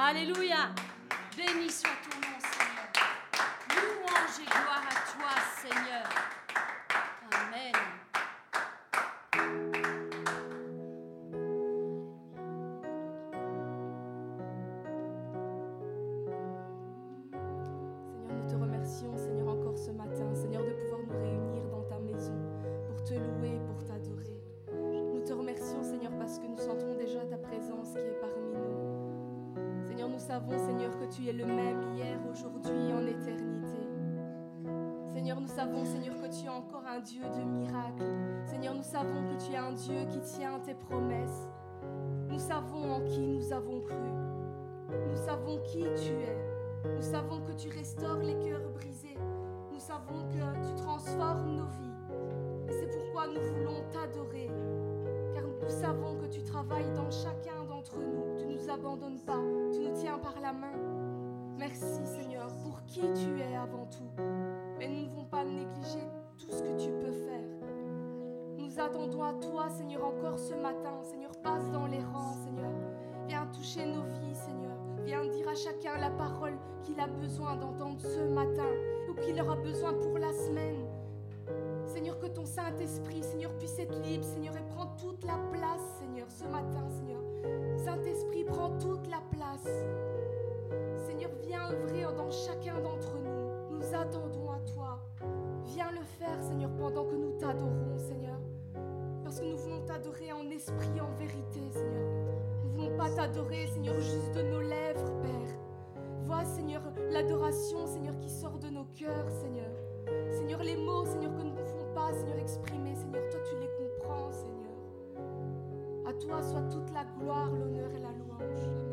Alléluia. Béni soit ton nom, Seigneur. Louange et gloire à toi, Seigneur. Amen. Attendons à toi Seigneur encore ce matin. Seigneur, passe dans les rangs Seigneur. Viens toucher nos vies Seigneur. Viens dire à chacun la parole qu'il a besoin d'entendre ce matin ou qu'il aura besoin pour la semaine. Seigneur, que ton Saint-Esprit, Seigneur, puisse être libre, Seigneur, et prend toute la place, Seigneur, ce matin, Seigneur. Saint-Esprit, prend toute la place. Seigneur, viens œuvrer dans chacun d'entre nous. Nous attendons à toi. Viens le faire, Seigneur, pendant que nous t'adorons, Seigneur. Parce que nous voulons t'adorer en esprit, en vérité, Seigneur. Nous ne voulons pas t'adorer, Seigneur, juste de nos lèvres, Père. Vois, Seigneur, l'adoration, Seigneur, qui sort de nos cœurs, Seigneur. Seigneur, les mots, Seigneur, que nous ne pouvons pas, Seigneur, exprimer, Seigneur, toi, tu les comprends, Seigneur. À toi soit toute la gloire, l'honneur et la louange.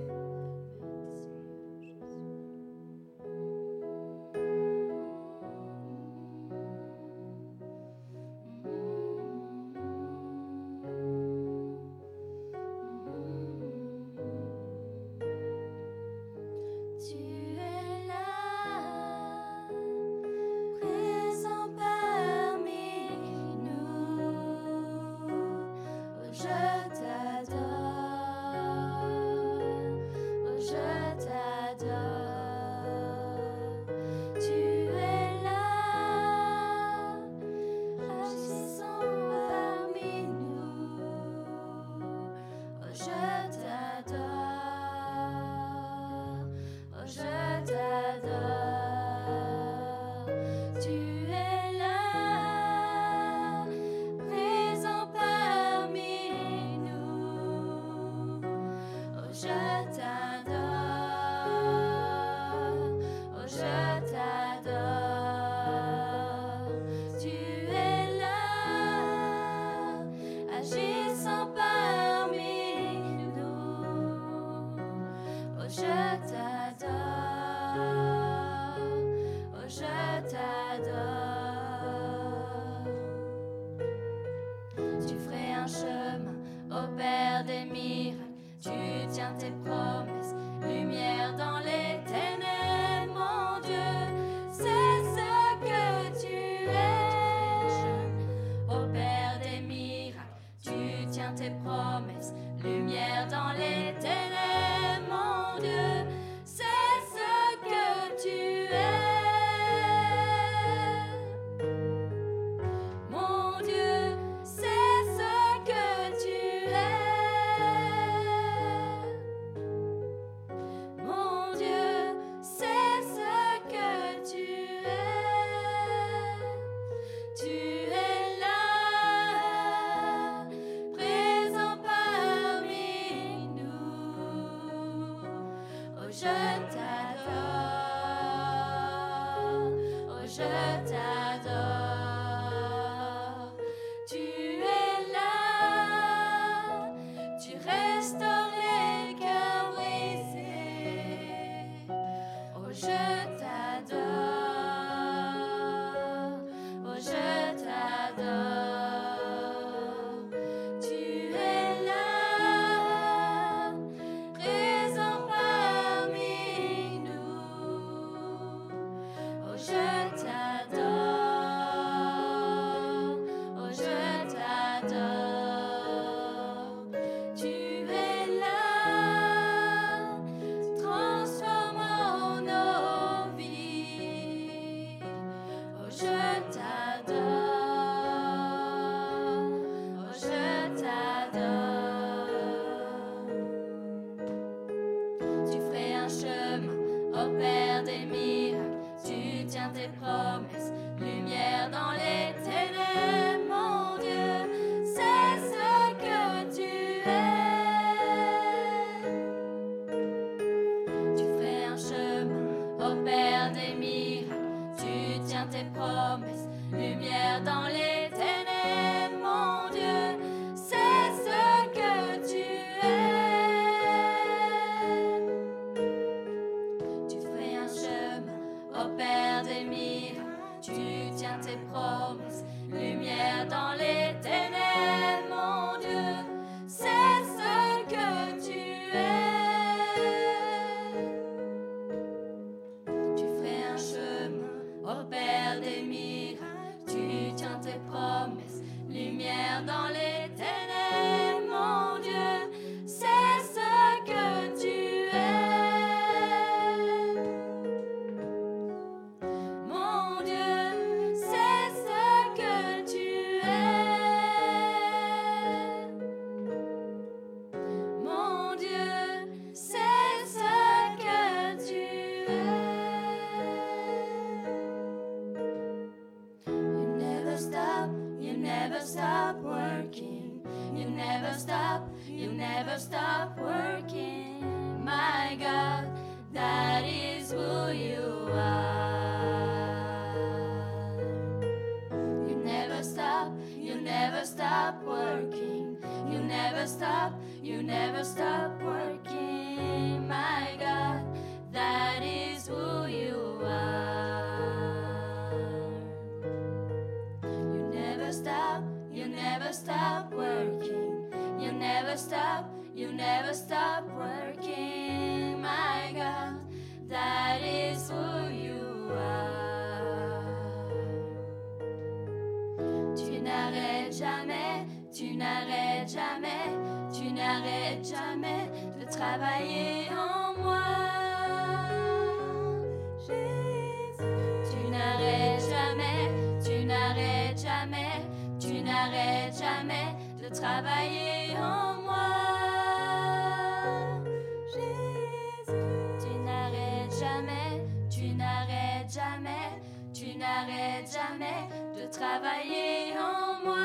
travailler en moi.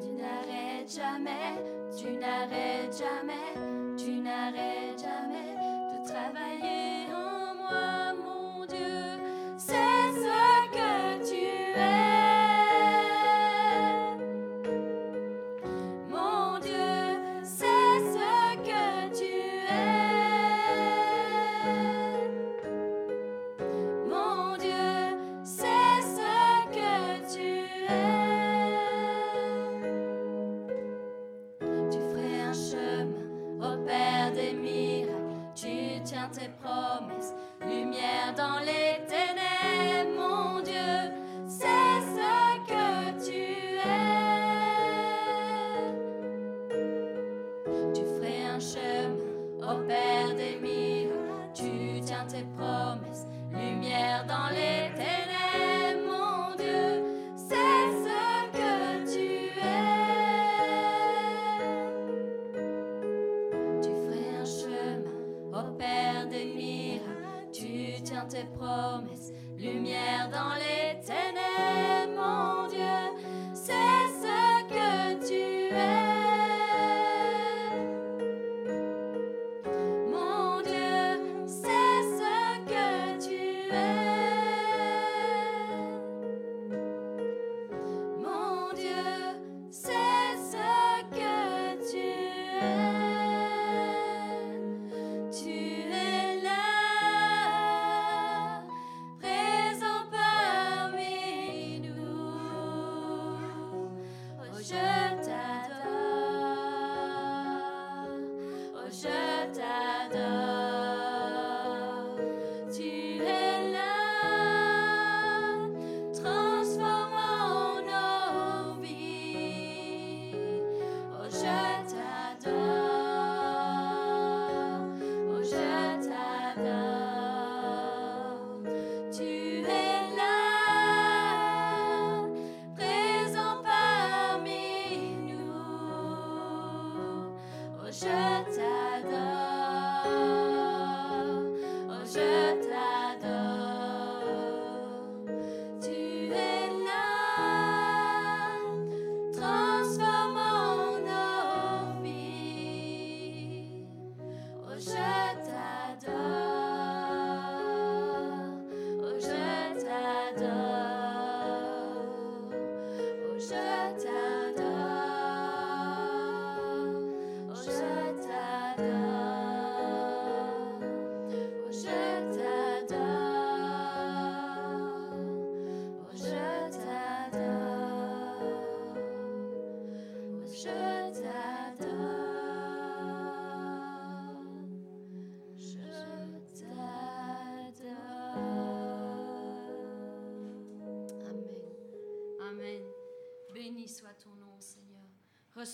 Tu n'arrêtes jamais, tu n'arrêtes jamais, tu n'arrêtes jamais de travailler.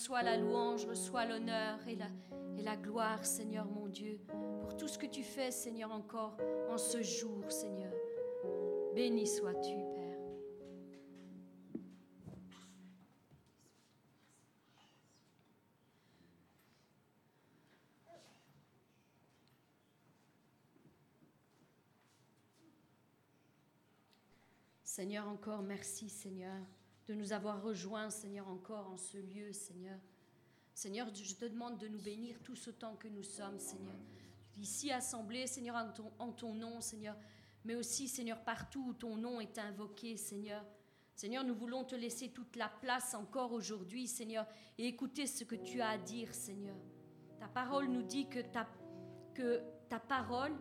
Reçois la louange, reçois l'honneur et la, et la gloire, Seigneur mon Dieu, pour tout ce que tu fais, Seigneur, encore en ce jour, Seigneur. Béni sois-tu, Père. Seigneur, encore merci, Seigneur de nous avoir rejoints, Seigneur, encore en ce lieu, Seigneur. Seigneur, je te demande de nous bénir tous autant que nous sommes, Seigneur. Ici assemblés, Seigneur, en ton, en ton nom, Seigneur, mais aussi, Seigneur, partout où ton nom est invoqué, Seigneur. Seigneur, nous voulons te laisser toute la place encore aujourd'hui, Seigneur, et écouter ce que tu as à dire, Seigneur. Ta parole nous dit que ta, que ta parole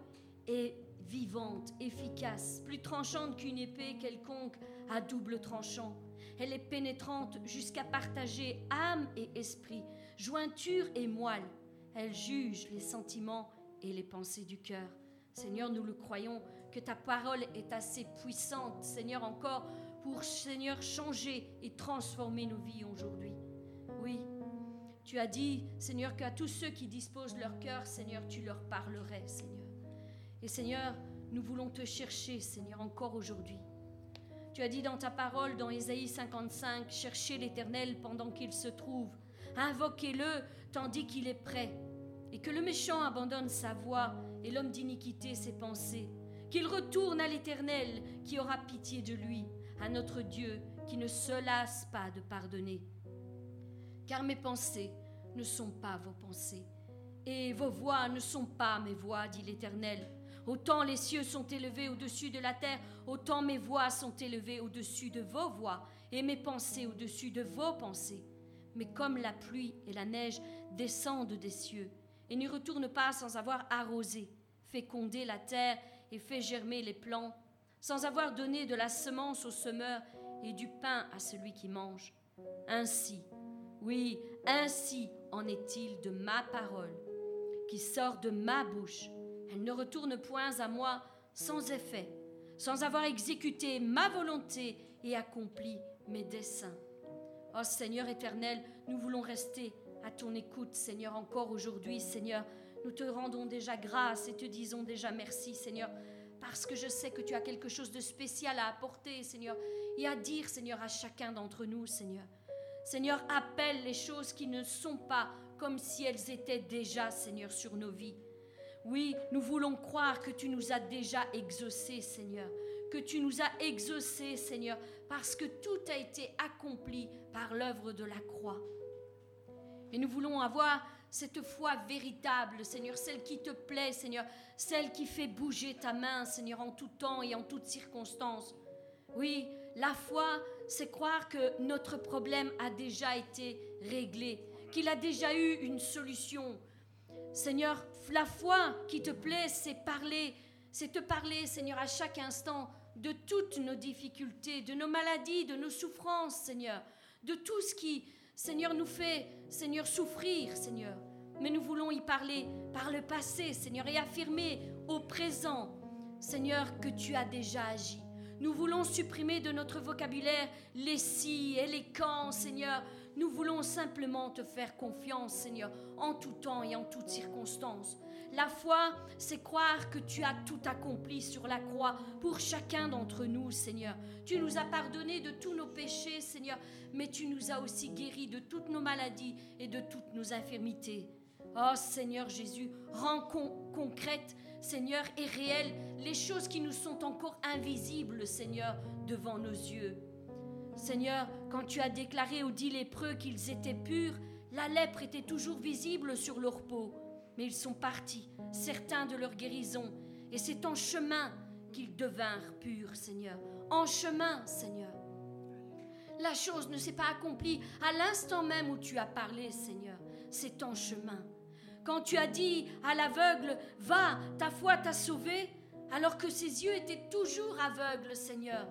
est vivante, efficace, plus tranchante qu'une épée quelconque à double tranchant elle est pénétrante jusqu'à partager âme et esprit, jointure et moelle. Elle juge les sentiments et les pensées du cœur. Seigneur, nous le croyons que ta parole est assez puissante, Seigneur, encore pour, Seigneur, changer et transformer nos vies aujourd'hui. Oui, tu as dit, Seigneur, qu'à tous ceux qui disposent leur cœur, Seigneur, tu leur parlerais, Seigneur. Et Seigneur, nous voulons te chercher, Seigneur, encore aujourd'hui. Tu as dit dans ta parole, dans Ésaïe 55, cherchez l'Éternel pendant qu'il se trouve, invoquez-le tandis qu'il est prêt, et que le méchant abandonne sa voie et l'homme d'iniquité ses pensées, qu'il retourne à l'Éternel qui aura pitié de lui, à notre Dieu qui ne se lasse pas de pardonner. Car mes pensées ne sont pas vos pensées, et vos voix ne sont pas mes voix, dit l'Éternel. Autant les cieux sont élevés au-dessus de la terre, autant mes voix sont élevées au-dessus de vos voix, et mes pensées au-dessus de vos pensées. Mais comme la pluie et la neige descendent des cieux, et ne retournent pas sans avoir arrosé, fécondé la terre et fait germer les plants, sans avoir donné de la semence au semeur et du pain à celui qui mange. Ainsi, oui, ainsi en est-il de ma parole, qui sort de ma bouche elle ne retourne point à moi sans effet, sans avoir exécuté ma volonté et accompli mes desseins. Oh Seigneur éternel, nous voulons rester à ton écoute, Seigneur, encore aujourd'hui, Seigneur. Nous te rendons déjà grâce et te disons déjà merci, Seigneur, parce que je sais que tu as quelque chose de spécial à apporter, Seigneur, et à dire, Seigneur, à chacun d'entre nous, Seigneur. Seigneur, appelle les choses qui ne sont pas comme si elles étaient déjà, Seigneur, sur nos vies. Oui, nous voulons croire que tu nous as déjà exaucés, Seigneur, que tu nous as exaucés, Seigneur, parce que tout a été accompli par l'œuvre de la croix. Et nous voulons avoir cette foi véritable, Seigneur, celle qui te plaît, Seigneur, celle qui fait bouger ta main, Seigneur, en tout temps et en toutes circonstances. Oui, la foi, c'est croire que notre problème a déjà été réglé, qu'il a déjà eu une solution. Seigneur, la foi qui te plaît, c'est parler, c'est te parler, Seigneur, à chaque instant de toutes nos difficultés, de nos maladies, de nos souffrances, Seigneur, de tout ce qui, Seigneur, nous fait, Seigneur, souffrir, Seigneur. Mais nous voulons y parler par le passé, Seigneur, et affirmer au présent, Seigneur, que tu as déjà agi. Nous voulons supprimer de notre vocabulaire les si et les quand, Seigneur, nous voulons simplement te faire confiance, Seigneur, en tout temps et en toutes circonstances. La foi, c'est croire que tu as tout accompli sur la croix pour chacun d'entre nous, Seigneur. Tu nous as pardonné de tous nos péchés, Seigneur, mais tu nous as aussi guéris de toutes nos maladies et de toutes nos infirmités. Oh Seigneur Jésus, rends concrètes, Seigneur, et réelles les choses qui nous sont encore invisibles, Seigneur, devant nos yeux. Seigneur, quand tu as déclaré aux dix lépreux qu'ils étaient purs, la lèpre était toujours visible sur leur peau. mais ils sont partis, certains de leur guérison, et c'est en chemin qu'ils devinrent purs, Seigneur. En chemin, Seigneur. La chose ne s'est pas accomplie à l'instant même où tu as parlé, Seigneur. C'est en chemin. Quand tu as dit à l'aveugle, va, ta foi t'a sauvé, alors que ses yeux étaient toujours aveugles, Seigneur.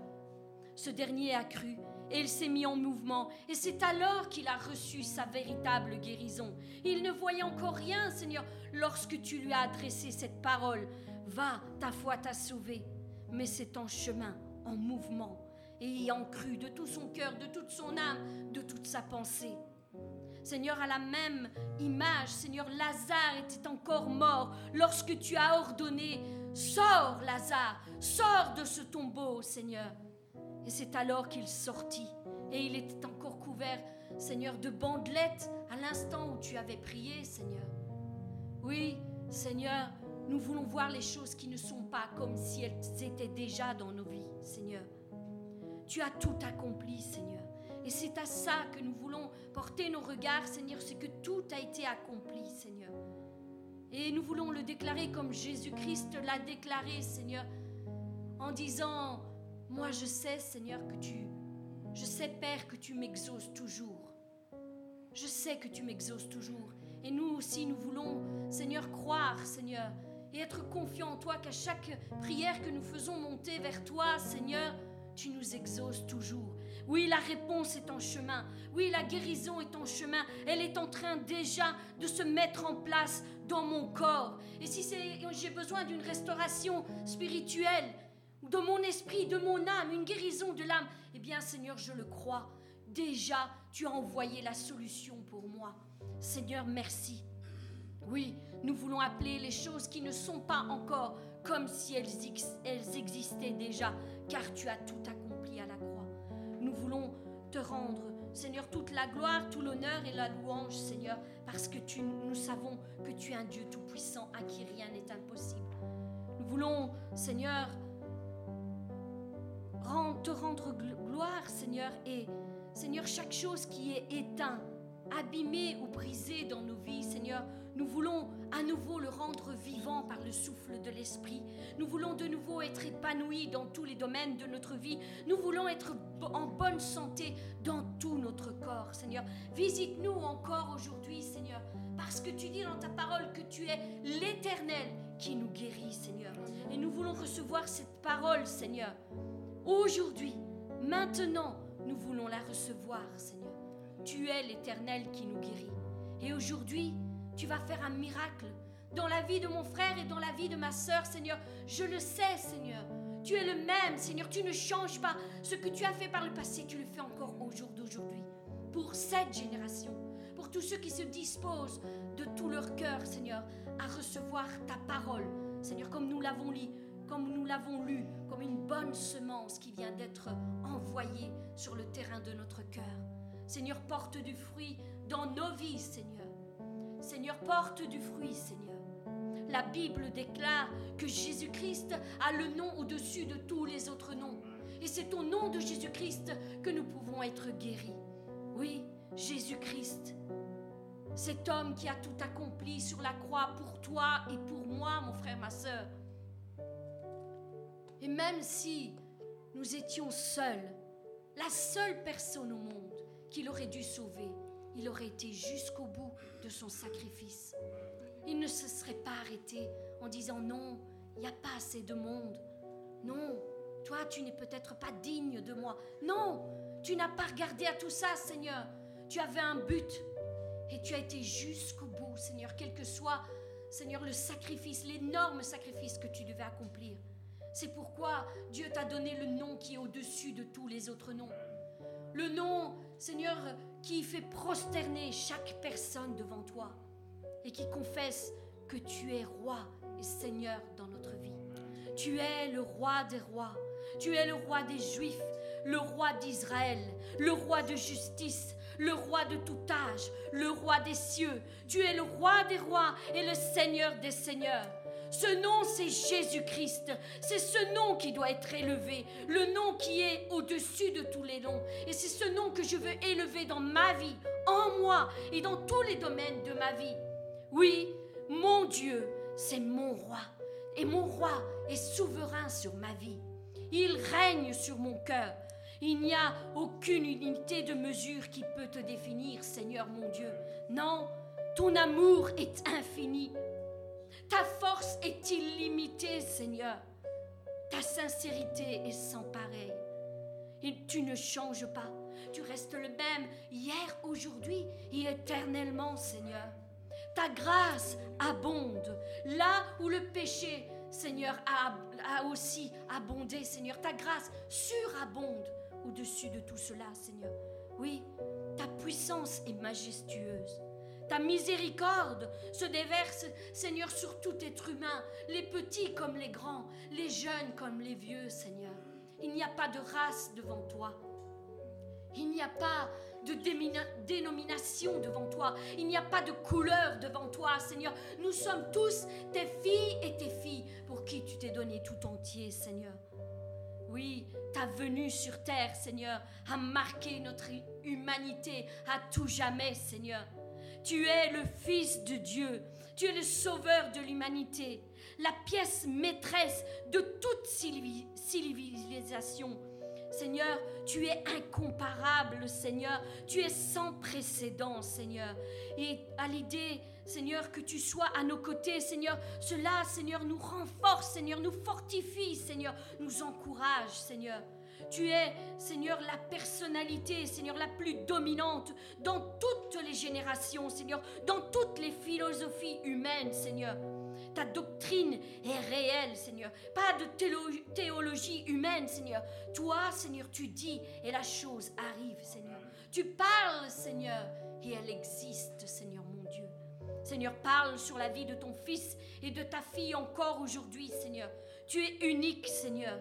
Ce dernier a cru et il s'est mis en mouvement, et c'est alors qu'il a reçu sa véritable guérison. Il ne voyait encore rien, Seigneur, lorsque tu lui as adressé cette parole. Va, ta foi t'a sauvé. Mais c'est en chemin, en mouvement, et ayant cru de tout son cœur, de toute son âme, de toute sa pensée. Seigneur, à la même image, Seigneur, Lazare était encore mort lorsque tu as ordonné, sors Lazare, sors de ce tombeau, Seigneur. Et c'est alors qu'il sortit. Et il était encore couvert, Seigneur, de bandelettes à l'instant où tu avais prié, Seigneur. Oui, Seigneur, nous voulons voir les choses qui ne sont pas comme si elles étaient déjà dans nos vies, Seigneur. Tu as tout accompli, Seigneur. Et c'est à ça que nous voulons porter nos regards, Seigneur, c'est que tout a été accompli, Seigneur. Et nous voulons le déclarer comme Jésus-Christ l'a déclaré, Seigneur, en disant, moi, je sais, Seigneur, que tu... Je sais, Père, que tu m'exauces toujours. Je sais que tu m'exauces toujours. Et nous aussi, nous voulons, Seigneur, croire, Seigneur, et être confiants en toi qu'à chaque prière que nous faisons monter vers toi, Seigneur, tu nous exauces toujours. Oui, la réponse est en chemin. Oui, la guérison est en chemin. Elle est en train déjà de se mettre en place dans mon corps. Et si j'ai besoin d'une restauration spirituelle, de mon esprit, de mon âme, une guérison de l'âme, eh bien Seigneur, je le crois. Déjà, tu as envoyé la solution pour moi. Seigneur, merci. Oui, nous voulons appeler les choses qui ne sont pas encore comme si elles, existaient déjà, car tu as tout accompli à la croix. Nous voulons te rendre, Seigneur, toute la gloire, tout l'honneur et la louange, Seigneur, parce que nous savons que tu es un Dieu tout-puissant à qui rien n'est impossible. Nous voulons, Seigneur, te rendre gloire, Seigneur, et Seigneur, chaque chose qui est éteinte, abîmée ou brisée dans nos vies, Seigneur, nous voulons à nouveau le rendre vivant par le souffle de l'Esprit. Nous voulons de nouveau être épanouis dans tous les domaines de notre vie. Nous voulons être en bonne santé dans tout notre corps, Seigneur. Visite-nous encore aujourd'hui, Seigneur, parce que tu dis dans ta parole que tu es l'Éternel qui nous guérit, Seigneur. Et nous voulons recevoir cette parole, Seigneur. Aujourd'hui, maintenant, nous voulons la recevoir, Seigneur. Tu es l'Éternel qui nous guérit. Et aujourd'hui, tu vas faire un miracle dans la vie de mon frère et dans la vie de ma sœur, Seigneur. Je le sais, Seigneur. Tu es le même, Seigneur. Tu ne changes pas. Ce que tu as fait par le passé, tu le fais encore au jour d'aujourd'hui. Pour cette génération, pour tous ceux qui se disposent de tout leur cœur, Seigneur, à recevoir ta parole, Seigneur, comme nous l'avons lu comme nous l'avons lu, comme une bonne semence qui vient d'être envoyée sur le terrain de notre cœur. Seigneur, porte du fruit dans nos vies, Seigneur. Seigneur, porte du fruit, Seigneur. La Bible déclare que Jésus-Christ a le nom au-dessus de tous les autres noms. Et c'est au nom de Jésus-Christ que nous pouvons être guéris. Oui, Jésus-Christ, cet homme qui a tout accompli sur la croix pour toi et pour moi, mon frère, ma soeur. Et même si nous étions seuls, la seule personne au monde qu'il aurait dû sauver, il aurait été jusqu'au bout de son sacrifice. Il ne se serait pas arrêté en disant non, il n'y a pas assez de monde. Non, toi tu n'es peut-être pas digne de moi. Non, tu n'as pas regardé à tout ça, Seigneur. Tu avais un but et tu as été jusqu'au bout, Seigneur, quel que soit, Seigneur, le sacrifice, l'énorme sacrifice que tu devais accomplir. C'est pourquoi Dieu t'a donné le nom qui est au-dessus de tous les autres noms. Le nom, Seigneur, qui fait prosterner chaque personne devant toi et qui confesse que tu es roi et Seigneur dans notre vie. Tu es le roi des rois. Tu es le roi des Juifs, le roi d'Israël, le roi de justice, le roi de tout âge, le roi des cieux. Tu es le roi des rois et le Seigneur des seigneurs. Ce nom, c'est Jésus-Christ. C'est ce nom qui doit être élevé, le nom qui est au-dessus de tous les noms. Et c'est ce nom que je veux élever dans ma vie, en moi et dans tous les domaines de ma vie. Oui, mon Dieu, c'est mon roi. Et mon roi est souverain sur ma vie. Il règne sur mon cœur. Il n'y a aucune unité de mesure qui peut te définir, Seigneur mon Dieu. Non, ton amour est infini. Ta force est illimitée, Seigneur. Ta sincérité est sans pareil. Et tu ne changes pas. Tu restes le même hier, aujourd'hui et éternellement, Seigneur. Ta grâce abonde là où le péché, Seigneur, a, a aussi abondé, Seigneur. Ta grâce surabonde au-dessus de tout cela, Seigneur. Oui, ta puissance est majestueuse. Ta miséricorde se déverse, Seigneur, sur tout être humain, les petits comme les grands, les jeunes comme les vieux, Seigneur. Il n'y a pas de race devant toi. Il n'y a pas de dénomination devant toi. Il n'y a pas de couleur devant toi, Seigneur. Nous sommes tous tes filles et tes filles pour qui tu t'es donné tout entier, Seigneur. Oui, ta venue sur terre, Seigneur, a marqué notre humanité à tout jamais, Seigneur. Tu es le Fils de Dieu. Tu es le sauveur de l'humanité, la pièce maîtresse de toute civilisation. Seigneur, tu es incomparable, Seigneur. Tu es sans précédent, Seigneur. Et à l'idée, Seigneur, que tu sois à nos côtés, Seigneur, cela, Seigneur, nous renforce, Seigneur, nous fortifie, Seigneur, nous encourage, Seigneur. Tu es, Seigneur, la personnalité, Seigneur, la plus dominante dans toutes les générations, Seigneur, dans toutes les philosophies humaines, Seigneur. Ta doctrine est réelle, Seigneur. Pas de théologie humaine, Seigneur. Toi, Seigneur, tu dis et la chose arrive, Seigneur. Tu parles, Seigneur, et elle existe, Seigneur mon Dieu. Seigneur, parle sur la vie de ton fils et de ta fille encore aujourd'hui, Seigneur. Tu es unique, Seigneur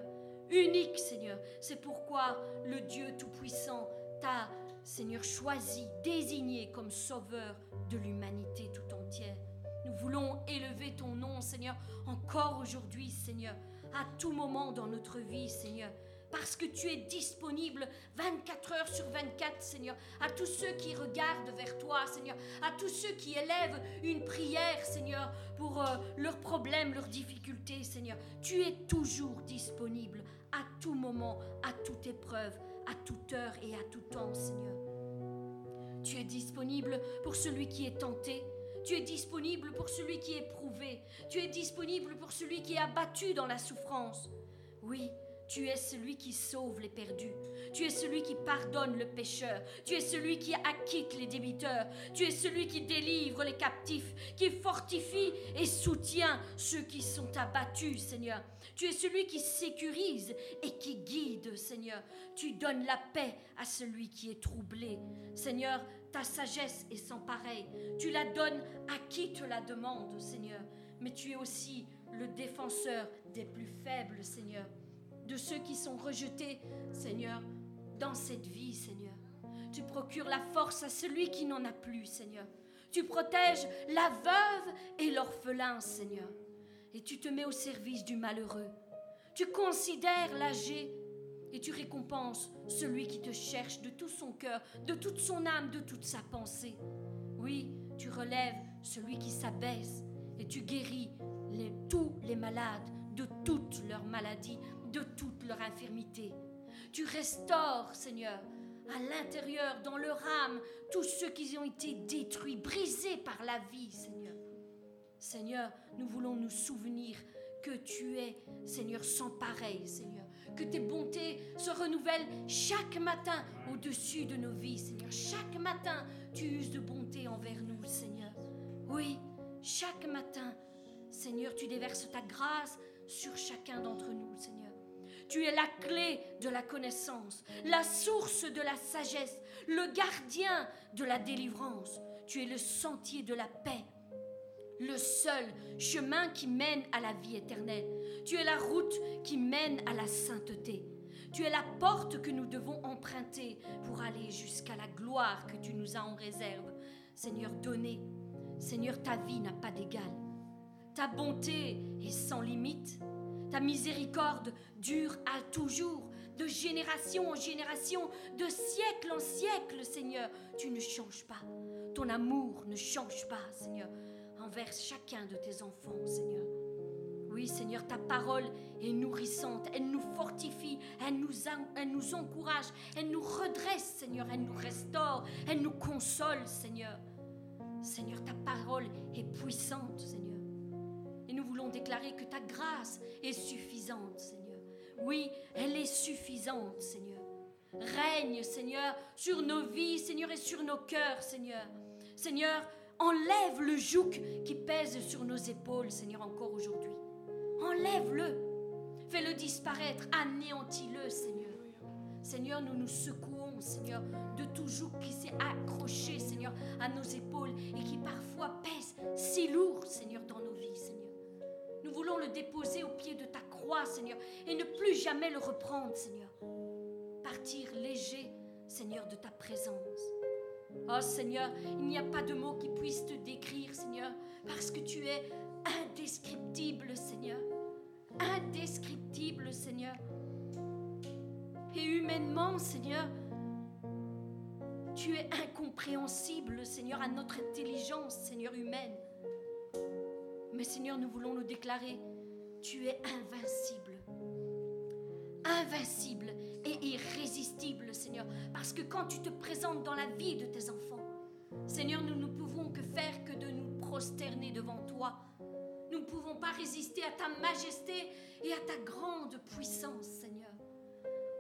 unique, Seigneur. C'est pourquoi le Dieu Tout-Puissant t'a, Seigneur, choisi, désigné comme sauveur de l'humanité tout entière. Nous voulons élever ton nom, Seigneur, encore aujourd'hui, Seigneur, à tout moment dans notre vie, Seigneur. Parce que tu es disponible 24 heures sur 24, Seigneur, à tous ceux qui regardent vers toi, Seigneur, à tous ceux qui élèvent une prière, Seigneur, pour euh, leurs problèmes, leurs difficultés, Seigneur. Tu es toujours disponible à tout moment, à toute épreuve, à toute heure et à tout temps, Seigneur. Tu es disponible pour celui qui est tenté. Tu es disponible pour celui qui est prouvé. Tu es disponible pour celui qui est abattu dans la souffrance. Oui, tu es celui qui sauve les perdus. Tu es celui qui pardonne le pécheur. Tu es celui qui acquitte les débiteurs. Tu es celui qui délivre les captifs, qui fortifie et soutient ceux qui sont abattus, Seigneur. Tu es celui qui sécurise et qui guide, Seigneur. Tu donnes la paix à celui qui est troublé. Seigneur, ta sagesse est sans pareil. Tu la donnes à qui te la demande, Seigneur. Mais tu es aussi le défenseur des plus faibles, Seigneur de ceux qui sont rejetés, Seigneur, dans cette vie, Seigneur. Tu procures la force à celui qui n'en a plus, Seigneur. Tu protèges la veuve et l'orphelin, Seigneur. Et tu te mets au service du malheureux. Tu considères l'âgé et tu récompenses celui qui te cherche de tout son cœur, de toute son âme, de toute sa pensée. Oui, tu relèves celui qui s'abaisse et tu guéris tous les malades de toutes leurs maladies, de toute leur infirmité. Tu restaures, Seigneur, à l'intérieur, dans leur âme, tous ceux qui ont été détruits, brisés par la vie, Seigneur. Seigneur, nous voulons nous souvenir que tu es, Seigneur, sans pareil, Seigneur. Que tes bontés se renouvellent chaque matin au-dessus de nos vies, Seigneur. Chaque matin, tu uses de bonté envers nous, Seigneur. Oui, chaque matin, Seigneur, tu déverses ta grâce sur chacun d'entre nous, Seigneur. Tu es la clé de la connaissance, la source de la sagesse, le gardien de la délivrance. Tu es le sentier de la paix, le seul chemin qui mène à la vie éternelle. Tu es la route qui mène à la sainteté. Tu es la porte que nous devons emprunter pour aller jusqu'à la gloire que tu nous as en réserve. Seigneur, donnez. Seigneur, ta vie n'a pas d'égal. Ta bonté est sans limite. Ta miséricorde dure à toujours, de génération en génération, de siècle en siècle, Seigneur. Tu ne changes pas. Ton amour ne change pas, Seigneur. envers chacun de tes enfants, Seigneur. Oui, Seigneur, ta parole est nourrissante, elle nous fortifie, elle nous, encourage, elle nous redresse, Seigneur, elle nous restaure, elle nous console, Seigneur. Seigneur, ta parole est puissante, Seigneur. Voulons déclarer que ta grâce est suffisante, Seigneur. Oui, elle est suffisante, Seigneur. Règne, Seigneur, sur nos vies, Seigneur, et sur nos cœurs, Seigneur. Seigneur, enlève le joug qui pèse sur nos épaules, Seigneur, encore aujourd'hui. Enlève-le. Fais-le disparaître. Anéantis-le, Seigneur. Seigneur, nous nous secouons, Seigneur, de tout joug qui s'est accroché, Seigneur, à nos épaules et qui parfois pèse si lourd, Seigneur, dans nos vies. Nous voulons le déposer au pied de ta croix, Seigneur, et ne plus jamais le reprendre, Seigneur. Partir léger, Seigneur, de ta présence. Oh Seigneur, il n'y a pas de mots qui puissent te décrire, Seigneur, parce que tu es indescriptible, Seigneur. Indescriptible, Seigneur. Et humainement, Seigneur, tu es incompréhensible, Seigneur, à notre intelligence, Seigneur, humaine. Mais Seigneur, nous voulons le déclarer, tu es invincible. Invincible et irrésistible, Seigneur. Parce que quand tu te présentes dans la vie de tes enfants, Seigneur, nous ne pouvons que faire que de nous prosterner devant toi nous ne pouvons pas résister à ta majesté et à ta grande puissance, Seigneur.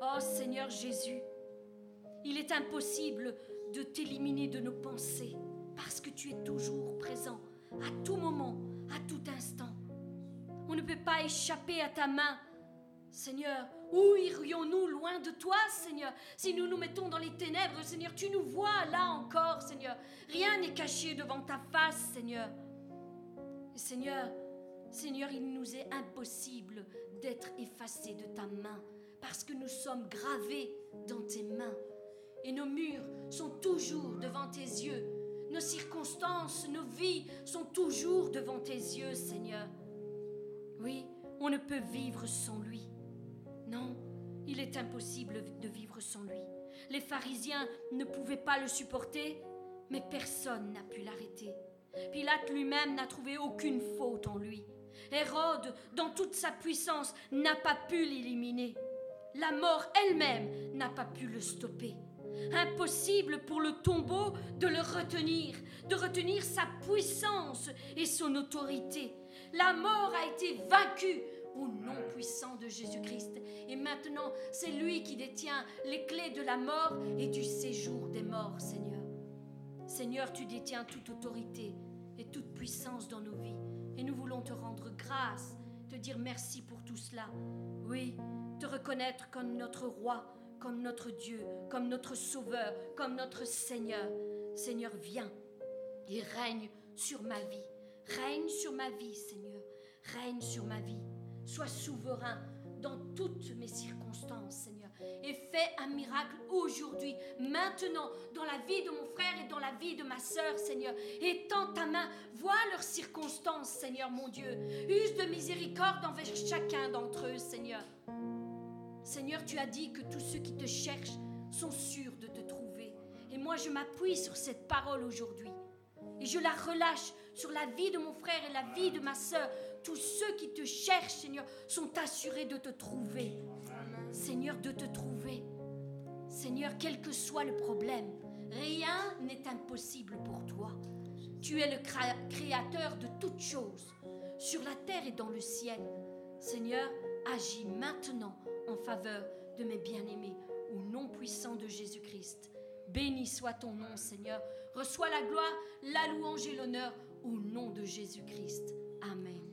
Oh Seigneur Jésus, il est impossible de t'éliminer de nos pensées parce que tu es toujours présent à tout moment, à tout instant. On ne peut pas échapper à ta main. Seigneur, où irions-nous loin de toi, Seigneur? Si nous nous mettons dans les ténèbres, Seigneur, tu nous vois là encore, Seigneur. Rien n'est caché devant ta face, Seigneur. Seigneur, Seigneur, il nous est impossible d'être effacés de ta main parce que nous sommes gravés dans tes mains. Et nos murs sont toujours devant tes yeux. Nos circonstances, nos vies sont toujours devant tes yeux, Seigneur. Oui, on ne peut vivre sans lui. Non, il est impossible de vivre sans lui. Les pharisiens ne pouvaient pas le supporter, mais personne n'a pu l'arrêter. Pilate lui-même n'a trouvé aucune faute en lui. Hérode, dans toute sa puissance, n'a pas pu l'éliminer. La mort elle-même n'a pas pu le stopper. Impossible pour le tombeau de le retenir, de retenir sa puissance et son autorité. La mort a été vaincue au nom puissant de Jésus-Christ. Et maintenant, c'est lui qui détient les clés de la mort et du séjour des morts, Seigneur. Seigneur, tu détiens toute autorité et toute puissance dans nos vies. Et nous voulons te rendre grâce, te dire merci pour tout cela. Oui, te reconnaître comme notre roi, comme notre Dieu, comme notre Sauveur, comme notre Seigneur. Seigneur, viens et règne sur ma vie. Règne sur ma vie, Seigneur. Règne sur ma vie. Sois souverain dans toutes mes circonstances, Seigneur. Et fais un miracle aujourd'hui, maintenant, dans la vie de mon frère et dans la vie de ma sœur, Seigneur. Étends ta main, vois leurs circonstances, Seigneur mon Dieu. Use de miséricorde envers chacun d'entre eux, Seigneur. Seigneur, tu as dit que tous ceux qui te cherchent sont sûrs de te trouver. Et moi, je m'appuie sur cette parole aujourd'hui. Et je la relâche sur la vie de mon frère et la vie de ma sœur. Tous ceux qui te cherchent, Seigneur, sont assurés de te trouver. Seigneur, de te trouver. Seigneur, quel que soit le problème, rien n'est impossible pour toi. Tu es le créateur de toutes choses, sur la terre et dans le ciel. Seigneur, agis maintenant en faveur de mes bien-aimés, au nom puissant de Jésus-Christ. Béni soit ton nom, Seigneur. Reçois la gloire, la louange et l'honneur au nom de Jésus-Christ. Amen.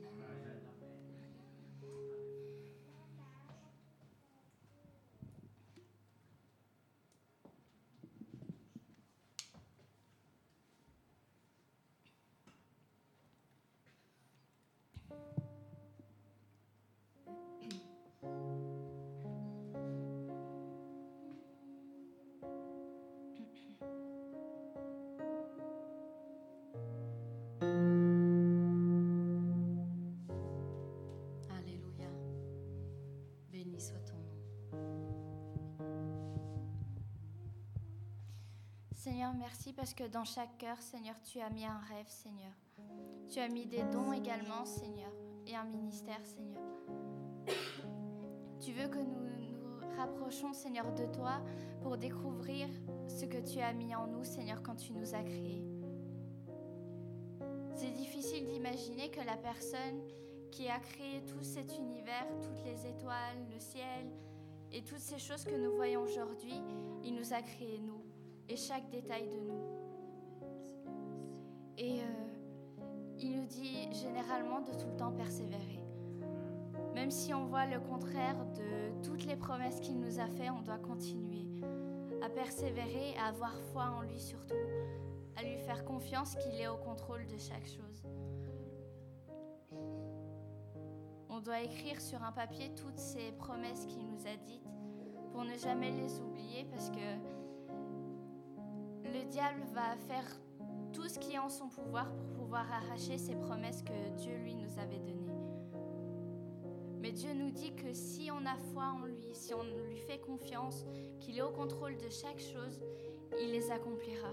Merci parce que dans chaque cœur, Seigneur, tu as mis un rêve, Seigneur. Tu as mis des dons également, Seigneur, et un ministère, Seigneur. Tu veux que nous nous rapprochons, Seigneur, de toi pour découvrir ce que tu as mis en nous, Seigneur, quand tu nous as créés. C'est difficile d'imaginer que la personne qui a créé tout cet univers, toutes les étoiles, le ciel et toutes ces choses que nous voyons aujourd'hui, il nous a créés nous et chaque détail de nous. Et euh, il nous dit généralement de tout le temps persévérer. Même si on voit le contraire de toutes les promesses qu'il nous a faites, on doit continuer à persévérer, à avoir foi en lui surtout, à lui faire confiance qu'il est au contrôle de chaque chose. On doit écrire sur un papier toutes ces promesses qu'il nous a dites pour ne jamais les oublier parce que le diable va faire tout ce qui est en son pouvoir pour pouvoir arracher ces promesses que Dieu lui nous avait données. Mais Dieu nous dit que si on a foi en lui, si on lui fait confiance, qu'il est au contrôle de chaque chose, il les accomplira.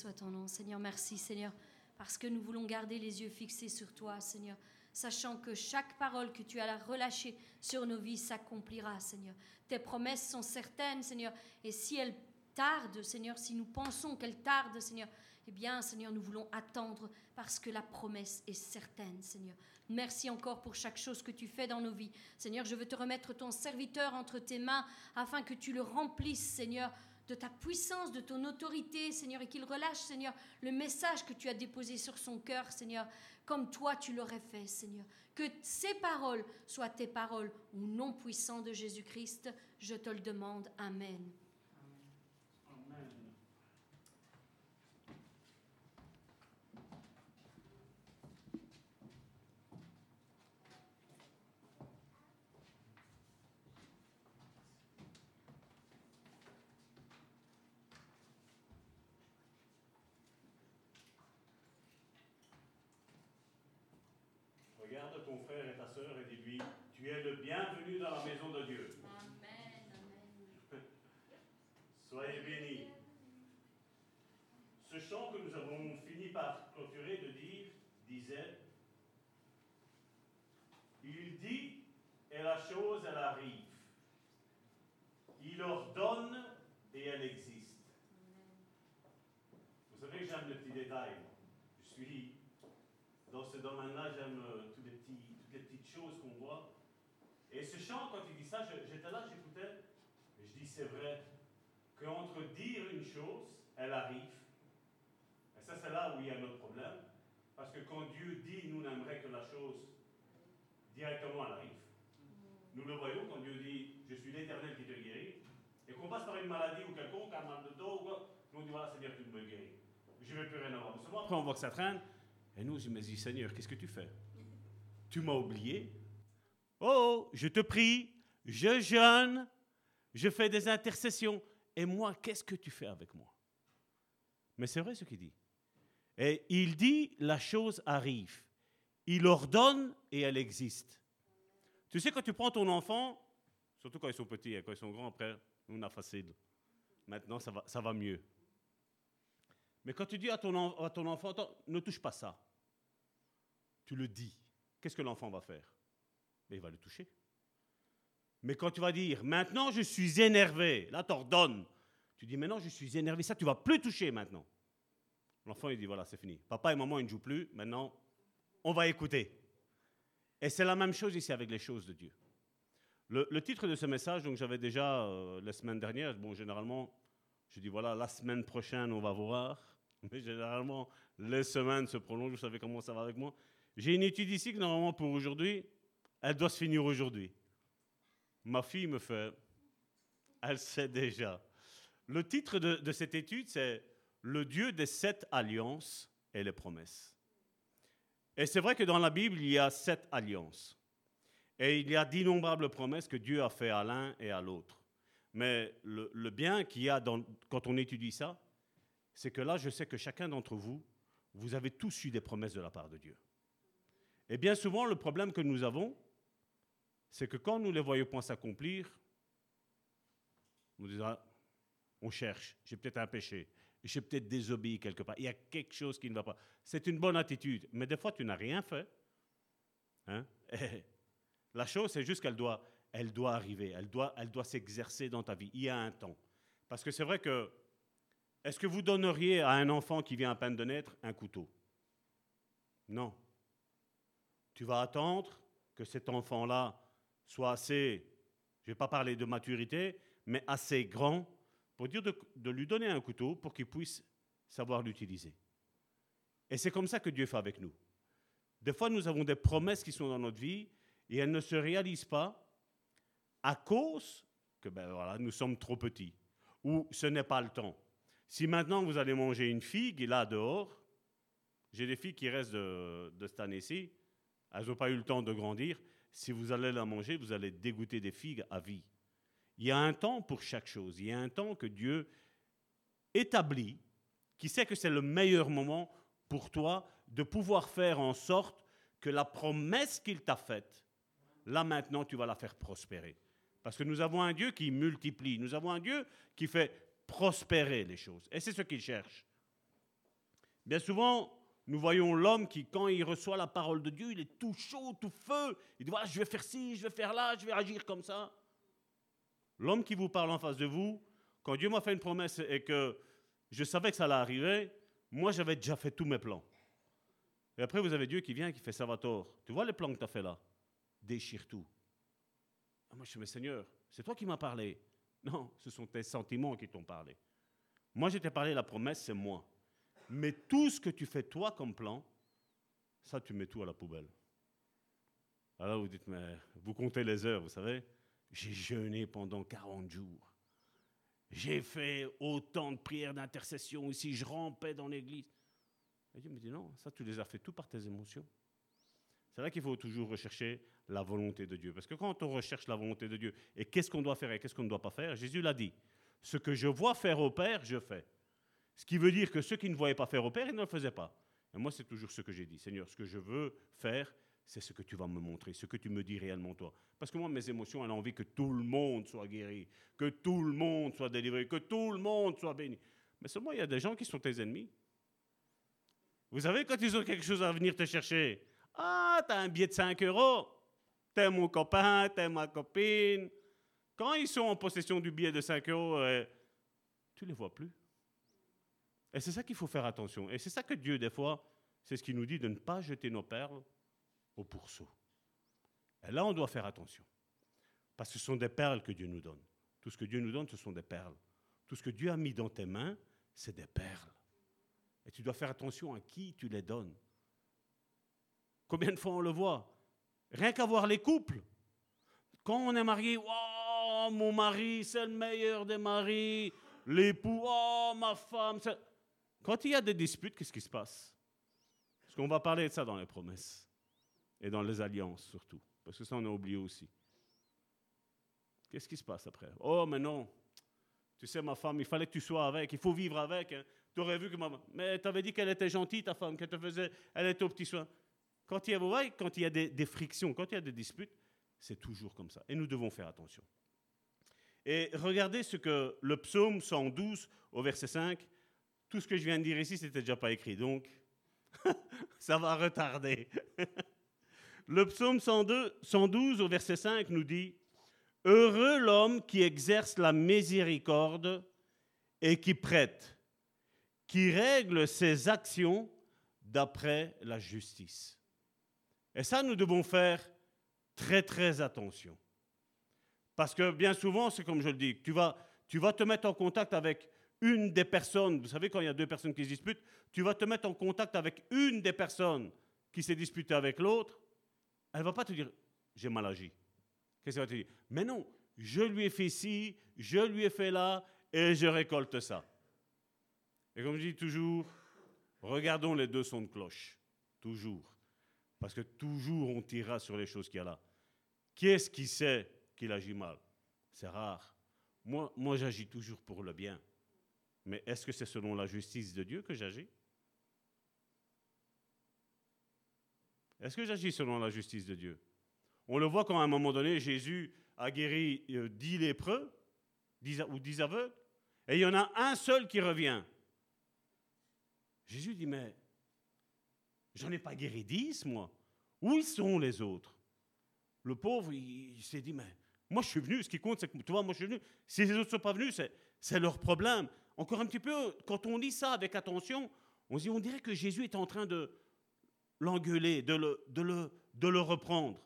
Soit ton nom, Seigneur. Merci, Seigneur, parce que nous voulons garder les yeux fixés sur toi, Seigneur, sachant que chaque parole que tu as relâchée sur nos vies s'accomplira, Seigneur. Tes promesses sont certaines, Seigneur, et si elles tardent, Seigneur, si nous pensons qu'elles tardent, Seigneur, eh bien, Seigneur, nous voulons attendre parce que la promesse est certaine, Seigneur. Merci encore pour chaque chose que tu fais dans nos vies. Seigneur, je veux te remettre ton serviteur entre tes mains afin que tu le remplisses, Seigneur, de ta puissance, de ton autorité, Seigneur, et qu'il relâche, Seigneur, le message que tu as déposé sur son cœur, Seigneur, comme toi tu l'aurais fait, Seigneur. Que ces paroles soient tes paroles au nom puissant de Jésus-Christ. Je te le demande. Amen. Tu es le bienvenu dans la maison de Dieu. Amen. Soyez bénis. Ce chant que nous avons fini par clôturer de dire, disait, il dit et la chose, elle arrive. Il ordonne et elle existe. Vous savez que j'aime les petits détails. Je suis dans ce domaine-là, j'aime euh, toutes, les petites, toutes les petites choses qu'on c'est vrai qu'entre dire une chose, elle arrive. Et ça, c'est là où il y a notre problème. Parce que quand Dieu dit, nous n'aimerait que la chose, directement elle arrive. Nous le voyons quand Dieu dit, je suis l'éternel qui te guérit. Et qu'on passe par une maladie ou quelconque, un mal de dos, nous on dit, voilà, Seigneur, tu me guéris. Je ne vais plus rien avoir. après, on voit que ça traîne. Et nous, je me dis, Seigneur, qu'est-ce que tu fais? Tu m'as oublié? Oh, je te prie, je jeûne, je fais des intercessions. Et moi, qu'est-ce que tu fais avec moi? Mais c'est vrai ce qu'il dit. Et il dit, la chose arrive. Il ordonne et elle existe. Tu sais, quand tu prends ton enfant, surtout quand ils sont petits, hein, quand ils sont grands, après, on a facile. Maintenant, ça va, ça va mieux. Mais quand tu dis à ton, enfant, ne touche pas ça, tu le dis, qu'est-ce que l'enfant va faire? Mais Il va le toucher. Mais quand tu vas dire, maintenant je suis énervé, là tu ordonnes. Tu dis, maintenant je suis énervé, ça tu vas plus toucher maintenant. L'enfant il dit, voilà, c'est fini. Papa et maman ils ne jouent plus, maintenant on va écouter. Et c'est la même chose ici avec les choses de Dieu. Le, titre de ce message, donc j'avais déjà euh, la semaine dernière, bon généralement, je dis voilà, la semaine prochaine on va voir. Mais généralement, les semaines se prolongent, vous savez comment ça va avec moi. J'ai une étude ici que normalement pour aujourd'hui, elle doit se finir aujourd'hui. Ma fille me fait, elle sait déjà. Le titre de, cette étude, c'est Le Dieu des sept alliances et les promesses. Et c'est vrai que dans la Bible, il y a sept alliances. Et il y a d'innombrables promesses que Dieu a fait à l'un et à l'autre. Mais le, bien qu'il y a quand on étudie ça, c'est que là, je sais que chacun d'entre vous, vous avez tous eu des promesses de la part de Dieu. Et bien souvent, le problème que nous avons, c'est que quand nous les voyons pas s'accomplir, on disons, ah, on cherche, j'ai peut-être un péché, j'ai peut-être désobéi quelque part, il y a quelque chose qui ne va pas. C'est une bonne attitude, mais des fois tu n'as rien fait. Hein? la chose, c'est juste qu'elle doit, elle doit arriver, elle doit, elle doit s'exercer dans ta vie. Il y a un temps. Parce que c'est vrai que, est-ce que vous donneriez à un enfant qui vient à peine de naître un couteau? Non. Tu vas attendre que cet enfant-là soit assez, je ne vais pas parler de maturité, mais assez grand pour dire de, lui donner un couteau pour qu'il puisse savoir l'utiliser. Et c'est comme ça que Dieu fait avec nous. Des fois, nous avons des promesses qui sont dans notre vie et elles ne se réalisent pas à cause que ben voilà, nous sommes trop petits ou ce n'est pas le temps. Si maintenant vous allez manger une figue là dehors, j'ai des filles qui restent de, de cette année-ci, elles n'ont pas eu le temps de grandir, si vous allez la manger, vous allez dégoûter des figues à vie. Il y a un temps pour chaque chose. Il y a un temps que Dieu établit, qui sait que c'est le meilleur moment pour toi de pouvoir faire en sorte que la promesse qu'il t'a faite, là maintenant, tu vas la faire prospérer. Parce que nous avons un Dieu qui multiplie, nous avons un Dieu qui fait prospérer les choses. Et c'est ce qu'il cherche. Bien souvent, nous voyons l'homme qui, quand il reçoit la parole de Dieu, il est tout chaud, tout feu. Il dit, voilà, je vais faire ci, je vais faire là, je vais agir comme ça. L'homme qui vous parle en face de vous, quand Dieu m'a fait une promesse et que je savais que ça allait arriver, moi j'avais déjà fait tous mes plans. Et après, vous avez Dieu qui vient et qui fait Salvatore. Tu vois les plans que tu as fait là? Déchire tout. Ah, moi je suis, mais Seigneur, c'est toi qui m'as parlé. Non, ce sont tes sentiments qui t'ont parlé. Moi, je t'ai parlé, la promesse, c'est moi. Mais tout ce que tu fais toi comme plan, ça, tu mets tout à la poubelle. Alors vous dites, mais vous comptez les heures, vous savez J'ai jeûné pendant 40 jours. J'ai fait autant de prières d'intercession ici, je rampais dans l'église. Et Dieu me dit, non, ça, tu les as fait tout par tes émotions. C'est vrai qu'il faut toujours rechercher la volonté de Dieu. Parce que quand on recherche la volonté de Dieu, et qu'est-ce qu'on doit faire et qu'est-ce qu'on ne doit pas faire, Jésus l'a dit. Ce que je vois faire au Père, je fais. Ce qui veut dire que ceux qui ne voyaient pas faire au Père, ils ne le faisaient pas. Et moi, c'est toujours ce que j'ai dit. Seigneur, ce que je veux faire, c'est ce que tu vas me montrer, ce que tu me dis réellement toi. Parce que moi, mes émotions, elles ont envie que tout le monde soit guéri, que tout le monde soit délivré, que tout le monde soit béni. Mais seulement, il y a des gens qui sont tes ennemis. Vous savez, quand ils ont quelque chose à venir te chercher, ah, t'as un billet de 5 euros, t'es mon copain, t'es ma copine. Quand ils sont en possession du billet de 5 euros, euh, tu ne les vois plus. Et c'est ça qu'il faut faire attention. Et c'est ça que Dieu, des fois, c'est ce qu'il nous dit de ne pas jeter nos perles au pourceau. Et là, on doit faire attention. Parce que ce sont des perles que Dieu nous donne. Tout ce que Dieu nous donne, ce sont des perles. Tout ce que Dieu a mis dans tes mains, c'est des perles. Et tu dois faire attention à qui tu les donnes. Combien de fois on le voit? Rien qu'à voir les couples. Quand on est marié, oh, mon mari, c'est le meilleur des maris. L'époux, oh, ma femme. Quand il y a des disputes, qu'est-ce qui se passe? Parce qu'on va parler de ça dans les promesses et dans les alliances surtout, parce que ça on a oublié aussi. Qu'est-ce qui se passe après? Oh, mais non, tu sais, ma femme, il fallait que tu sois avec, il faut vivre avec. Hein. Tu aurais vu que ma... Mais tu avais dit qu'elle était gentille, ta femme, qu'elle te faisait, elle était au petit soin. Quand il y a, des, des frictions, quand il y a des disputes, c'est toujours comme ça. Et nous devons faire attention. Et regardez ce que le psaume 112 au verset 5 tout ce que je viens de dire ici, c'était déjà pas écrit, donc ça va retarder. Le psaume 102, 112 au verset 5 nous dit Heureux l'homme qui exerce la miséricorde et qui prête, qui règle ses actions d'après la justice. Et ça, nous devons faire très très attention. Parce que bien souvent, c'est comme je le dis, tu vas, tu vas te mettre en contact avec une des personnes, vous savez, quand il y a deux personnes qui se disputent, tu vas te mettre en contact avec une des personnes qui s'est disputée avec l'autre, elle ne va pas te dire j'ai mal agi. Qu'est-ce qu'elle va te dire? Mais non, je lui ai fait ci, je lui ai fait là, et je récolte ça. Et comme je dis toujours, regardons les deux sons de cloche. Toujours. Parce que toujours on tirera sur les choses qu'il y a là. Qui est-ce qui sait qu'il agit mal? C'est rare. Moi, moi j'agis toujours pour le bien. Mais est-ce que c'est selon la justice de Dieu que j'agis? Est-ce que j'agis selon la justice de Dieu? On le voit quand à un moment donné, Jésus a guéri euh, dix lépreux ou dix aveugles, et il y en a un seul qui revient. Jésus dit, mais j'en ai pas guéri dix, moi. Où sont les autres? Le pauvre, il, s'est dit, mais moi je suis venu, ce qui compte, c'est que, tu moi je suis venu. Si les autres ne sont pas venus, c'est leur problème. Encore un petit peu, quand on lit ça avec attention, on, dit, on dirait que Jésus est en train de l'engueuler, de le, reprendre.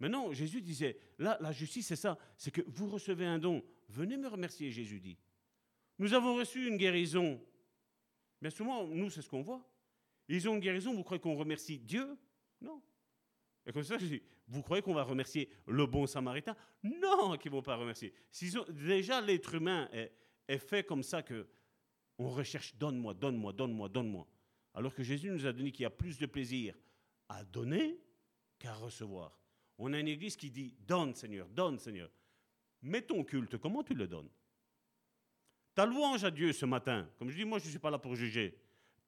Mais non, Jésus disait, là, la justice, c'est ça, c'est que vous recevez un don. Venez me remercier, Jésus dit. Nous avons reçu une guérison. Mais souvent, nous, c'est ce qu'on voit. Ils ont une guérison, vous croyez qu'on remercie Dieu? Non. Et comme ça, je dis, vous croyez qu'on va remercier le bon samaritain? Non, qu'ils ne vont pas remercier. déjà, l'être humain est, est fait comme ça que on recherche donne-moi, donne-moi, donne-moi, donne-moi. Alors que Jésus nous a donné qu'il y a plus de plaisir à donner qu'à recevoir. On a une église qui dit donne Seigneur, donne Seigneur. Mais ton culte, comment tu le donnes? Ta louange à Dieu ce matin, comme je dis, moi je ne suis pas là pour juger.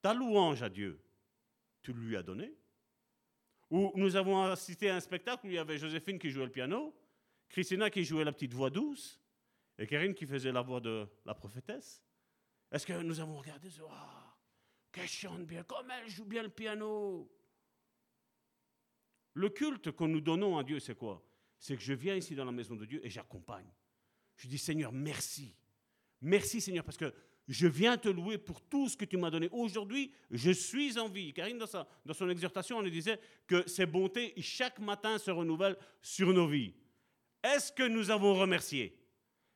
Ta louange à Dieu, tu lui as donné? Ou nous avons assisté à un spectacle où il y avait Joséphine qui jouait le piano, Christina qui jouait la petite voix douce, et Karine qui faisait la voix de la prophétesse. Est-ce que nous avons regardé ce qu'elle chante bien, comme elle joue bien le piano. Le culte que nous donnons à Dieu, c'est quoi? C'est que je viens ici dans la maison de Dieu et j'accompagne. Je dis Seigneur, merci. Merci Seigneur, parce que je viens te louer pour tout ce que tu m'as donné. Aujourd'hui, je suis en vie. Karine, dans, dans son exhortation, on disait que ses bontés, chaque matin, se renouvellent sur nos vies. Est-ce que nous avons remercié?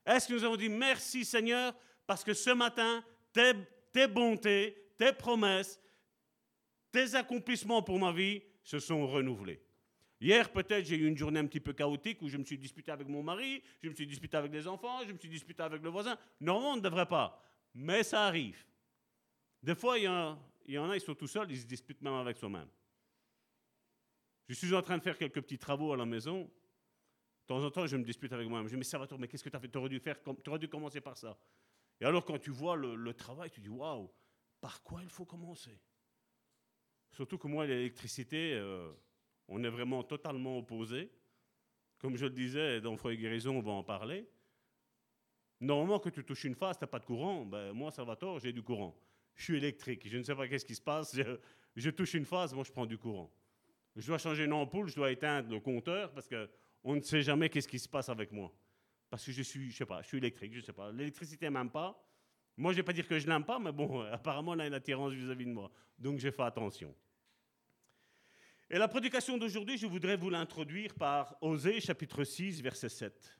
Est-ce que nous avons dit merci Seigneur, parce que ce matin, tes, bontés, tes promesses, tes accomplissements pour ma vie se sont renouvelés? Hier, peut-être, j'ai eu une journée un petit peu chaotique où je me suis disputé avec mon mari, je me suis disputé avec les enfants, je me suis disputé avec le voisin. Normalement, on ne devrait pas, mais ça arrive. Des fois, il y en a, ils sont tout seuls, ils se disputent même avec soi-même. Je suis en train de faire quelques petits travaux à la maison. De temps en temps, je me dispute avec moi-même. Je me dis, mais toi, mais qu'est-ce que tu as fait Tu aurais dû aurais dû commencer par ça. Et alors, quand tu vois le, travail, tu dis, waouh, par quoi il faut commencer? Surtout que moi, l'électricité, euh, on est vraiment totalement opposés. Comme je le disais, dans Foi et Guérison, on va en parler. Normalement, que tu touches une phase, tu n'as pas de courant. Ben, moi, Salvatore, j'ai du courant. Je suis électrique. Je ne sais pas qu'est-ce qui se passe. Je, touche une phase, moi, je prends du courant. Je dois changer une ampoule, je dois éteindre le compteur parce qu'on ne sait jamais qu'est-ce qui se passe avec moi. Parce que je suis, je sais pas, je suis électrique, je sais pas. L'électricité m'aime pas. Moi, je vais pas dire que je l'aime pas, mais bon, apparemment, on a une attirance vis-à-vis de moi. Donc, j'ai fait attention. Et la prédication d'aujourd'hui, je voudrais vous l'introduire par Osée chapitre 6, verset 7.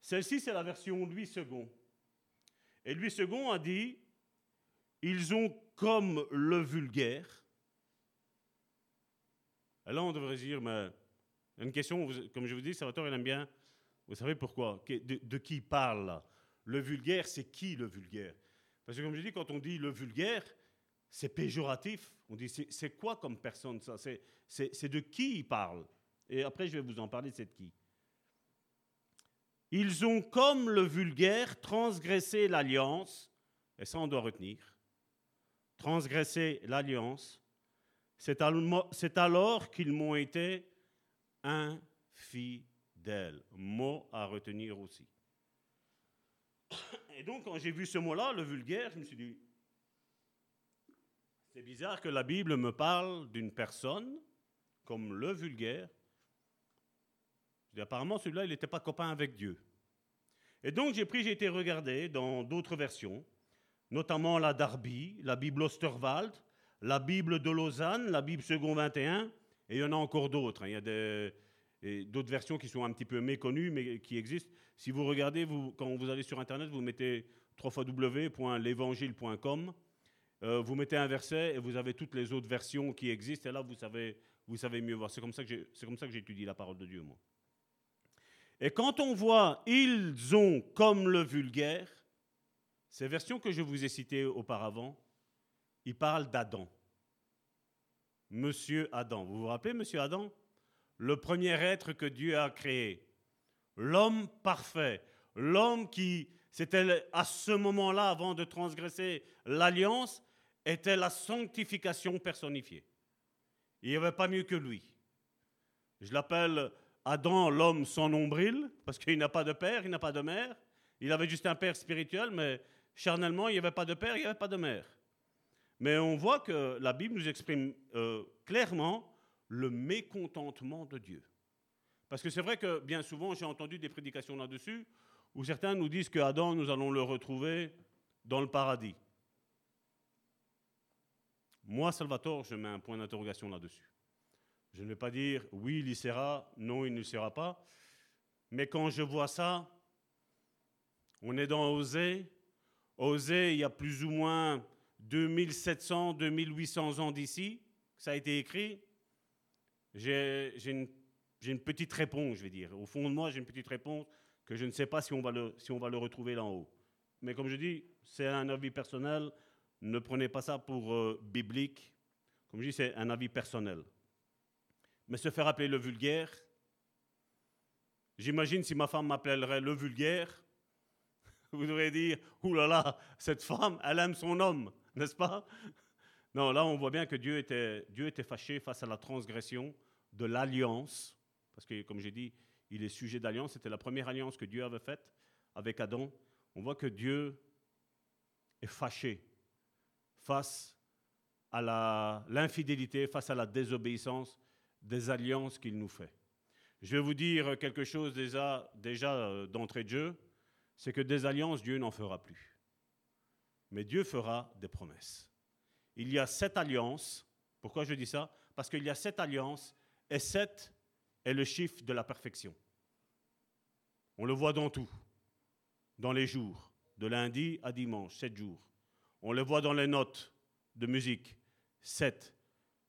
Celle-ci, c'est la version Louis II. Et Louis II a dit, ils ont comme le vulgaire. Et là, on devrait dire, mais une question, comme je vous dis, Salvatore, il aime bien. Vous savez pourquoi de, qui il parle Le vulgaire, c'est qui le vulgaire? Parce que comme je dis, quand on dit le vulgaire, c'est péjoratif. On dit, c'est quoi comme personne ça? C'est de qui il parle? Et après, je vais vous en parler, de qui Ils ont, comme le vulgaire, transgressé l'alliance, et ça on doit retenir, transgressé l'alliance, c'est alors qu'ils m'ont été infidèles. Mot à retenir aussi. Et donc, quand j'ai vu ce mot-là, le vulgaire, je me suis dit, c'est bizarre que la Bible me parle d'une personne comme le vulgaire. apparemment, celui-là, il n'était pas copain avec Dieu. Et donc, j'ai pris, j'ai été regardé dans d'autres versions, notamment la Darby, la Bible Osterwald, la Bible de Lausanne, la Bible Second 21, et il y en a encore d'autres. Hein. Il y a d'autres versions qui sont un petit peu méconnues, mais qui existent. Si vous regardez, quand vous allez sur Internet, vous mettez www.l'évangile.com euh, vous mettez un verset et vous avez toutes les autres versions qui existent, et là, vous savez, vous savez mieux voir. C'est comme ça que j'étudie la parole de Dieu, moi. Et quand on voit ils ont comme le vulgaire, ces versions que je vous ai citées auparavant, ils parlent d'Adam. Monsieur Adam. Vous vous rappelez, Monsieur Adam? Le premier être que Dieu a créé. L'homme parfait. L'homme qui, c'était à ce moment-là, avant de transgresser l'alliance, était la sanctification personnifiée. Il n'y avait pas mieux que lui. Je l'appelle Adam, l'homme sans nombril, parce qu'il n'a pas de père, il n'a pas de mère. Il avait juste un père spirituel, mais charnellement, il n'y avait pas de père, il n'y avait pas de mère. Mais on voit que la Bible nous exprime euh, clairement le mécontentement de Dieu. Parce que c'est vrai que bien souvent, j'ai entendu des prédications là-dessus, où certains nous disent que Adam, nous allons le retrouver dans le paradis. Moi, Salvatore, je mets un point d'interrogation là-dessus. Je ne vais pas dire oui, il y sera, non, il ne sera pas. Mais quand je vois ça, on est dans Osée. Osée, il y a plus ou moins 2700, 2800 ans d'ici, ça a été écrit. J'ai une, petite réponse, je vais dire. Au fond de moi, j'ai une petite réponse que je ne sais pas si on va le, si on va le retrouver là en haut. Mais comme je dis, c'est un avis personnel. Ne prenez pas ça pour euh, biblique. Comme je dis, c'est un avis personnel. Mais se faire appeler le vulgaire, j'imagine si ma femme m'appellerait le vulgaire, vous devriez dire, oulala, là là, cette femme, elle aime son homme, n'est-ce pas? Non, là on voit bien que Dieu était, Dieu était fâché face à la transgression de l'alliance, parce que comme j'ai dit, il est sujet d'alliance, c'était la première alliance que Dieu avait faite avec Adam. On voit que Dieu est fâché face à l'infidélité, face à la désobéissance des alliances qu'il nous fait. Je vais vous dire quelque chose déjà, déjà euh, d'entrée de jeu, c'est que des alliances, Dieu n'en fera plus. Mais Dieu fera des promesses. Il y a sept alliances. Pourquoi je dis ça? Parce qu'il y a sept alliances et sept est le chiffre de la perfection. On le voit dans tout, dans les jours, de lundi à dimanche, sept jours. On le voit dans les notes de musique, sept.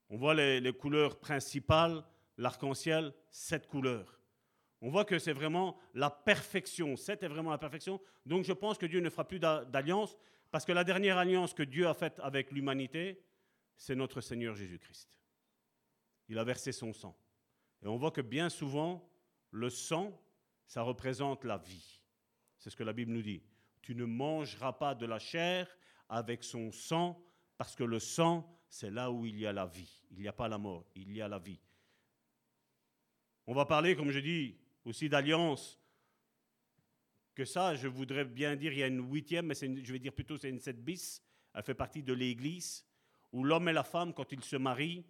On voit les, couleurs principales, l'arc-en-ciel, sept couleurs. On voit que c'est vraiment la perfection. Sept est vraiment la perfection. Donc je pense que Dieu ne fera plus d'alliance, parce que la dernière alliance que Dieu a faite avec l'humanité, c'est notre Seigneur Jésus-Christ. Il a versé son sang. Et on voit que bien souvent, le sang, ça représente la vie. C'est ce que la Bible nous dit. Tu ne mangeras pas de la chair avec son sang, parce que le sang, c'est là où il y a la vie. Il n'y a pas la mort, il y a la vie. On va parler, comme je dis, aussi d'alliance. Que ça, je voudrais bien dire, il y a une huitième, mais je vais dire plutôt c'est une sept bis. Elle fait partie de l'Église, où l'homme et la femme, quand ils se marient,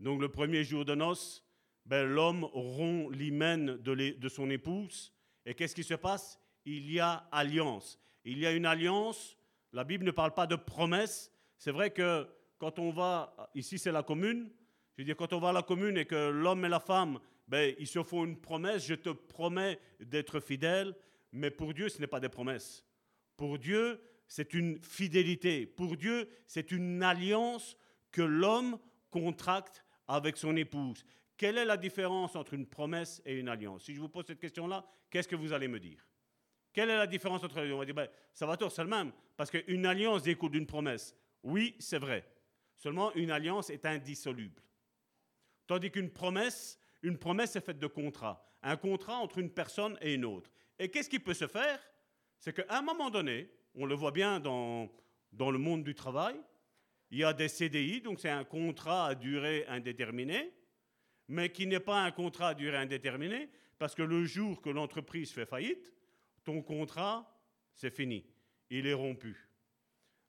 donc le premier jour de noces, ben, l'homme rompt l'hymen de, de son épouse. Et qu'est-ce qui se passe? Il y a alliance. Il y a une alliance. La Bible ne parle pas de promesse. C'est vrai que quand on va, ici c'est la commune, je veux dire, quand on va à la commune et que l'homme et la femme, ben, ils se font une promesse, je te promets d'être fidèle, mais pour Dieu, ce n'est pas des promesses. Pour Dieu, c'est une fidélité. Pour Dieu, c'est une alliance que l'homme contracte avec son épouse. Quelle est la différence entre une promesse et une alliance? Si je vous pose cette question-là, qu'est-ce que vous allez me dire? Quelle est la différence entre les deux? On va dire, ben, ça va c'est le même, parce qu'une alliance découle d'une promesse. Oui, c'est vrai. Seulement, une alliance est indissoluble. Tandis qu'une promesse, une promesse est faite de contrats. Un contrat entre une personne et une autre. Et qu'est-ce qui peut se faire? C'est qu'à un moment donné, on le voit bien dans, dans le monde du travail, il y a des CDI, donc c'est un contrat à durée indéterminée, mais qui n'est pas un contrat à durée indéterminée, parce que le jour que l'entreprise fait faillite, ton contrat, c'est fini. Il est rompu.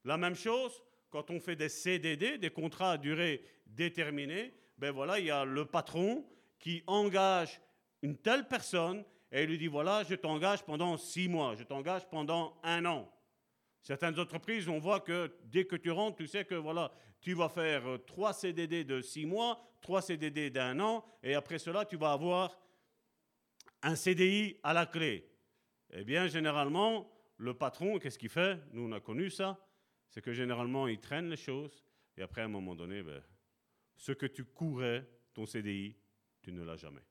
La même chose, quand on fait des CDD, des contrats à durée déterminée, ben voilà, il y a le patron qui engage une telle personne et il lui dit voilà, je t'engage pendant six mois, je t'engage pendant un an. Certaines entreprises, on voit que dès que tu rentres, tu sais que voilà, tu vas faire euh, trois CDD de six mois, trois CDD d'un an, et après cela, tu vas avoir un CDI à la clé. Eh bien, généralement, le patron, qu'est-ce qu'il fait? Nous, on a connu ça. C'est que généralement, il traîne les choses, et après, à un moment donné, ben, ce que tu courais, ton CDI, tu ne l'as jamais.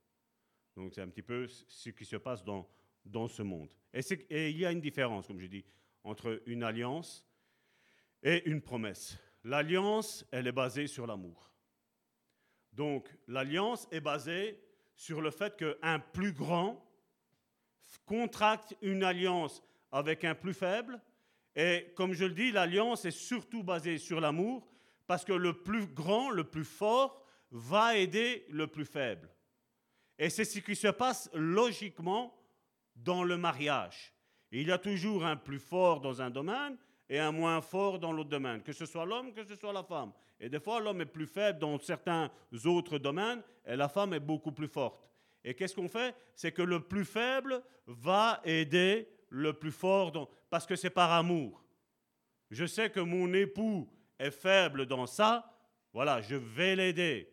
Donc, c'est un petit peu ce qui se passe dans, ce monde. Et, et il y a une différence, comme je dis entre une alliance et une promesse. L'alliance, elle est basée sur l'amour. Donc, l'alliance est basée sur le fait qu'un plus grand contracte une alliance avec un plus faible. Et comme je le dis, l'alliance est surtout basée sur l'amour, parce que le plus grand, le plus fort, va aider le plus faible. Et c'est ce qui se passe logiquement dans le mariage il y a toujours un plus fort dans un domaine et un moins fort dans l'autre domaine, que ce soit l'homme, que ce soit la femme. Et des fois, l'homme est plus faible dans certains autres domaines et la femme est beaucoup plus forte. Et qu'est-ce qu'on fait? C'est que le plus faible va aider le plus fort parce que c'est par amour. Je sais que mon époux est faible dans ça, voilà, je vais l'aider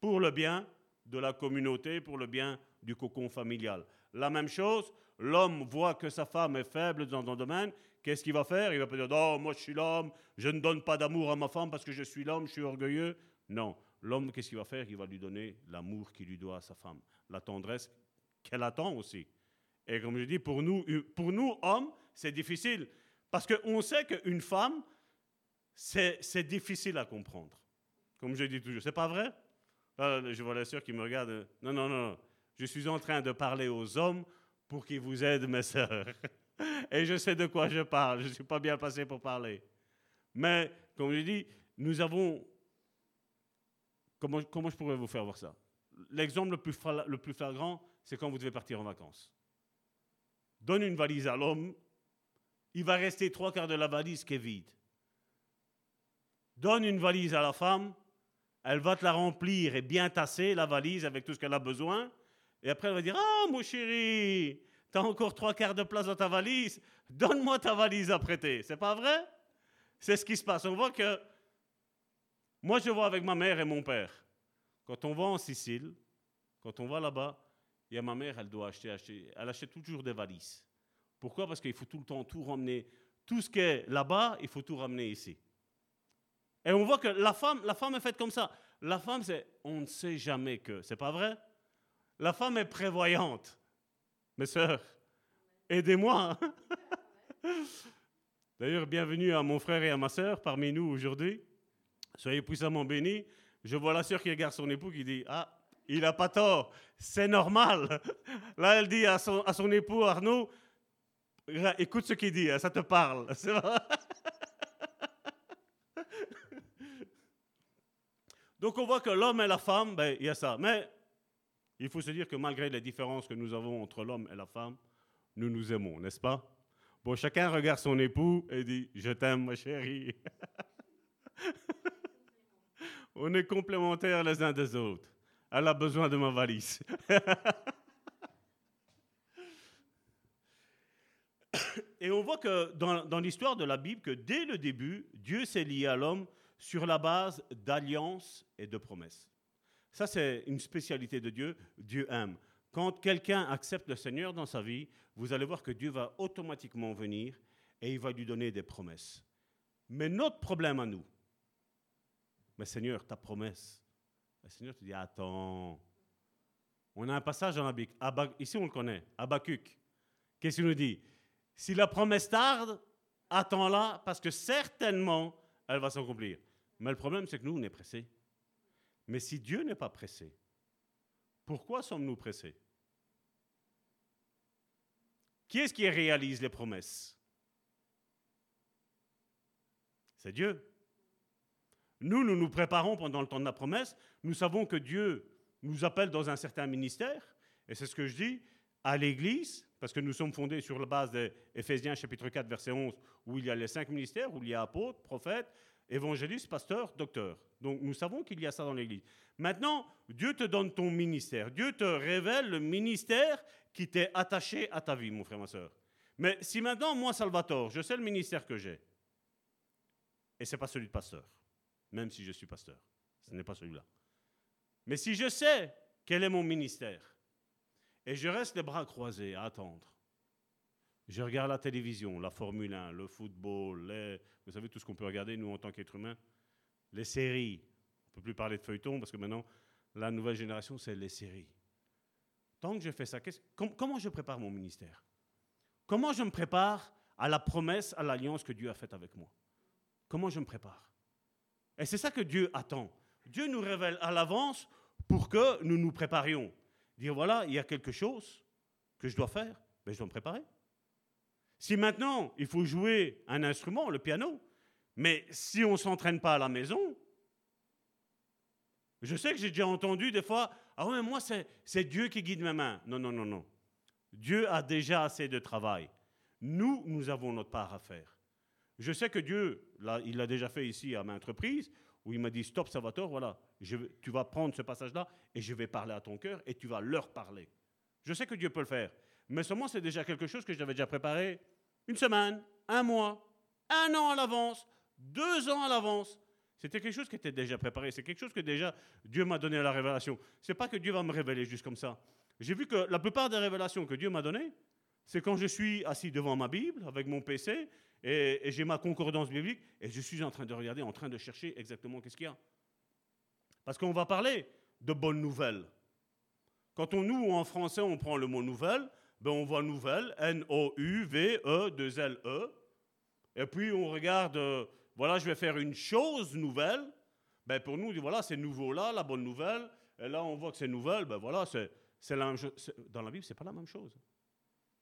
pour le bien de la communauté, pour le bien du cocon familial. La même chose, l'homme voit que sa femme est faible dans un domaine, qu'est-ce qu'il va faire? Il va pas dire Oh, moi je suis l'homme, je ne donne pas d'amour à ma femme parce que je suis l'homme, je suis orgueilleux. Non, l'homme, qu'est-ce qu'il va faire? Il va lui donner l'amour qu'il lui doit à sa femme, la tendresse qu'elle attend aussi. Et comme je dis, pour nous, pour nous hommes, c'est difficile parce qu'on sait qu'une femme, c'est difficile à comprendre. Comme je dis toujours, c'est pas vrai? Je vois la sœur qui me regarde. Non, non, non. Je suis en train de parler aux hommes pour qu'ils vous aident, mes sœurs. Et je sais de quoi je parle. Je ne suis pas bien passé pour parler. Mais, comme je dis, nous avons... Comment, comment je pourrais vous faire voir ça? L'exemple le plus, le plus flagrant, c'est quand vous devez partir en vacances. Donne une valise à l'homme, il va rester trois quarts de la valise qui est vide. donne une valise à la femme, elle va te la remplir et bien tasser, la valise, avec tout ce qu'elle a besoin. Et après, elle va dire Ah, mon chéri, tu as encore trois quarts de place dans ta valise, donne-moi ta valise à prêter. C'est pas vrai? C'est ce qui se passe. On voit que. Moi, je vois avec ma mère et mon père. Quand on va en Sicile, quand on va là-bas, il y a ma mère, elle doit acheter, acheter. Elle achète toujours des valises. Pourquoi? Parce qu'il faut tout le temps tout ramener. Tout ce qui est là-bas, il faut tout ramener ici. Et on voit que la femme, la femme est faite comme ça. La femme, c'est on ne sait jamais que. C'est pas vrai? La femme est prévoyante. Mes sœurs, aidez-moi. D'ailleurs, bienvenue à mon frère et à ma sœur parmi nous aujourd'hui. Soyez puissamment bénis. Je vois la sœur qui regarde son époux qui dit Ah, il n'a pas tort, c'est normal. Là, elle dit à son, à son époux Arnaud Écoute ce qu'il dit, hein, ça te parle. C'est vrai Donc on voit que l'homme et la femme, ben, il y a ça. Mais il faut se dire que malgré les différences que nous avons entre l'homme et la femme, nous nous aimons, n'est-ce pas? Bon, chacun regarde son époux et dit Je t'aime, ma chérie. on est complémentaires les uns des autres. Elle a besoin de ma valise. et on voit que dans, dans l'histoire de la Bible, que dès le début, Dieu s'est lié à l'homme sur la base d'alliances et de promesses. Ça, c'est une spécialité de Dieu. Dieu aime. Quand quelqu'un accepte le Seigneur dans sa vie, vous allez voir que Dieu va automatiquement venir et il va lui donner des promesses. Mais notre problème à nous, mais Seigneur, ta promesse, le Seigneur te dit, attends, on a un passage dans la Bible, ici on le connaît, Habakkuk. Qu'est-ce qu'il nous dit? Si la promesse tarde, attends-la, parce que certainement, elle va s'accomplir. Mais le problème, c'est que nous, on est pressés. Mais si Dieu n'est pas pressé, pourquoi sommes-nous pressés? Qui est-ce qui réalise les promesses? C'est Dieu. Nous, nous nous préparons pendant le temps de la promesse. Nous savons que Dieu nous appelle dans un certain ministère. Et c'est ce que je dis à l'Église, parce que nous sommes fondés sur la base d'Éphésiens chapitre 4, verset 11, où il y a les cinq ministères, où il y a apôtre, prophète, évangéliste, pasteur, docteur. Donc nous savons qu'il y a ça dans l'Église. Maintenant, Dieu te donne ton ministère. Dieu te révèle le ministère qui t'est attaché à ta vie, mon frère, ma soeur. Mais si maintenant, moi, Salvatore, je sais le ministère que j'ai, et ce n'est pas celui de pasteur, même si je suis pasteur, ce n'est pas celui-là. Mais si je sais quel est mon ministère, et je reste les bras croisés à attendre, je regarde la télévision, la Formule 1, le football, vous savez tout ce qu'on peut regarder, nous, en tant qu'êtres humains, les séries. On ne peut plus parler de feuilleton parce que maintenant, la nouvelle génération, c'est les séries. Tant que je fais ça, comment je prépare mon ministère? Comment je me prépare à la promesse, à l'alliance que Dieu a faite avec moi? Comment je me prépare? Et c'est ça que Dieu attend. Dieu nous révèle à l'avance pour que nous nous préparions. Dire voilà, il y a quelque chose que je dois faire, mais je dois me préparer. Si maintenant, il faut jouer un instrument, le piano, mais si on ne s'entraîne pas à la maison, je sais que j'ai déjà entendu des fois, ah ouais, moi c'est Dieu qui guide mes mains. Non, non, non, non. Dieu a déjà assez de travail. Nous, nous avons notre part à faire. Je sais que Dieu, il l'a déjà fait ici à ma entreprise, où il m'a dit, stop Salvatore, voilà, tu vas prendre ce passage-là et je vais parler à ton cœur et tu vas leur parler. Je sais que Dieu peut le faire. Mais seulement, c'est déjà quelque chose que j'avais déjà préparé une semaine, un mois, un an à l'avance, deux ans à l'avance. C'était quelque chose qui était déjà préparé. C'est quelque chose que déjà Dieu m'a donné à la révélation. C'est pas que Dieu va me révéler juste comme ça. J'ai vu que la plupart des révélations que Dieu m'a données, c'est quand je suis assis devant ma Bible avec mon PC et, et j'ai ma concordance biblique et je suis en train de regarder, en train de chercher exactement qu'est-ce qu'il y a. Parce qu'on va parler de bonnes nouvelles. Quand on, nous, en français, on prend le mot nouvelle, ben on voit nouvelle, N-O-U-V-E-2-L-E. Et puis on regarde, euh, voilà, je vais faire une chose nouvelle. Ben pour nous, voilà, c'est nouveau là, la bonne nouvelle. Et là, on voit que c'est nouvelle, ben voilà, c'est. Dans la Bible, c'est pas la même chose.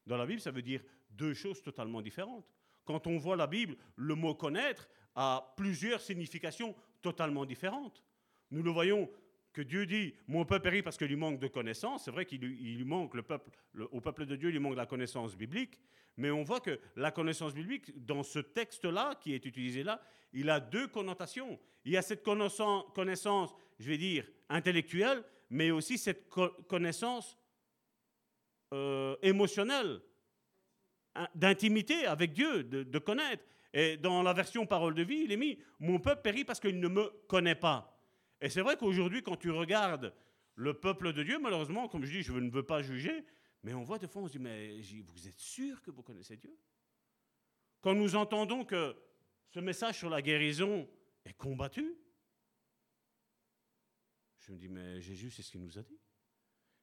Dans la Bible, ça veut dire deux choses totalement différentes. Quand on voit la Bible, le mot connaître a plusieurs significations totalement différentes. Nous le voyons que Dieu dit, mon peuple périt parce qu'il lui manque de connaissances. C'est vrai qu'il lui manque, le peuple, au peuple de Dieu, il lui manque la connaissance biblique. Mais on voit que la connaissance biblique, dans ce texte-là, qui est utilisé là, il a deux connotations. Il y a cette connaissance, je vais dire, intellectuelle, mais aussi cette connaissance euh, émotionnelle, d'intimité avec Dieu, de, de, connaître. Et dans la version parole de vie, il est mis Mon peuple périt parce qu'il ne me connaît pas. Et c'est vrai qu'aujourd'hui, quand tu regardes le peuple de Dieu, malheureusement, comme je dis, je ne veux pas juger, mais on voit de fois, on se dit, mais vous êtes sûr que vous connaissez Dieu? Quand nous entendons que ce message sur la guérison est combattu, je me dis, mais Jésus, c'est ce qu'il nous a dit.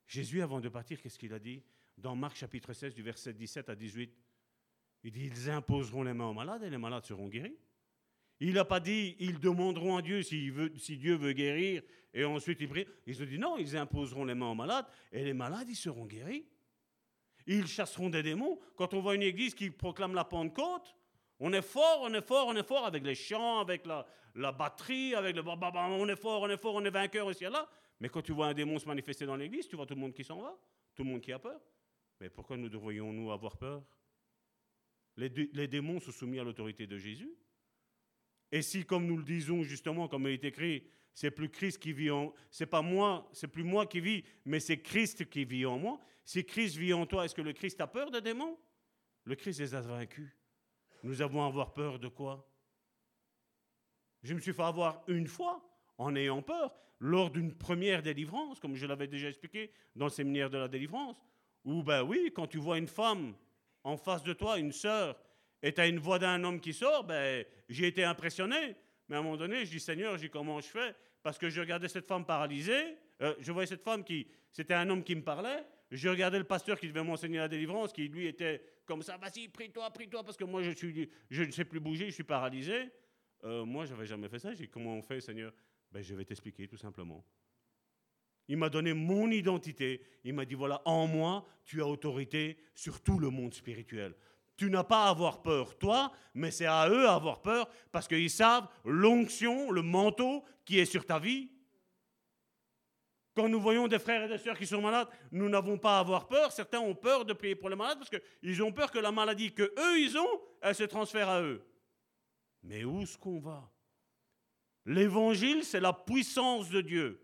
Jésus, avant de partir, qu'est-ce qu'il a dit? Dans Marc chapitre 16, du verset 17 à 18, il dit, ils imposeront les mains aux malades et les malades seront guéris. Il n'a pas dit, ils demanderont à Dieu si Dieu veut guérir, et ensuite ils prient. Il se dit, non, ils imposeront les mains aux malades, et les malades, ils seront guéris. Ils chasseront des démons. Quand on voit une église qui proclame la Pentecôte, on est fort, on est fort, on est fort avec les chants, avec la, batterie, avec le on est fort, on est fort, on est vainqueur aussi là. Mais quand tu vois un démon se manifester dans l'église, tu vois tout le monde qui s'en va, tout le monde qui a peur. Mais pourquoi nous devrions-nous avoir peur? Les démons sont soumis à l'autorité de Jésus. Et si, comme nous le disons justement, comme il est écrit, c'est plus Christ qui vit en, c'est pas moi, c'est plus moi qui vis, mais c'est Christ qui vit en moi. Si Christ vit en toi, est-ce que le Christ a peur des démons? Le Christ les a vaincus. Nous avons à avoir peur de quoi? Je me suis fait avoir une fois en ayant peur lors d'une première délivrance, comme je l'avais déjà expliqué dans le séminaire de la délivrance, où ben oui, quand tu vois une femme en face de toi, une sœur, et tu as une voix d'un homme qui sort, ben j'ai été impressionné. Mais à un moment donné, je dis Seigneur, je comment je fais? Parce que je regardais cette femme paralysée, euh, je voyais cette femme qui, c'était un homme qui me parlait, je regardais le pasteur qui devait m'enseigner la délivrance, qui lui était comme ça, vas-y, prie-toi, prie-toi, parce que moi je, suis, je ne sais plus bouger, je suis paralysé. Euh, moi, je n'avais jamais fait ça. J'ai dit, comment on fait, Seigneur? Ben, Je vais t'expliquer tout simplement. Il m'a donné mon identité. Il m'a dit, voilà, en moi, tu as autorité sur tout le monde spirituel. Tu n'as pas à avoir peur, toi, mais c'est à eux à avoir peur parce qu'ils savent l'onction, le manteau qui est sur ta vie. Quand nous voyons des frères et des sœurs qui sont malades, nous n'avons pas à avoir peur. Certains ont peur de prier pour les malades parce qu'ils ont peur que la maladie que eux ils ont, elle se transfère à eux. Mais où est-ce qu'on va? L'évangile, c'est la puissance de Dieu.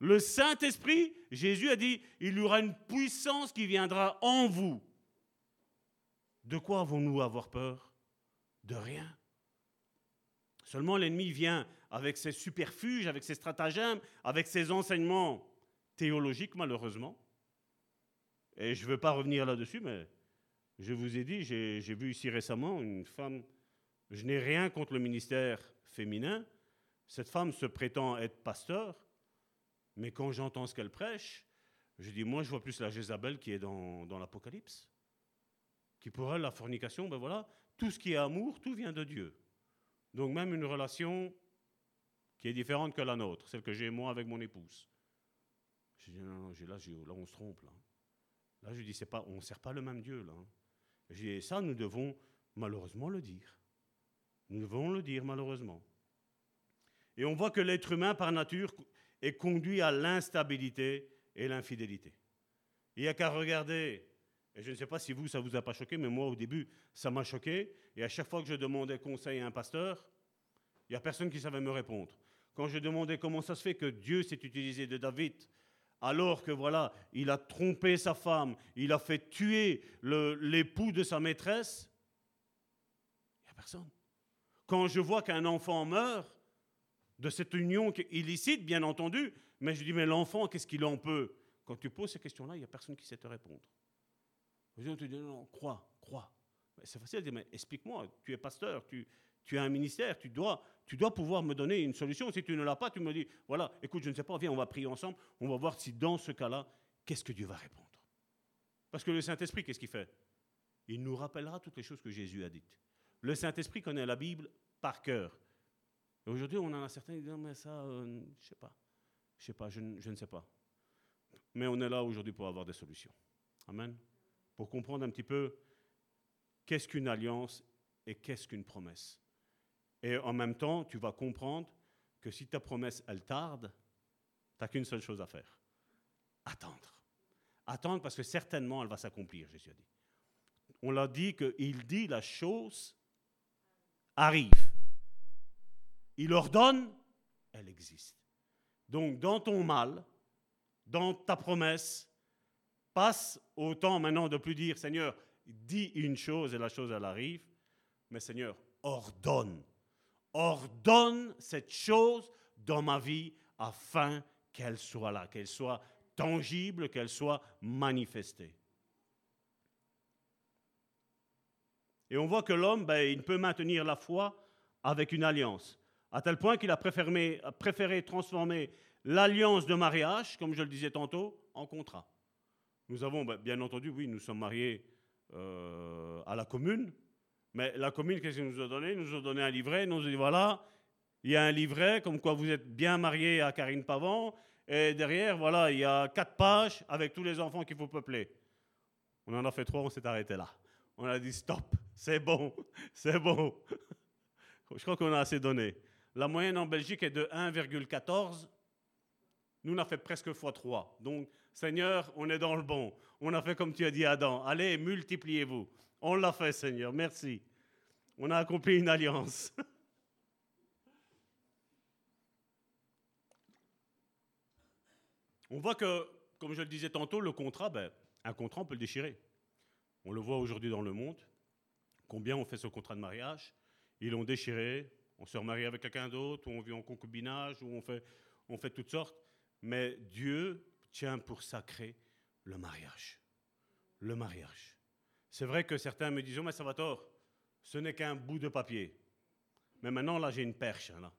Le Saint-Esprit, Jésus a dit, il y aura une puissance qui viendra en vous. De quoi avons-nous à avoir peur? De rien. Seulement l'ennemi vient avec ses superfuges, avec ses stratagèmes, avec ses enseignements théologiques, malheureusement. Et je ne veux pas revenir là-dessus, mais je vous ai dit, j'ai vu ici récemment une femme, je n'ai rien contre le ministère féminin, cette femme se prétend être pasteur, mais quand j'entends ce qu'elle prêche, je dis, moi je vois plus la Jézabel qui est dans, dans l'Apocalypse qui pour elle, la fornication, ben voilà, tout ce qui est amour, tout vient de Dieu. Donc même une relation qui est différente que la nôtre, celle que j'ai moi avec mon épouse. Je dis, non, non, là, on se trompe. Là, là je dis, pas, on ne sert pas le même Dieu. Là. Je dis, ça, nous devons malheureusement le dire. Nous devons le dire, malheureusement. Et on voit que l'être humain, par nature, est conduit à l'instabilité et l'infidélité. Il n'y a qu'à regarder et je ne sais pas si vous, ça vous a pas choqué, mais moi, au début, ça m'a choqué. Et à chaque fois que je demandais conseil à un pasteur, il n'y a personne qui savait me répondre. Quand je demandais comment ça se fait que Dieu s'est utilisé de David, alors que voilà, il a trompé sa femme, il a fait tuer l'époux de sa maîtresse, il n'y a personne. Quand je vois qu'un enfant meurt, de cette union illicite, bien entendu, mais je dis, mais l'enfant, qu'est-ce qu'il en peut? Quand tu poses ces questions-là, il n'y a personne qui sait te répondre. On te dit non, crois, crois. C'est facile de dire, mais explique-moi, tu es pasteur, tu, tu as un ministère, tu dois, tu dois pouvoir me donner une solution. Si tu ne l'as pas, tu me dis, voilà, écoute, je ne sais pas, viens, on va prier ensemble, on va voir si dans ce cas-là, qu'est-ce que Dieu va répondre. Parce que le Saint-Esprit, qu'est-ce qu'il fait? Il nous rappellera toutes les choses que Jésus a dites. Le Saint-Esprit connaît la Bible par cœur. Et aujourd'hui, on en a certains qui disent, mais ça, euh, je ne sais pas, je sais pas, je ne sais pas. Mais on est là aujourd'hui pour avoir des solutions. Amen pour comprendre un petit peu qu'est-ce qu'une alliance et qu'est-ce qu'une promesse. Et en même temps, tu vas comprendre que si ta promesse, elle tarde, Tu n'as qu'une seule chose à faire. Attendre. Attendre parce que certainement elle va s'accomplir, Jésus a dit. On l'a dit qu'il dit la chose arrive. Il ordonne, elle existe. Donc dans ton mal, dans ta promesse, passe au temps maintenant de plus dire, Seigneur, dis une chose et la chose elle arrive, mais Seigneur, ordonne. Ordonne cette chose dans ma vie afin qu'elle soit là, qu'elle soit tangible, qu'elle soit manifestée. Et on voit que l'homme, ben, il peut maintenir la foi avec une alliance, à tel point qu'il a préféré, préféré transformer l'alliance de mariage, comme je le disais tantôt, en contrat. Nous avons, ben, bien entendu, oui, nous sommes mariés euh, à la commune, mais la commune, qu'est-ce qu'elle nous a donné? Nous a donné un livret, nous a dit voilà, il y a un livret comme quoi vous êtes bien marié à Karine Pavant, et derrière, voilà, il y a quatre pages avec tous les enfants qu'il faut peupler. On en a fait trois, on s'est arrêté là. On a dit stop, c'est bon, c'est bon. Je crois qu'on a assez donné. La moyenne en Belgique est de 1,14. Nous, on a fait presque x3. Donc, Seigneur, on est dans le bon. On a fait comme tu as dit Adam. Allez, multipliez-vous. On l'a fait, Seigneur. Merci. On a accompli une alliance. on voit que, comme je le disais tantôt, le contrat, ben, un contrat, on peut le déchirer. On le voit aujourd'hui dans le monde. Combien on fait ce contrat de mariage Ils l'ont déchiré, on se remarie avec quelqu'un d'autre, ou on vit en concubinage, ou on fait, on fait toutes sortes. Mais Dieu tient pour sacré le mariage. Le mariage. C'est vrai que certains me disent, oh, mais ça va tort, ce n'est qu'un bout de papier. Mais maintenant, là, j'ai une perche. Hein, là.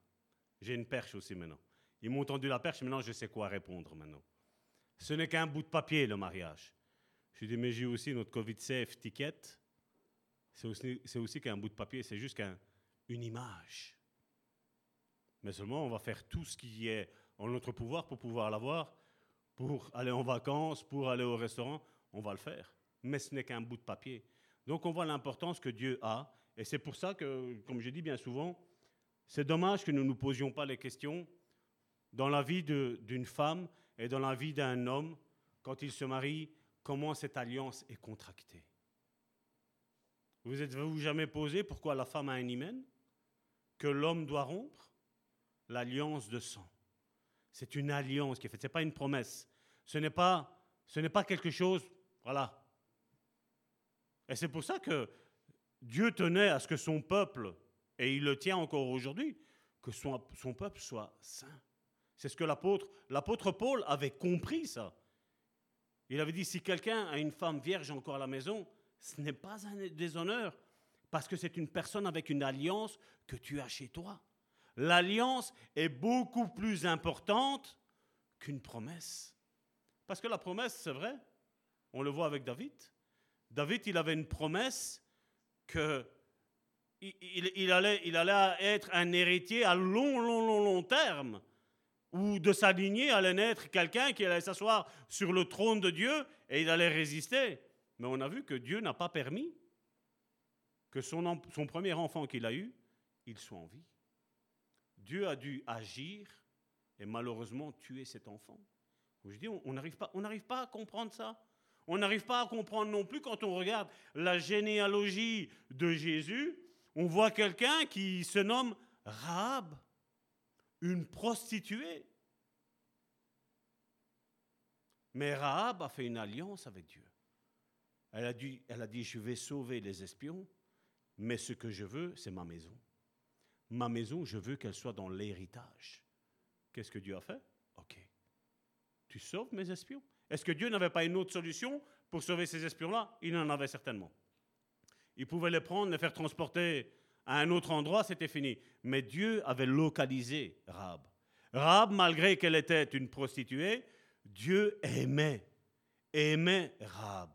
J'ai une perche aussi maintenant. Ils m'ont tendu la perche, maintenant, je sais quoi répondre maintenant. Ce n'est qu'un bout de papier, le mariage. Je dis, mais j'ai aussi notre Covid-safe ticket. C'est aussi, aussi qu'un bout de papier, c'est juste qu'une image. Mais seulement, on va faire tout ce qui est en notre pouvoir pour pouvoir l'avoir, pour aller en vacances, pour aller au restaurant. On va le faire mais ce n'est qu'un bout de papier. Donc on voit l'importance que Dieu a, et c'est pour ça que, comme je dis bien souvent, c'est dommage que nous ne nous posions pas les questions dans la vie d'une femme et dans la vie d'un homme, quand ils se marient, comment cette alliance est contractée. Vous êtes-vous jamais posé pourquoi la femme a un hymen Que l'homme doit rompre L'alliance de sang. C'est une alliance qui est faite, ce n'est pas une promesse. Ce n'est pas, ce n'est pas quelque chose, voilà, et c'est pour ça que Dieu tenait à ce que son peuple, et il le tient encore aujourd'hui, que son, son, peuple soit saint. C'est ce que l'apôtre, l'apôtre Paul avait compris ça. Il avait dit, si quelqu'un a une femme vierge encore à la maison, ce n'est pas un déshonneur, parce que c'est une personne avec une alliance que tu as chez toi. L'alliance est beaucoup plus importante qu'une promesse. Parce que la promesse, c'est vrai, on le voit avec David. David, il avait une promesse que il, allait, être un héritier à long, long, long, long terme, ou de sa lignée allait naître quelqu'un qui allait s'asseoir sur le trône de Dieu et il allait résister. Mais on a vu que Dieu n'a pas permis que son, son premier enfant qu'il a eu, il soit en vie. Dieu a dû agir et malheureusement tuer cet enfant. Je dis, on n'arrive pas, à comprendre ça. On n'arrive pas à comprendre non plus quand on regarde la généalogie de Jésus. On voit quelqu'un qui se nomme Rahab, une prostituée. Mais Rahab a fait une alliance avec Dieu. Elle a dit, je vais sauver les espions, mais ce que je veux, c'est ma maison. Ma maison, je veux qu'elle soit dans l'héritage. Qu'est-ce que Dieu a fait? Ok. Tu sauves mes espions? Est-ce que Dieu n'avait pas une autre solution pour sauver ces espions-là? Il en avait certainement. Il pouvait les prendre, les faire transporter à un autre endroit, c'était fini. Mais Dieu avait localisé Rahab. Rahab, malgré qu'elle était une prostituée, Dieu aimait, aimait Rahab.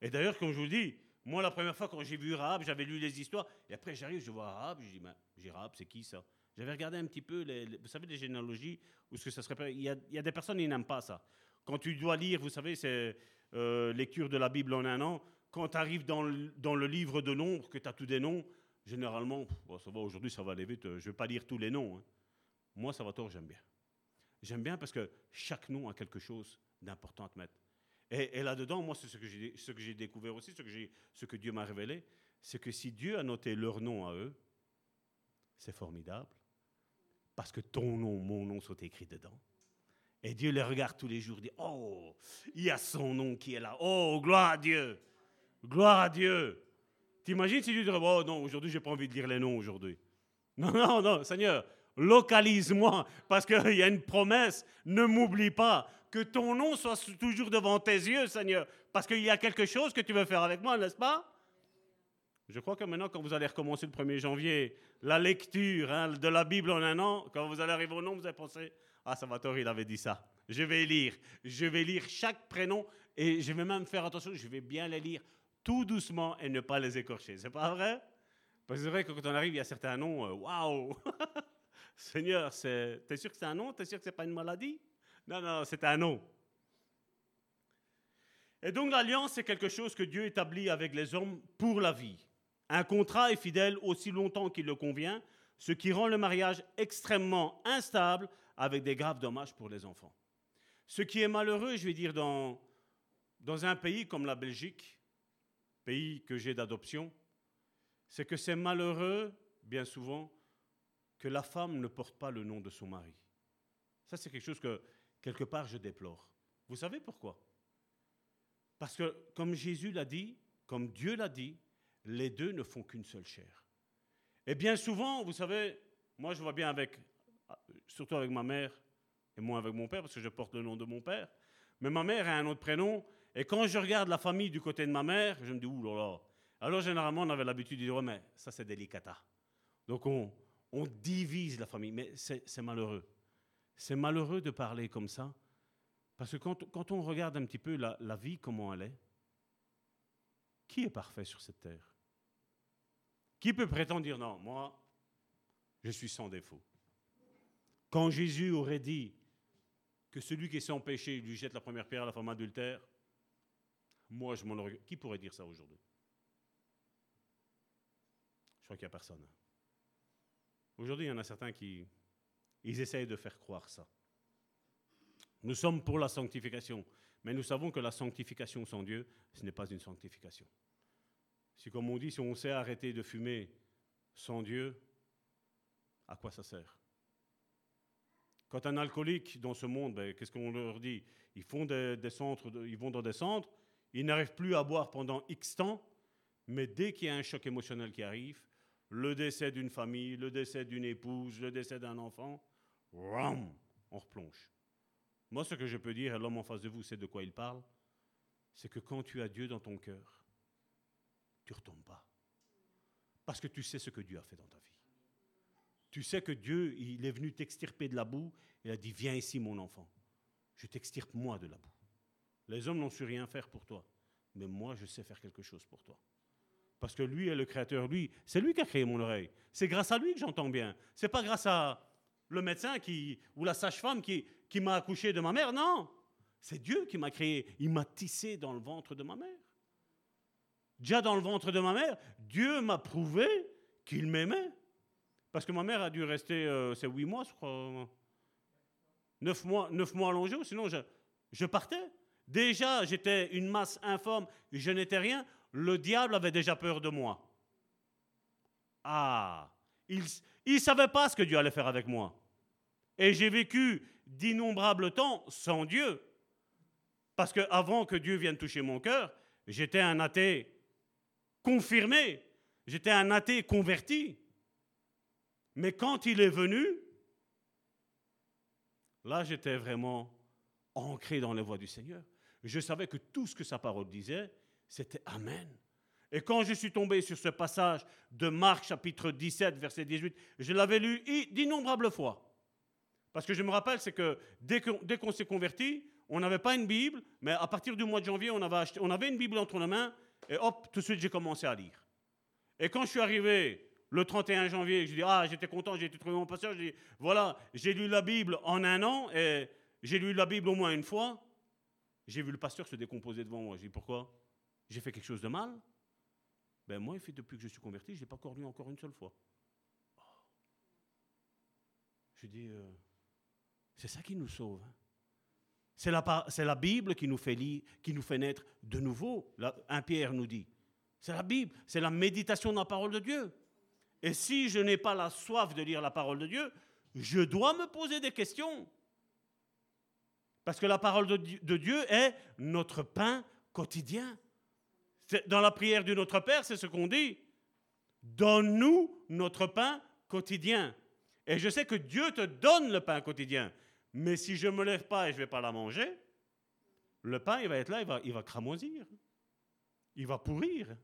Et d'ailleurs, comme je vous dis, moi, la première fois quand j'ai vu Rahab, j'avais lu les histoires, et après j'arrive, je vois Rahab, je dis, mais Rahab, c'est qui ça? J'avais regardé un petit peu, les, vous savez, les généalogies, où ce que ça serait. Il y, a, il y a des personnes qui n'aiment pas ça. Quand tu dois lire, vous savez, c'est euh, lecture de la Bible en un an. Quand tu arrives dans le, livre de nombres, que tu as tous des noms, généralement, ça va aujourd'hui, ça va aller vite, je ne vais pas lire tous les noms. Hein. Moi, ça va tort, j'aime bien. j'aime bien parce que chaque nom a quelque chose d'important à te mettre. Et, là-dedans, moi, c'est ce que j'ai, découvert aussi, ce que, Dieu m'a révélé, c'est que si Dieu a noté leur nom à eux, c'est formidable, parce que ton nom, mon nom sont écrits dedans. Et Dieu les regarde tous les jours, dit, oh, il y a son nom qui est là. Oh, gloire à Dieu. Gloire à Dieu. T'imagines si Dieu dirait, oh non, aujourd'hui, j'ai pas envie de lire les noms aujourd'hui. Non, non, non, Seigneur, localise-moi, parce qu'il y a une promesse, ne m'oublie pas, que ton nom soit toujours devant tes yeux, Seigneur, parce qu'il y a quelque chose que tu veux faire avec moi, n'est-ce pas? Je crois que maintenant, quand vous allez recommencer le 1er janvier, la lecture hein, de la Bible en un an, quand vous allez arriver au nom, vous allez penser, ah, Salvatore, il avait dit ça. Je vais lire, je vais lire chaque prénom, et je vais même faire attention, je vais bien les lire tout doucement et ne pas les écorcher. C'est pas vrai? Parce que c'est vrai que quand on arrive, il y a certains noms, euh, waouh! Seigneur, t'es sûr que c'est un nom? T'es sûr que c'est pas une maladie? Non, non, c'est un nom. Et donc l'alliance, c'est quelque chose que Dieu établit avec les hommes pour la vie. Un contrat est fidèle aussi longtemps qu'il le convient, ce qui rend le mariage extrêmement instable avec des graves dommages pour les enfants. Ce qui est malheureux, je vais dire, dans, dans un pays comme la Belgique, pays que j'ai d'adoption, c'est que c'est malheureux, bien souvent, que la femme ne porte pas le nom de son mari. Ça, c'est quelque chose que, quelque part, je déplore. Vous savez pourquoi? Parce que, comme Jésus l'a dit, comme Dieu l'a dit, les deux ne font qu'une seule chair. Et bien souvent, vous savez, moi je vois bien avec, surtout avec ma mère, et moi avec mon père, parce que je porte le nom de mon père, mais ma mère a un autre prénom, et quand je regarde la famille du côté de ma mère, je me dis, ouh là là. Alors généralement, on avait l'habitude de dire, oh, mais ça c'est délicata. Donc on, on divise la famille, mais c'est malheureux. C'est malheureux de parler comme ça, parce que quand, on regarde un petit peu la, vie, comment elle est, qui est parfait sur cette terre? Qui peut prétendre dire non, moi, je suis sans défaut? Quand Jésus aurait dit que celui qui est sans péché lui jette la première pierre à la femme adultère, moi, je m'en. Qui pourrait dire ça aujourd'hui? Je crois qu'il n'y a personne. Aujourd'hui, il y en a certains qui ils essayent de faire croire ça. Nous sommes pour la sanctification, mais nous savons que la sanctification sans Dieu, ce n'est pas une sanctification. Si, comme on dit, si on sait arrêter de fumer sans Dieu, à quoi ça sert? Quand un alcoolique dans ce monde, ben, qu'est-ce qu'on leur dit? Ils font des, centres, ils vont dans des centres, ils n'arrivent plus à boire pendant X temps, mais dès qu'il y a un choc émotionnel qui arrive, le décès d'une famille, le décès d'une épouse, le décès d'un enfant, on replonge. Moi, ce que je peux dire à l'homme en face de vous, c'est de quoi il parle, c'est que quand tu as Dieu dans ton cœur, tu ne retombes pas. Parce que tu sais ce que Dieu a fait dans ta vie. Tu sais que Dieu, il est venu t'extirper de la boue, il a dit, viens ici mon enfant, je t'extirpe moi de la boue. Les hommes n'ont su rien faire pour toi, mais moi, je sais faire quelque chose pour toi. Parce que lui est le créateur, lui, c'est lui qui a créé mon oreille. C'est grâce à lui que j'entends bien. C'est pas grâce à le médecin qui, ou la sage-femme qui, qui m'a accouché de ma mère, non. C'est Dieu qui m'a créé. Il m'a tissé dans le ventre de ma mère. Déjà dans le ventre de ma mère, Dieu m'a prouvé qu'il m'aimait. Parce que ma mère a dû rester, euh, c'est huit mois, je crois. Neuf mois, neuf mois allongés, sinon je, je partais. Déjà, j'étais une masse informe, je n'étais rien. Le diable avait déjà peur de moi. Ah, il ne savait pas ce que Dieu allait faire avec moi. Et j'ai vécu d'innombrables temps sans Dieu. Parce qu'avant que Dieu vienne toucher mon cœur, j'étais un athée confirmé, j'étais un athée converti. Mais quand il est venu, là j'étais vraiment ancré dans les voies du Seigneur. Je savais que tout ce que sa parole disait, c'était Amen. Et quand je suis tombé sur ce passage de Marc chapitre 17, verset 18, je l'avais lu d'innombrables fois. Parce que je me rappelle, c'est que dès qu'on s'est converti, on n'avait pas une Bible, mais à partir du mois de janvier, on avait, une Bible entre nos mains, et hop, tout de suite, j'ai commencé à lire. Et quand je suis arrivé le 31 janvier, je dis, ah, j'étais content, j'ai été trouvé mon pasteur, je dis, voilà, j'ai lu la Bible en un an, et j'ai lu la Bible au moins une fois, j'ai vu le pasteur se décomposer devant moi. Je dis, pourquoi? J'ai fait quelque chose de mal? Ben moi, depuis que je suis converti, je n'ai pas encore lu encore une seule fois. Je dis, euh, C'est ça qui nous sauve. C'est la, la, Bible qui nous, fait qui nous fait naître de nouveau, un Pierre nous dit. C'est la Bible, c'est la méditation de la parole de Dieu. Et si je n'ai pas la soif de lire la parole de Dieu, je dois me poser des questions. Parce que la parole de Dieu est notre pain quotidien. Dans la prière du Notre Père, c'est ce qu'on dit. Donne-nous notre pain quotidien. Et je sais que Dieu te donne le pain quotidien. Mais si je ne me lève pas et je ne vais pas la manger, le pain, il va être là, il va, il va cramoisir. Il va pourrir.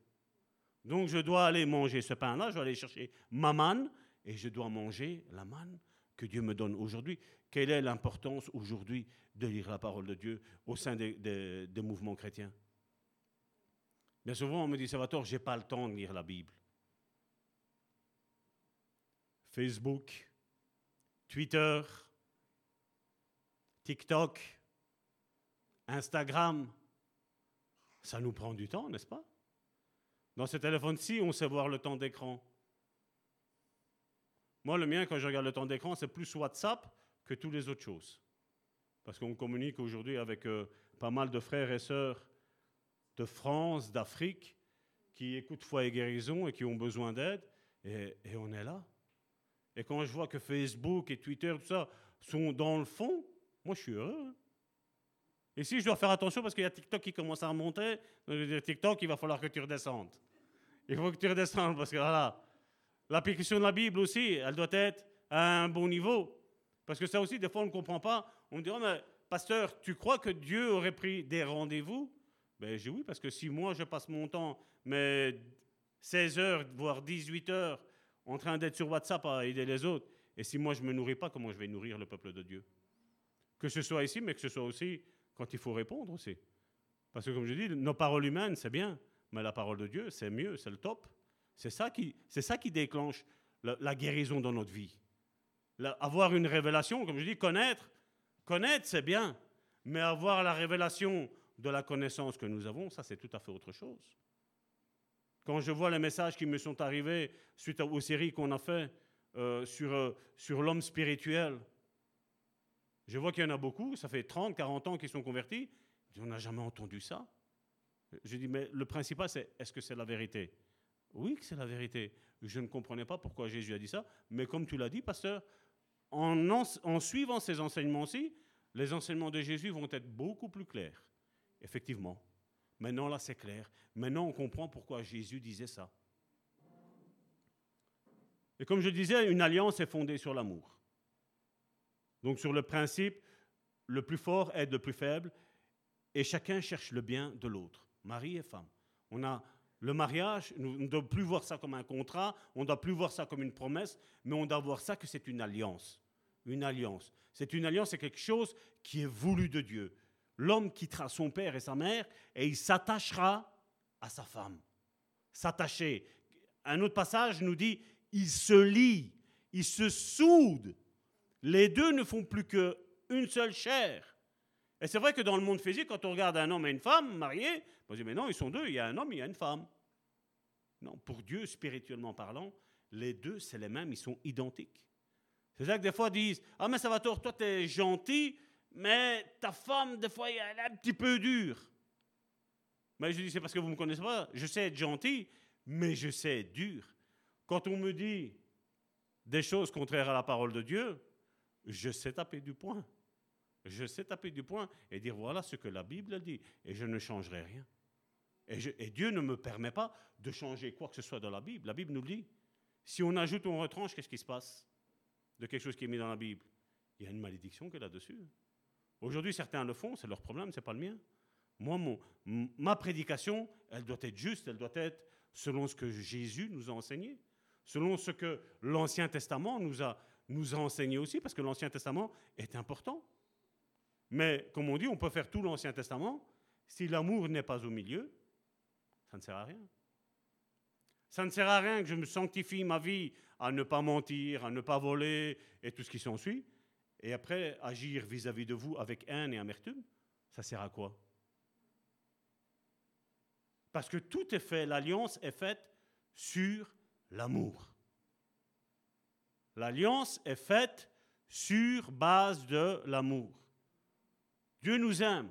Donc je dois aller manger ce pain-là, je dois aller chercher ma manne et je dois manger la manne que Dieu me donne aujourd'hui. Quelle est l'importance aujourd'hui de lire la parole de Dieu au sein des, des mouvements chrétiens? Bien souvent, on me dit, Salvatore, je n'ai pas le temps de lire la Bible. Facebook, Twitter, TikTok, Instagram, ça nous prend du temps, n'est-ce pas? Dans ce téléphone-ci, on sait voir le temps d'écran. Moi, le mien, quand je regarde le temps d'écran, c'est plus WhatsApp que toutes les autres choses. Parce qu'on communique aujourd'hui avec euh, pas mal de frères et sœurs de France, d'Afrique, qui écoutent Foi et Guérison et qui ont besoin d'aide, et, et, on est là. Et quand je vois que Facebook et Twitter, tout ça, sont dans le fond, moi, je suis heureux. Hein. Et si je dois faire attention parce qu'il y a TikTok qui commence à remonter, TikTok, il va falloir que tu redescendes. Il faut que tu redescendes parce que voilà, l'application de la Bible aussi, elle doit être à un bon niveau. Parce que ça aussi, des fois, on ne comprend pas. On me dit, oh, mais pasteur, tu crois que Dieu aurait pris des rendez-vous? Ben, j'ai oui, parce que si moi, je passe mon temps, mais 16 heures, voire 18 heures, en train d'être sur WhatsApp à aider les autres, et si moi, je ne me nourris pas, comment je vais nourrir le peuple de Dieu? Que ce soit ici, mais que ce soit aussi quand il faut répondre aussi. Parce que comme je dis, nos paroles humaines, c'est bien, mais la parole de Dieu, c'est mieux, c'est le top. C'est ça qui, ça qui déclenche la, guérison dans notre vie. avoir une révélation, comme je dis, connaître, connaître, c'est bien, mais avoir la révélation de la connaissance que nous avons, ça, c'est tout à fait autre chose. Quand je vois les messages qui me sont arrivés suite aux séries qu'on a fait euh, sur, euh, sur l'homme spirituel, je vois qu'il y en a beaucoup, ça fait 30, 40 ans qu'ils sont convertis. On n'a jamais entendu ça. Je dis, mais le principal, c'est est-ce que c'est la vérité? Oui, que c'est la vérité. Je ne comprenais pas pourquoi Jésus a dit ça, mais comme tu l'as dit, pasteur, en, suivant ces enseignements-ci, les enseignements de Jésus vont être beaucoup plus clairs. Effectivement. Maintenant, là, c'est clair. Maintenant, on comprend pourquoi Jésus disait ça. Et comme je disais, une alliance est fondée sur l'amour. Donc sur le principe, le plus fort aide le plus faible, et chacun cherche le bien de l'autre, mari et femme. On a le mariage, nous ne devons plus voir ça comme un contrat, on ne doit plus voir ça comme une promesse, mais on doit voir ça que c'est une alliance. Une alliance. C'est une alliance, c'est quelque chose qui est voulu de Dieu. L'homme quittera son père et sa mère et il s'attachera à sa femme. S'attacher. Un autre passage nous dit, il se lie, il se soude les deux ne font plus qu'une seule chair. Et c'est vrai que dans le monde physique, quand on regarde un homme et une femme mariés, on se dit, mais non, ils sont deux, il y a un homme, il y a une femme. Non, pour Dieu, spirituellement parlant, les deux, c'est les mêmes, ils sont identiques. C'est ça que des fois disent, ah mais va toi, tu es gentil, mais ta femme, des fois, elle est un petit peu dure. Mais je dis, c'est parce que vous ne me connaissez pas. Je sais être gentil, mais je sais être dur. Quand on me dit des choses contraires à la parole de Dieu, je sais taper du poing. Je sais taper du poing et dire voilà ce que la Bible dit et je ne changerai rien. Et, Dieu ne me permet pas de changer quoi que ce soit dans la Bible. La Bible nous dit. Si on ajoute ou on retranche, qu'est-ce qui se passe de quelque chose qui est mis dans la Bible? Il y a une malédiction qui est là-dessus. Aujourd'hui, certains le font, c'est leur problème, c'est pas le mien. Moi, mon, ma prédication, elle doit être juste, elle doit être selon ce que Jésus nous a enseigné, selon ce que l'Ancien Testament nous a, nous a enseigné aussi, parce que l'Ancien Testament est important. Mais comme on dit, on peut faire tout l'Ancien Testament. Si l'amour n'est pas au milieu, ça ne sert à rien. Ça ne sert à rien que je me sanctifie ma vie à ne pas mentir, à ne pas voler et tout ce qui s'ensuit. Et après, agir vis-à-vis de vous avec haine et amertume, ça sert à quoi? Parce que tout est fait, l'alliance est faite sur l'amour. L'alliance est faite sur base de l'amour. Dieu nous aime.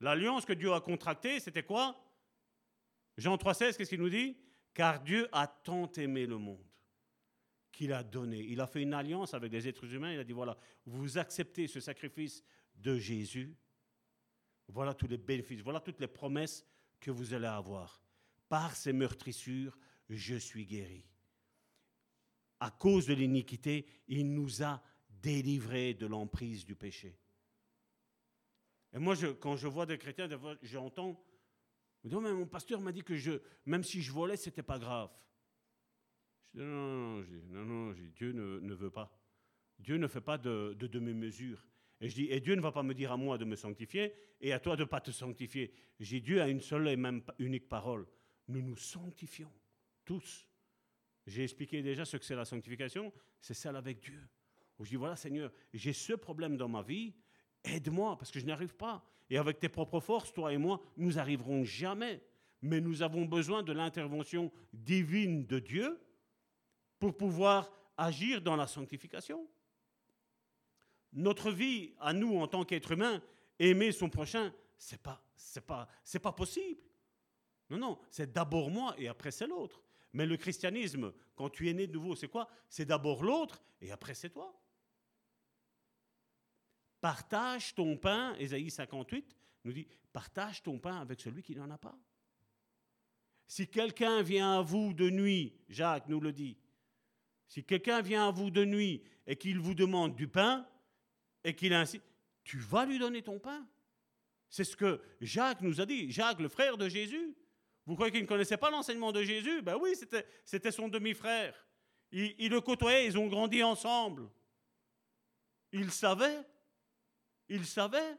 L'alliance que Dieu a contractée, c'était quoi? Jean 3,16, qu'est-ce qu'il nous dit? Car Dieu a tant aimé le monde qu'il a donné. Il a fait une alliance avec les êtres humains. Il a dit voilà, vous acceptez ce sacrifice de Jésus. Voilà tous les bénéfices, voilà toutes les promesses que vous allez avoir. Par ces meurtrissures, je suis guéri. À cause de l'iniquité, il nous a délivrés de l'emprise du péché. Et moi, quand je vois des chrétiens, j'entends, je dis, oh, mais mon pasteur m'a dit que je, même si je volais, c'était pas grave. Je dis, non, non, non, Dieu ne, veut pas. Dieu ne fait pas de, de demi-mesure. Et je dis, et Dieu ne va pas me dire à moi de me sanctifier et à toi de ne pas te sanctifier. J'ai Dieu a une seule et même unique parole. Nous nous sanctifions, tous. J'ai expliqué déjà ce que c'est la sanctification, c'est celle avec Dieu. Je dis, voilà Seigneur, j'ai ce problème dans ma vie, aide-moi parce que je n'y arrive pas. Et avec tes propres forces, toi et moi, nous n'arriverons jamais. Mais nous avons besoin de l'intervention divine de Dieu pour pouvoir agir dans la sanctification. Notre vie, à nous, en tant qu'être humain, aimer son prochain, c'est pas, c'est pas, c'est pas possible. Non, non, c'est d'abord moi et après c'est l'autre. Mais le christianisme, quand tu es né de nouveau, c'est quoi? C'est d'abord l'autre et après c'est toi. Partage ton pain, Ésaïe 58 nous dit, partage ton pain avec celui qui n'en a pas. Si quelqu'un vient à vous de nuit, Jacques nous le dit, si quelqu'un vient à vous de nuit et qu'il vous demande du pain, et qu'il ainsi, tu vas lui donner ton pain. C'est ce que Jacques nous a dit. Jacques, le frère de Jésus. Vous croyez qu'il ne connaissait pas l'enseignement de Jésus? Ben oui, c'était son demi-frère. Il, le côtoyait, ils ont grandi ensemble. Il savait. Il savait.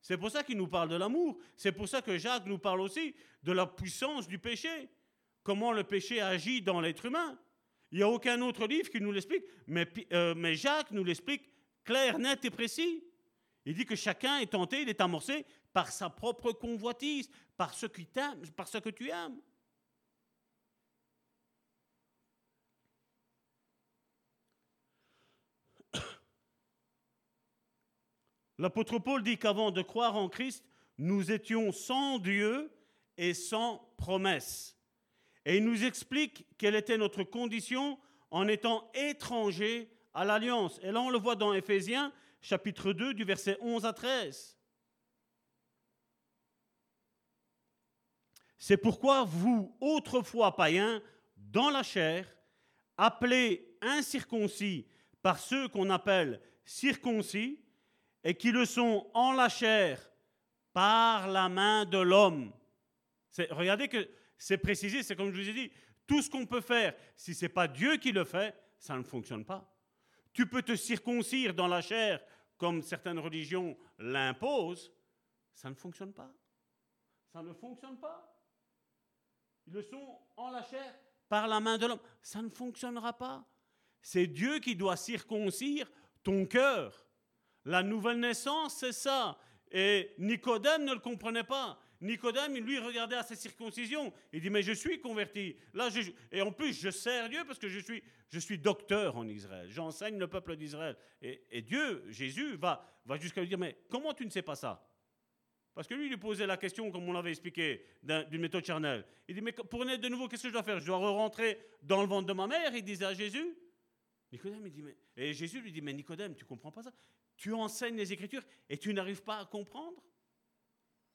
C'est pour ça qu'il nous parle de l'amour. C'est pour ça que Jacques nous parle aussi de la puissance du péché. Comment le péché agit dans l'être humain. Il n'y a aucun autre livre qui nous l'explique, euh, mais Jacques nous l'explique clair, net et précis. Il dit que chacun est tenté, il est amorcé par sa propre convoitise, par ce, qui par ce que tu aimes. L'apôtre Paul dit qu'avant de croire en Christ, nous étions sans Dieu et sans promesse. Et il nous explique quelle était notre condition en étant étrangers à l'alliance. Et là, on le voit dans Éphésiens, chapitre 2, du verset 11 à 13. C'est pourquoi vous, autrefois païens, dans la chair, appelés incirconcis par ceux qu'on appelle circoncis, et qui le sont en la chair par la main de l'homme. Regardez que c'est précisé, c'est comme je vous ai dit, tout ce qu'on peut faire, si ce n'est pas Dieu qui le fait, ça ne fonctionne pas. Tu peux te circoncire dans la chair comme certaines religions l'imposent. Ça ne fonctionne pas. Ça ne fonctionne pas. Le sont en la chair par la main de l'homme. Ça ne fonctionnera pas. C'est Dieu qui doit circoncire ton cœur. La nouvelle naissance, c'est ça. Et Nicodème ne le comprenait pas. Nicodème, lui, regardait à sa circoncision. Il dit, mais je suis converti. Là, je, et en plus, je sers Dieu parce que je suis, je suis docteur en Israël. J'enseigne le peuple d'Israël. Et, Dieu, Jésus, va, va jusqu'à lui dire, mais comment tu ne sais pas ça? Parce que lui, il lui posait la question, comme on l'avait expliqué, d'une méthode charnelle. Il dit, mais pour naître de nouveau, qu'est-ce que je dois faire? Je dois rentrer dans le ventre de ma mère, il disait à Jésus. Nicodème, il dit, mais... Et Jésus lui dit, mais Nicodème, tu comprends pas ça? Tu enseignes les Écritures et tu n'arrives pas à comprendre?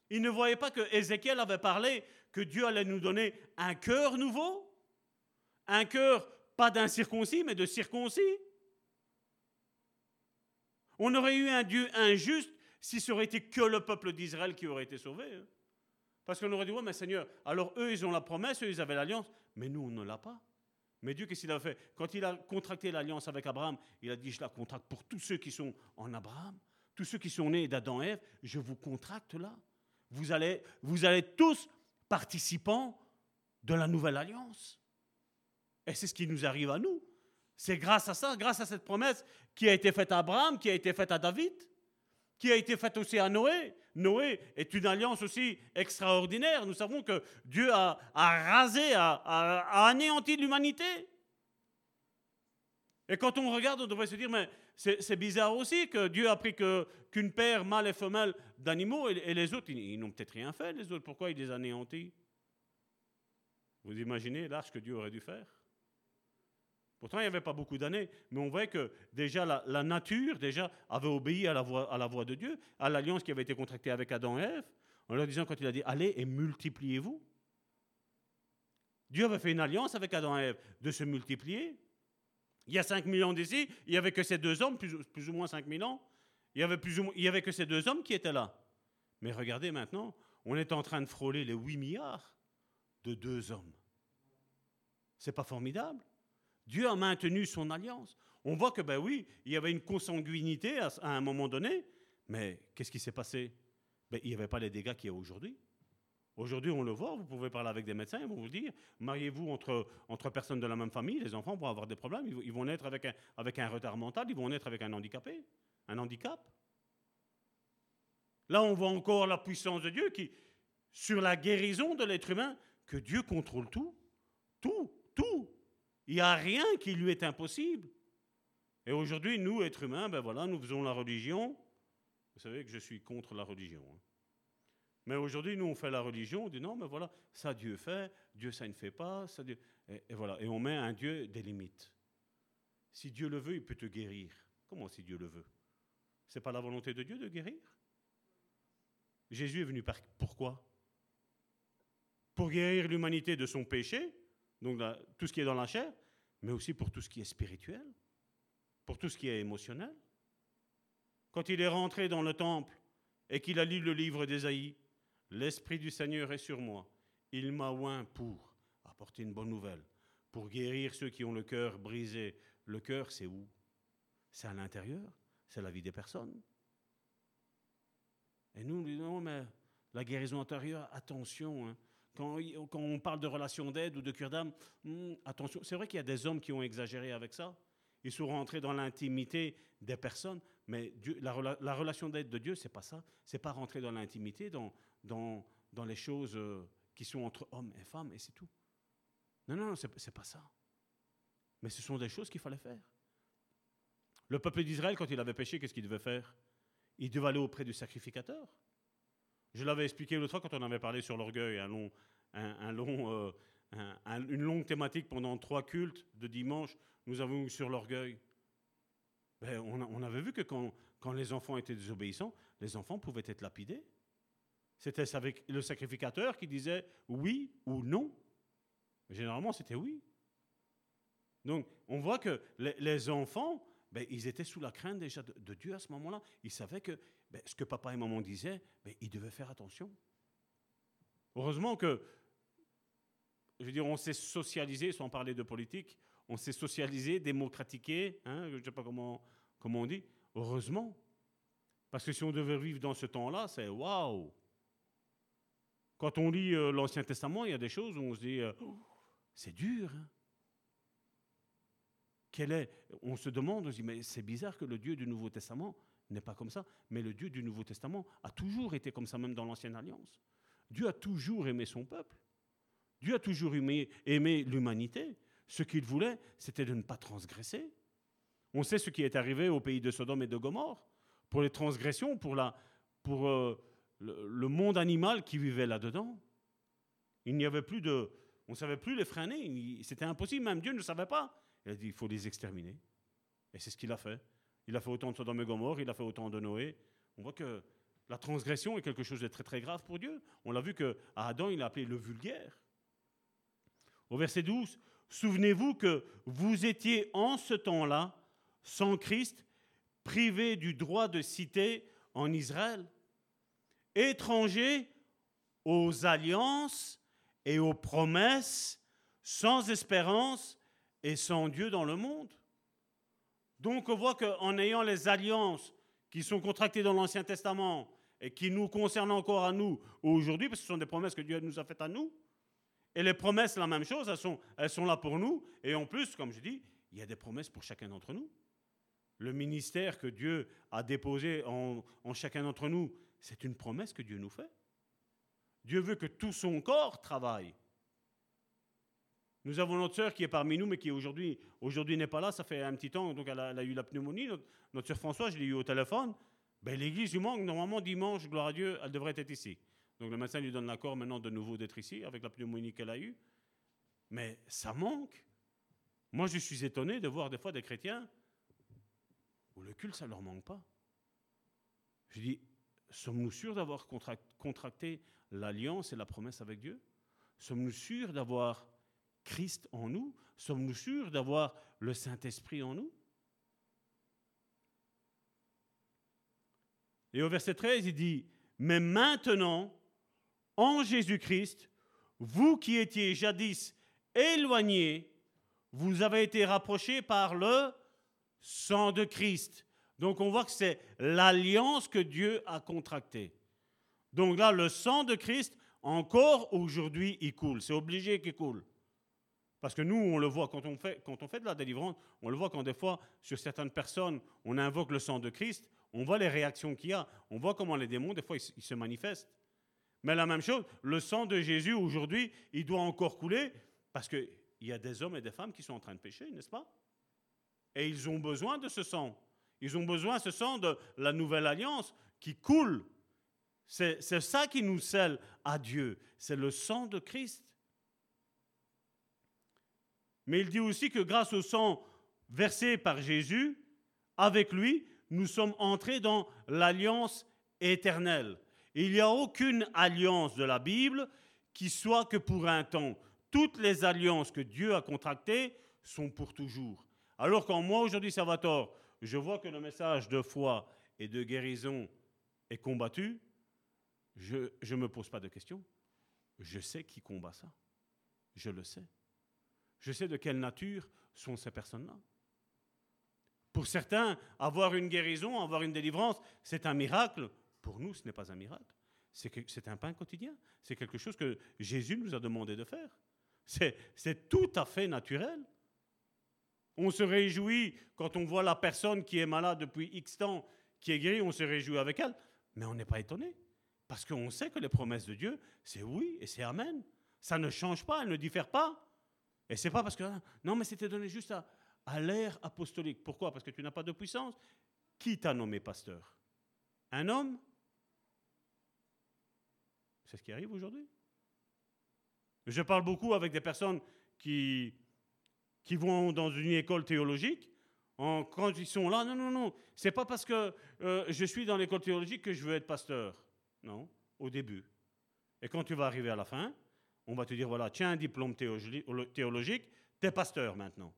Il ne voyait pas que Ézéchiel avait parlé que Dieu allait nous donner un cœur nouveau, un cœur pas d'incirconcis, mais de circoncis? On aurait eu un Dieu injuste si ce aurait été que le peuple d'Israël qui aurait été sauvé. Hein. Parce qu'on aurait dit, ouais, mais Seigneur, alors eux, ils ont la promesse, eux, ils avaient l'alliance, mais nous, on ne l'a pas. Mais Dieu, qu'est-ce qu'il a fait? Quand il a contracté l'alliance avec Abraham, il a dit, je la contracte pour tous ceux qui sont en Abraham, tous ceux qui sont nés d'Adam et Ève, je vous contracte là. Vous allez, vous allez tous participants de la nouvelle alliance. Et c'est ce qui nous arrive à nous. C'est grâce à ça, grâce à cette promesse qui a été faite à Abraham, qui a été faite à David, qui a été faite aussi à Noé. Noé est une alliance aussi extraordinaire. Nous savons que Dieu a, rasé, a, anéanti l'humanité. Et quand on regarde, on devrait se dire, mais c'est bizarre aussi que Dieu a pris qu'une paire mâle et femelle d'animaux et, les autres, ils, n'ont peut-être rien fait, les autres. Pourquoi il les a anéantis Vous imaginez l'arche que Dieu aurait dû faire? Pourtant, il n'y avait pas beaucoup d'années, mais on voit que déjà la, nature déjà avait obéi à la, voix, à la voix de Dieu, à l'alliance qui avait été contractée avec Adam et Ève, en leur disant quand il a dit allez et multipliez-vous. Dieu avait fait une alliance avec Adam et Ève de se multiplier. Il y a 5000 ans d'ici, il n'y avait que ces deux hommes, plus, ou moins 5000 ans. Il n'y avait, avait que ces deux hommes qui étaient là. Mais regardez maintenant, on est en train de frôler les 8 milliards de deux hommes. C'est pas formidable Dieu a maintenu son alliance. On voit que, ben oui, il y avait une consanguinité à, un moment donné, mais qu'est-ce qui s'est passé? Ben, Il n'y avait pas les dégâts qu'il y a aujourd'hui. Aujourd'hui, on le voit, vous pouvez parler avec des médecins, ils vont vous dire, mariez-vous entre, entre personnes de la même famille, les enfants vont avoir des problèmes, ils vont naître avec un, avec un retard mental, ils vont naître avec un handicapé, un handicap. Là, on voit encore la puissance de Dieu qui, sur la guérison de l'être humain, que Dieu contrôle tout, tout, tout. Il n'y a rien qui lui est impossible. Et aujourd'hui, nous, êtres humains, ben voilà, nous faisons la religion. Vous savez que je suis contre la religion. Hein. Mais aujourd'hui, nous, on fait la religion, on dit non, mais voilà, ça Dieu fait, Dieu ça ne fait pas, ça Dieu... Et, voilà, et on met un Dieu des limites. Si Dieu le veut, il peut te guérir. Comment si Dieu le veut? C'est pas la volonté de Dieu de guérir? Jésus est venu par... pourquoi? Pour guérir l'humanité de son péché, donc tout ce qui est dans la chair, mais aussi pour tout ce qui est spirituel, pour tout ce qui est émotionnel. Quand il est rentré dans le temple et qu'il a lu le livre d'Ésaïe, L'Esprit du Seigneur est sur moi. Il m'a oint pour apporter une bonne nouvelle, pour guérir ceux qui ont le cœur brisé. Le cœur, c'est où? C'est à l'intérieur, c'est la vie des personnes. Et nous, nous disons, mais la guérison intérieure, attention. Hein. Quand, on parle de relation d'aide ou de cure d'âme, hmm, attention. C'est vrai qu'il y a des hommes qui ont exagéré avec ça. Ils sont rentrés dans l'intimité des personnes, mais la, relation d'aide de Dieu, c'est pas ça. C'est pas rentrer dans l'intimité, dans, les choses euh, qui sont entre hommes et femmes, et c'est tout. Non, non, ce n'est pas ça. Mais ce sont des choses qu'il fallait faire. Le peuple d'Israël, quand il avait péché, qu'est-ce qu'il devait faire? Il devait aller auprès du sacrificateur. Je l'avais expliqué l'autre fois quand on avait parlé sur l'orgueil, un long, euh, une longue thématique pendant trois cultes de dimanche, nous avons eu sur l'orgueil. Ben, on, avait vu que quand, les enfants étaient désobéissants, les enfants pouvaient être lapidés. C'était le sacrificateur qui disait oui ou non. Généralement, c'était oui. Donc, on voit que les, enfants, ben, ils étaient sous la crainte déjà de, Dieu à ce moment-là. Ils savaient que ben, ce que papa et maman disaient, ben, ils devaient faire attention. Heureusement que, je veux dire, on s'est socialisé, sans parler de politique, on s'est socialisé, démocratiqué, hein, je ne sais pas comment, comment on dit. Heureusement. Parce que si on devait vivre dans ce temps-là, c'est waouh! Quand on lit euh, l'Ancien Testament, il y a des choses où on se dit, euh, c'est dur. Hein. est, on se demande, on se dit, mais c'est bizarre que le Dieu du Nouveau Testament n'est pas comme ça. Mais le Dieu du Nouveau Testament a toujours été comme ça, même dans l'Ancienne Alliance. Dieu a toujours aimé son peuple. Dieu a toujours aimé, l'humanité. Ce qu'il voulait, c'était de ne pas transgresser. On sait ce qui est arrivé au pays de Sodome et de Gomorre. Pour les transgressions, pour, la, pour euh, le, monde animal qui vivait là-dedans. Il n'y avait plus de... On ne savait plus les freiner. C'était impossible. Même Dieu ne savait pas. Il a dit, il faut les exterminer. Et c'est ce qu'il a fait. Il a fait autant de Sodome il a fait autant de Noé. On voit que la transgression est quelque chose de très très grave pour Dieu. On l'a vu qu'à Adam, il a appelé le vulgaire. Au verset 12, souvenez-vous que vous étiez en ce temps-là, sans Christ, privé du droit de citer en Israël étrangers aux alliances et aux promesses, sans espérance et sans Dieu dans le monde. Donc on voit qu'en ayant les alliances qui sont contractées dans l'Ancien Testament et qui nous concernent encore à nous aujourd'hui, parce que ce sont des promesses que Dieu nous a faites à nous, et les promesses, la même chose, elles sont, là pour nous, et en plus, comme je dis, il y a des promesses pour chacun d'entre nous. Le ministère que Dieu a déposé en chacun d'entre nous, c'est une promesse que Dieu nous fait. Dieu veut que tout son corps travaille. Nous avons notre sœur qui est parmi nous, mais qui aujourd'hui n'est pas là. Ça fait un petit temps, donc elle a, eu la pneumonie. Notre, sœur Françoise, je l'ai eu au téléphone. Ben, L'église lui manque. Normalement, dimanche, gloire à Dieu, elle devrait être ici. Donc le médecin lui donne l'accord maintenant de nouveau d'être ici avec la pneumonie qu'elle a eue. Mais ça manque. Moi, je suis étonné de voir des fois des chrétiens où le culte, ça ne leur manque pas. Je dis, sommes-nous sûrs d'avoir contracté l'alliance et la promesse avec Dieu? Sommes-nous sûrs d'avoir Christ en nous Sommes-nous sûrs d'avoir le Saint-Esprit en nous? Et au verset 13, il dit, mais maintenant, en Jésus-Christ, vous qui étiez jadis éloignés, vous avez été rapprochés par le sang de Christ. Donc on voit que c'est l'alliance que Dieu a contractée. Donc là, le sang de Christ, encore aujourd'hui, il coule. C'est obligé qu'il coule. Parce que nous, on le voit quand on, fait, quand on fait de la délivrance, on le voit quand des fois, sur certaines personnes, on invoque le sang de Christ, on voit les réactions qu'il y a, on voit comment les démons, des fois, ils, se manifestent. Mais la même chose, le sang de Jésus, aujourd'hui, il doit encore couler, parce qu'il y a des hommes et des femmes qui sont en train de pécher, n'est-ce pas? Et ils ont besoin de ce sang. Ils ont besoin ce sang de la nouvelle alliance qui coule. C'est ça qui nous scelle à Dieu. C'est le sang de Christ. Mais il dit aussi que grâce au sang versé par Jésus, avec lui, nous sommes entrés dans l'alliance éternelle. Il n'y a aucune alliance de la Bible qui soit que pour un temps. Toutes les alliances que Dieu a contractées sont pour toujours. Alors quand moi aujourd'hui, Salvatore, je vois que le message de foi et de guérison est combattu, je ne me pose pas de questions. Je sais qui combat ça. Je le sais. Je sais de quelle nature sont ces personnes-là. Pour certains, avoir une guérison, avoir une délivrance, c'est un miracle. Pour nous, ce n'est pas un miracle. C'est un pain quotidien. C'est quelque chose que Jésus nous a demandé de faire. C'est tout à fait naturel. On se réjouit quand on voit la personne qui est malade depuis X temps, qui est guérie, on se réjouit avec elle. Mais on n'est pas étonné. Parce qu'on sait que les promesses de Dieu, c'est oui et c'est Amen. Ça ne change pas, elles ne diffèrent pas. Et c'est pas parce que non, mais c'était donné juste à, à l'ère apostolique. Pourquoi? Parce que tu n'as pas de puissance. Qui t'a nommé pasteur? Un homme? C'est ce qui arrive aujourd'hui. Je parle beaucoup avec des personnes qui, qui vont dans une école théologique. En, quand ils sont là, non, non, non, c'est pas parce que euh, je suis dans l'école théologique que je veux être pasteur. Non, au début. Et quand tu vas arriver à la fin, on va te dire, voilà, tiens un diplôme théologique, t'es pasteur maintenant.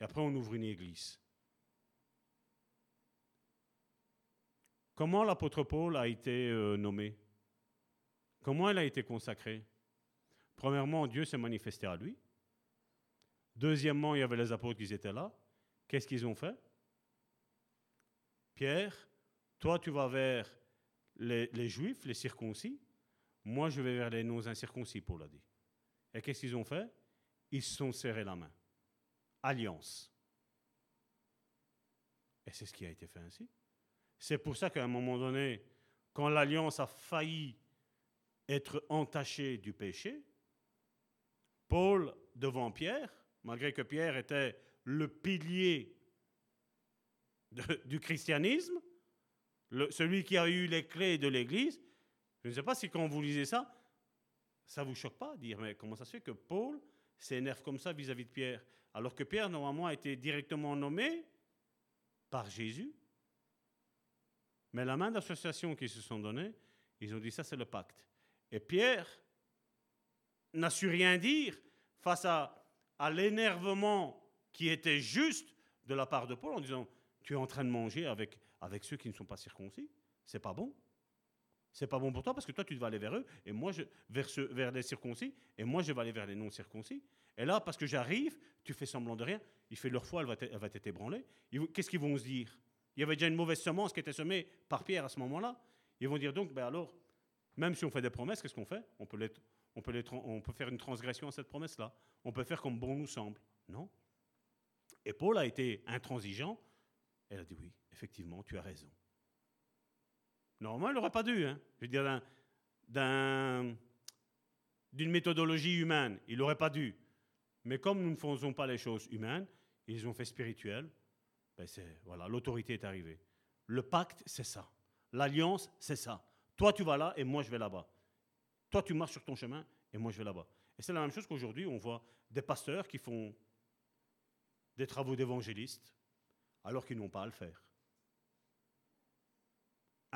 Et après, on ouvre une église. Comment l'apôtre Paul a été euh, nommé? Comment il a été consacré? Premièrement, Dieu s'est manifesté à lui. Deuxièmement, il y avait les apôtres qui étaient là. Qu'est-ce qu'ils ont fait? Pierre, toi tu vas vers les, les juifs, les circoncis. Moi je vais vers les non-incirconcis, Paul a dit. Et qu'est-ce qu'ils ont fait? Ils se sont serrés la main alliance. Et c'est ce qui a été fait ainsi. C'est pour ça qu'à un moment donné, quand l'alliance a failli être entachée du péché, Paul, devant Pierre, malgré que Pierre était le pilier du christianisme, celui qui a eu les clés de l'Église, je ne sais pas si quand vous lisez ça, ça vous choque pas dire, mais comment ça se fait que Paul s'énerve comme ça vis à -vis de Pierre alors que Pierre, normalement, a été directement nommé par Jésus? Mais la main d'association qu'ils se sont donnée, ils ont dit ça, c'est le pacte. Et Pierre n'a su rien dire face à, à l'énervement qui était juste de la part de Paul en disant Tu es en train de manger avec, avec ceux qui ne sont pas circoncis. C'est pas bon. C'est pas bon pour toi parce que toi, tu vas aller vers eux et moi, je, vers, vers les circoncis et moi, je vais aller vers les non circoncis. Et là, parce que j'arrive, tu fais semblant de rien. Il fait leur foi, elle va, elle va être ébranlée. Qu'est-ce qu'ils vont se dire? Il y avait déjà une mauvaise semence qui était semée par Pierre à ce moment-là. Ils vont dire donc, ben alors, même si on fait des promesses, qu'est-ce qu'on fait? On peut, on, peut on peut faire une transgression à cette promesse-là. On peut faire comme bon nous semble. Non. Et Paul a été intransigeant. Elle a dit oui, effectivement, tu as raison. Normalement, il n'aurait pas dû. Hein. Je veux dire, d'une méthodologie humaine, il n'aurait pas dû. Mais comme nous ne faisons pas les choses humaines, ils ont fait spirituel. Ben voilà, l'autorité est arrivée. Le pacte, c'est ça. L'alliance, c'est ça. Toi, tu vas là et moi, je vais là-bas. Toi, tu marches sur ton chemin et moi, je vais là-bas. Et c'est la même chose qu'aujourd'hui, on voit des pasteurs qui font des travaux d'évangélistes alors qu'ils n'ont pas à le faire.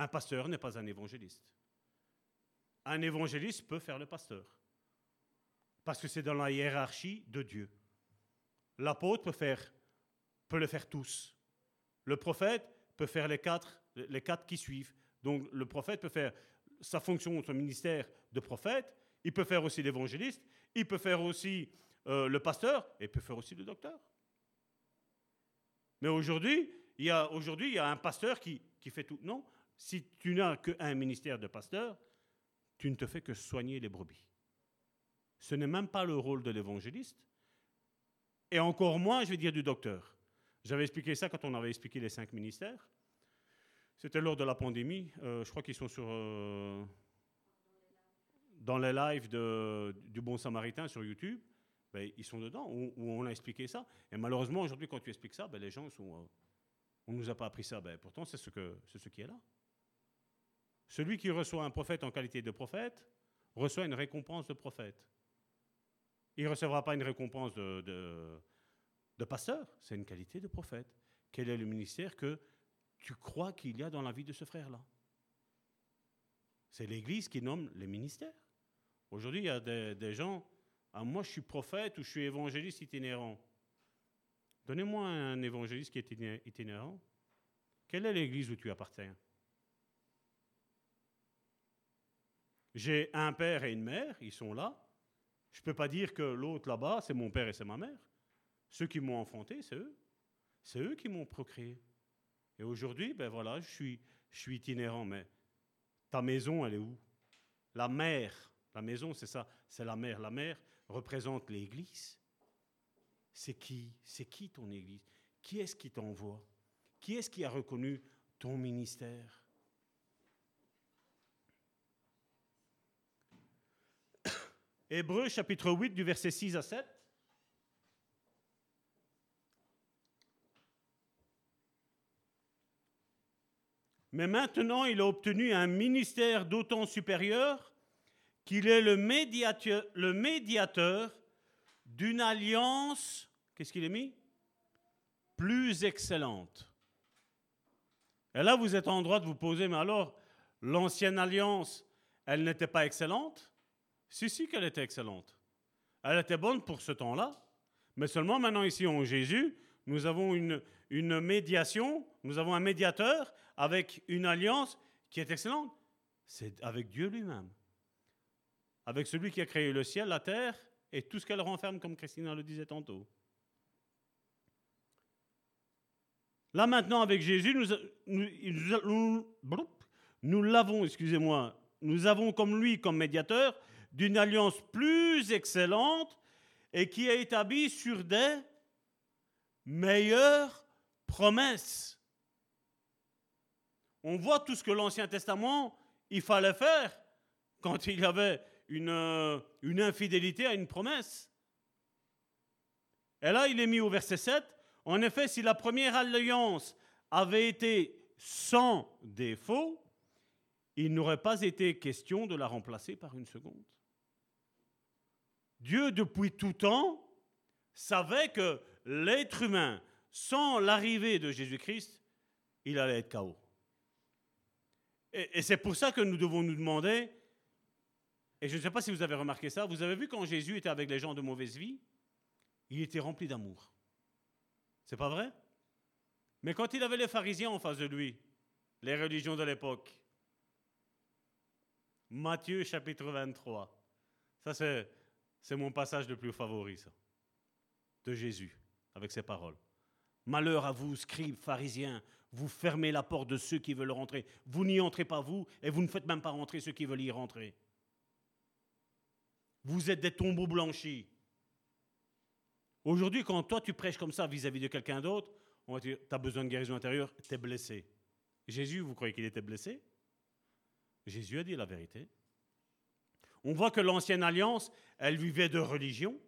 Un pasteur n'est pas un évangéliste. Un évangéliste peut faire le pasteur. Parce que c'est dans la hiérarchie de Dieu. L'apôtre peut, peut le faire tous. Le prophète peut faire les quatre, qui suivent. Donc le prophète peut faire sa fonction, son ministère de prophète, il peut faire aussi l'évangéliste, il peut faire aussi euh, le pasteur, et il peut faire aussi le docteur. Mais aujourd'hui, il y a, aujourd'hui, il y a un pasteur qui, qui fait tout. Non, si tu n'as qu'un ministère de pasteur, tu ne te fais que soigner les brebis. Ce n'est même pas le rôle de l'évangéliste, et encore moins, je vais dire, du docteur. J'avais expliqué ça quand on avait expliqué les cinq ministères. C'était lors de la pandémie. Euh, je crois qu'ils sont sur, euh, dans les lives du Bon Samaritain sur YouTube. Ben, ils sont dedans, où, on a expliqué ça. Et malheureusement, aujourd'hui, quand tu expliques ça, ben, les gens sont. Euh, on ne nous a pas appris ça. Ben, pourtant, c'est ce qui est là. Celui qui reçoit un prophète en qualité de prophète reçoit une récompense de prophète. Il ne recevra pas une récompense de, pasteur, c'est une qualité de prophète. Quel est le ministère que tu crois qu'il y a dans la vie de ce frère-là? C'est l'Église qui nomme les ministères. Aujourd'hui, il y a des, des gens ah, moi, je suis prophète ou je suis évangéliste itinérant. Donnez-moi un évangéliste qui est itinérant. Quelle est l'église où tu appartiens? J'ai un père et une mère, ils sont là. Je ne peux pas dire que l'autre là-bas, c'est mon père et c'est ma mère. Ceux qui m'ont enfanté, c'est eux. C'est eux qui m'ont procréé. Et aujourd'hui, ben voilà, je suis, je suis itinérant, mais ta maison, elle est où? La mère, la maison, c'est ça, c'est la mère. La mère, représente l'Église, c'est qui? C'est qui ton Église? Qui est-ce qui t'envoie? Qui est-ce qui a reconnu ton ministère? Hébreu chapitre 8 du verset 6 à 7. Mais maintenant, il a obtenu un ministère d'autant supérieur qu'il est le médiateur, le médiateur d'une alliance, qu'est-ce qu'il est mis? Plus excellente. Et là, vous êtes en droit de vous poser, mais alors, l'ancienne alliance, elle n'était pas excellente? Si, si qu'elle était excellente. Elle était bonne pour ce temps-là, mais seulement maintenant ici en Jésus, nous avons une, une médiation, nous avons un médiateur avec une alliance qui est excellente. C'est avec Dieu lui-même avec celui qui a créé le ciel, la terre et tout ce qu'elle renferme, comme Christina le disait tantôt. Là maintenant, avec Jésus, nous, nous, nous l'avons, excusez-moi, nous avons comme lui, comme médiateur, d'une alliance plus excellente et qui est établie sur des meilleures promesses. On voit tout ce que l'Ancien Testament, il fallait faire quand il y avait euh, une, infidélité à une promesse. Et là, il est mis au verset 7. En effet, si la première alliance avait été sans défaut, il n'aurait pas été question de la remplacer par une seconde. Dieu, depuis tout temps, savait que l'être humain, sans l'arrivée de Jésus-Christ, il allait être chaos. Et, c'est pour ça que nous devons nous demander, et je ne sais pas si vous avez remarqué ça, vous avez vu quand Jésus était avec les gens de mauvaise vie, il était rempli d'amour. C'est pas vrai? Mais quand il avait les pharisiens en face de lui, les religions de l'époque, Matthieu chapitre 23, ça c'est, c'est mon passage le plus favori, ça, de Jésus, avec ses paroles. Malheur à vous, scribes, pharisiens, vous fermez la porte de ceux qui veulent rentrer. Vous n'y entrez pas vous, et vous ne faites même pas rentrer ceux qui veulent y rentrer. Vous êtes des tombeaux blanchis. Aujourd'hui, quand toi tu prêches comme ça vis-à-vis de quelqu'un d'autre, on va dire, tu as besoin de guérison intérieure, tu es blessé. Jésus, vous croyez qu'il était blessé? Jésus a dit la vérité. On voit que l'ancienne alliance, elle vivait de religion,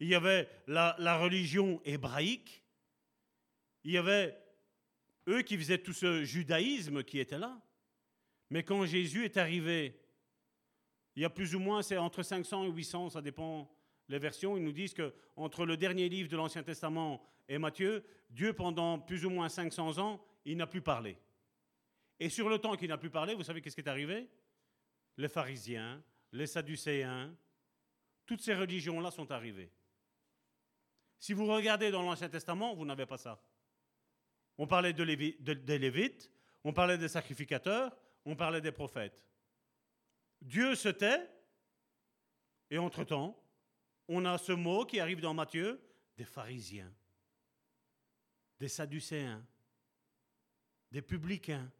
il y avait la, religion hébraïque, il y avait eux qui faisaient tout ce judaïsme qui était là. Mais quand Jésus est arrivé, il y a plus ou moins, c'est entre 500 et 800, ça dépend les versions, ils nous disent que entre le dernier livre de l'Ancien Testament et Matthieu, Dieu pendant plus ou moins 500 ans, il n'a plus parlé. Et sur le temps qu'il n'a plus parlé, vous savez qu'est-ce qui est arrivé? Les pharisiens, les sadducéens, toutes ces religions-là sont arrivées. Si vous regardez dans l'Ancien Testament, vous n'avez pas ça. On parlait de des Lévites, on parlait des sacrificateurs, on parlait des prophètes. Dieu se tait, et entre-temps, on a ce mot qui arrive dans Matthieu, des pharisiens, des sadducéens, des publicains.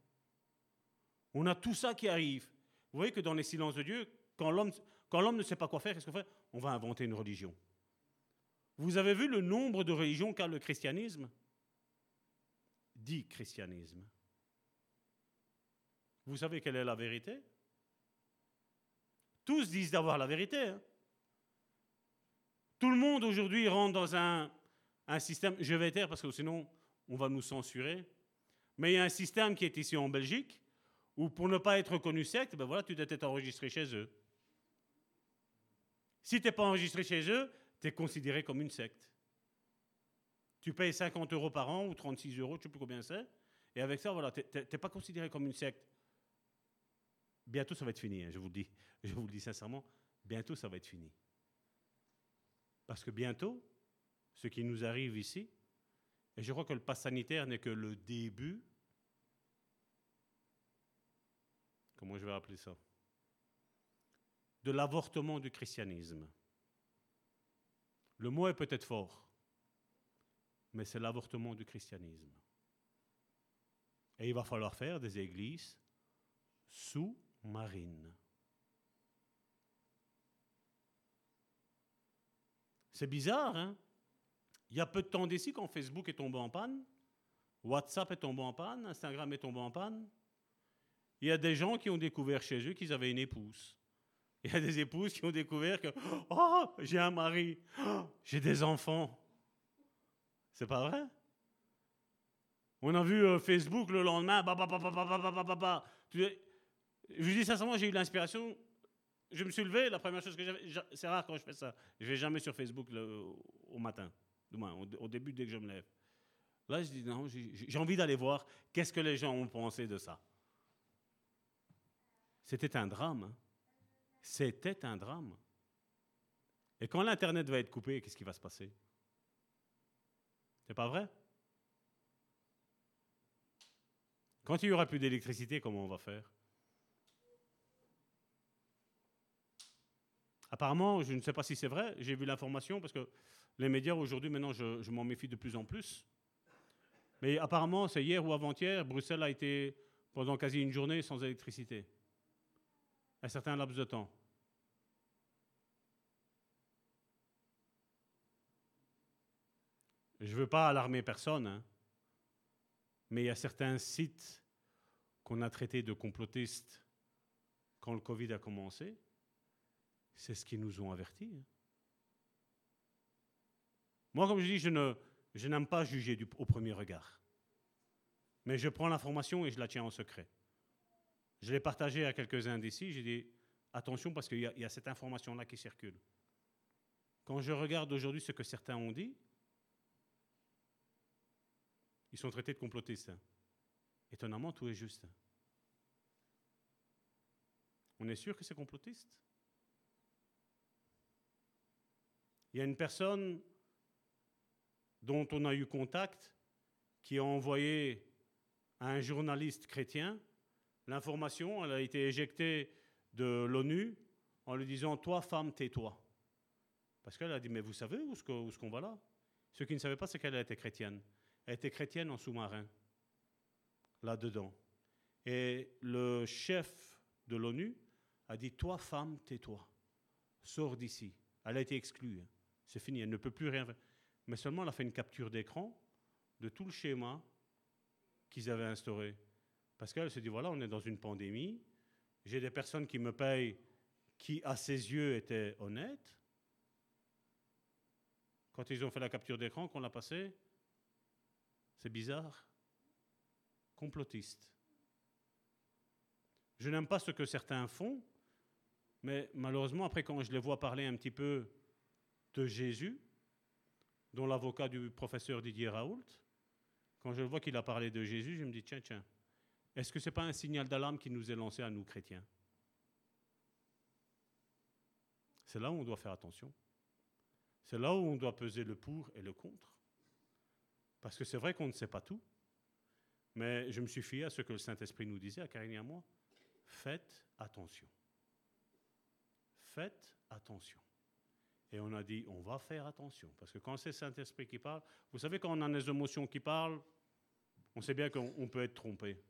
On a tout ça qui arrive. Vous voyez que dans les silences de Dieu, quand l'homme, ne sait pas quoi faire, qu'est-ce qu'on fait? On va inventer une religion. Vous avez vu le nombre de religions qu'a le christianisme? Dit christianisme. Vous savez quelle est la vérité? Tous disent d'avoir la vérité. Hein. Tout le monde aujourd'hui rentre dans un, système, je vais taire parce que sinon on va nous censurer, mais il y a un système qui est ici en Belgique où pour ne pas être reconnu secte, ben voilà, tu dois être enregistré chez eux. Si tu n'es pas enregistré chez eux, tu es considéré comme une secte. Tu payes 50 euros par an ou 36 euros, je ne sais plus combien c'est, et avec ça, voilà, tu n'es pas considéré comme une secte. Bientôt, ça va être fini, hein, je vous le dis. Je vous le dis sincèrement, bientôt, ça va être fini. Parce que bientôt, ce qui nous arrive ici, et je crois que le pass sanitaire n'est que le début, comment je vais appeler ça, de l'avortement du christianisme. Le mot est peut-être fort, mais c'est l'avortement du christianisme. Et il va falloir faire des églises sous-marines. C'est bizarre, hein? Il y a peu de temps d'ici quand Facebook est tombé en panne, WhatsApp est tombé en panne, Instagram est tombé en panne. Il y a des gens qui ont découvert chez eux qu'ils avaient une épouse. Il y a des épouses qui ont découvert que oh, j'ai un mari, oh, j'ai des enfants. C'est pas vrai? On a vu euh, Facebook le lendemain, bah, bah, bah, Je vous dis sincèrement, j'ai eu l'inspiration je me suis levé, la première chose que j'avais, c'est rare quand je fais ça, je vais jamais sur Facebook au matin, du moins au, début dès que je me lève. Là, je dis non, j'ai envie d'aller voir qu'est-ce que les gens ont pensé de ça. C'était un drame. Hein. C'était un drame. Et quand l'Internet va être coupé, qu'est-ce qui va se passer? C'est pas vrai? Quand il n'y aura plus d'électricité, comment on va faire? Apparemment, je ne sais pas si c'est vrai, j'ai vu l'information parce que les médias aujourd'hui, maintenant, je, m'en méfie de plus en plus. Mais apparemment, c'est hier ou avant-hier, Bruxelles a été pendant quasi une journée sans électricité. Un certain laps de temps. Je ne veux pas alarmer personne, hein, mais il y a certains sites qu'on a traités de complotistes quand le Covid a commencé c'est ce qu'ils nous ont avertis. Hein. Moi, comme je dis, je, ne, n'aime pas juger au premier regard. Mais je prends l'information et je la tiens en secret. Je l'ai partagée à quelques-uns d'ici. J'ai dit attention parce qu'il y, a cette information-là qui circule. Quand je regarde aujourd'hui ce que certains ont dit, ils sont traités de complotistes. Hein. Étonnamment, tout est juste. On est sûr que c'est complotiste? Il y a une personne dont on a eu contact qui a envoyé à un journaliste chrétien l'information, elle a été éjectée de l'ONU en lui disant Toi, femme, tais-toi. Parce qu'elle a dit Mais vous savez où est-ce qu'on va là? Ce qui ne savait pas, c'est qu'elle était chrétienne. Elle était chrétienne en sous-marin, là-dedans. Et le chef de l'ONU a dit Toi, femme, tais-toi. Sors d'ici. Elle a été exclue. Hein. C'est fini, elle ne peut plus rien faire. Mais seulement elle a fait une capture d'écran de tout le schéma qu'ils avaient instauré. Parce qu'elle se dit, voilà, on est dans une pandémie, j'ai des personnes qui me payent qui, à ses yeux, étaient honnêtes. Quand ils ont fait la capture d'écran, qu'on l'a passé, c'est bizarre. Complotiste. Je n'aime pas ce que certains font, mais malheureusement, après, quand je les vois parler un petit peu de Jésus, dont l'avocat du professeur Didier Raoult, quand je vois qu'il a parlé de Jésus, je me dis, tiens, tiens, est-ce que ce n'est pas un signal d'alarme qui nous est lancé à nous chrétiens? C'est là où on doit faire attention. C'est là où on doit peser le pour et le contre. Parce que c'est vrai qu'on ne sait pas tout, mais je me suis fié à ce que le Saint-Esprit nous disait, à Karine et à moi. Faites attention. Faites attention. Et on a dit, on va faire attention. Parce que quand c'est Saint-Esprit qui parle, vous savez, quand on a des émotions qui parlent, on sait bien qu'on peut être trompé.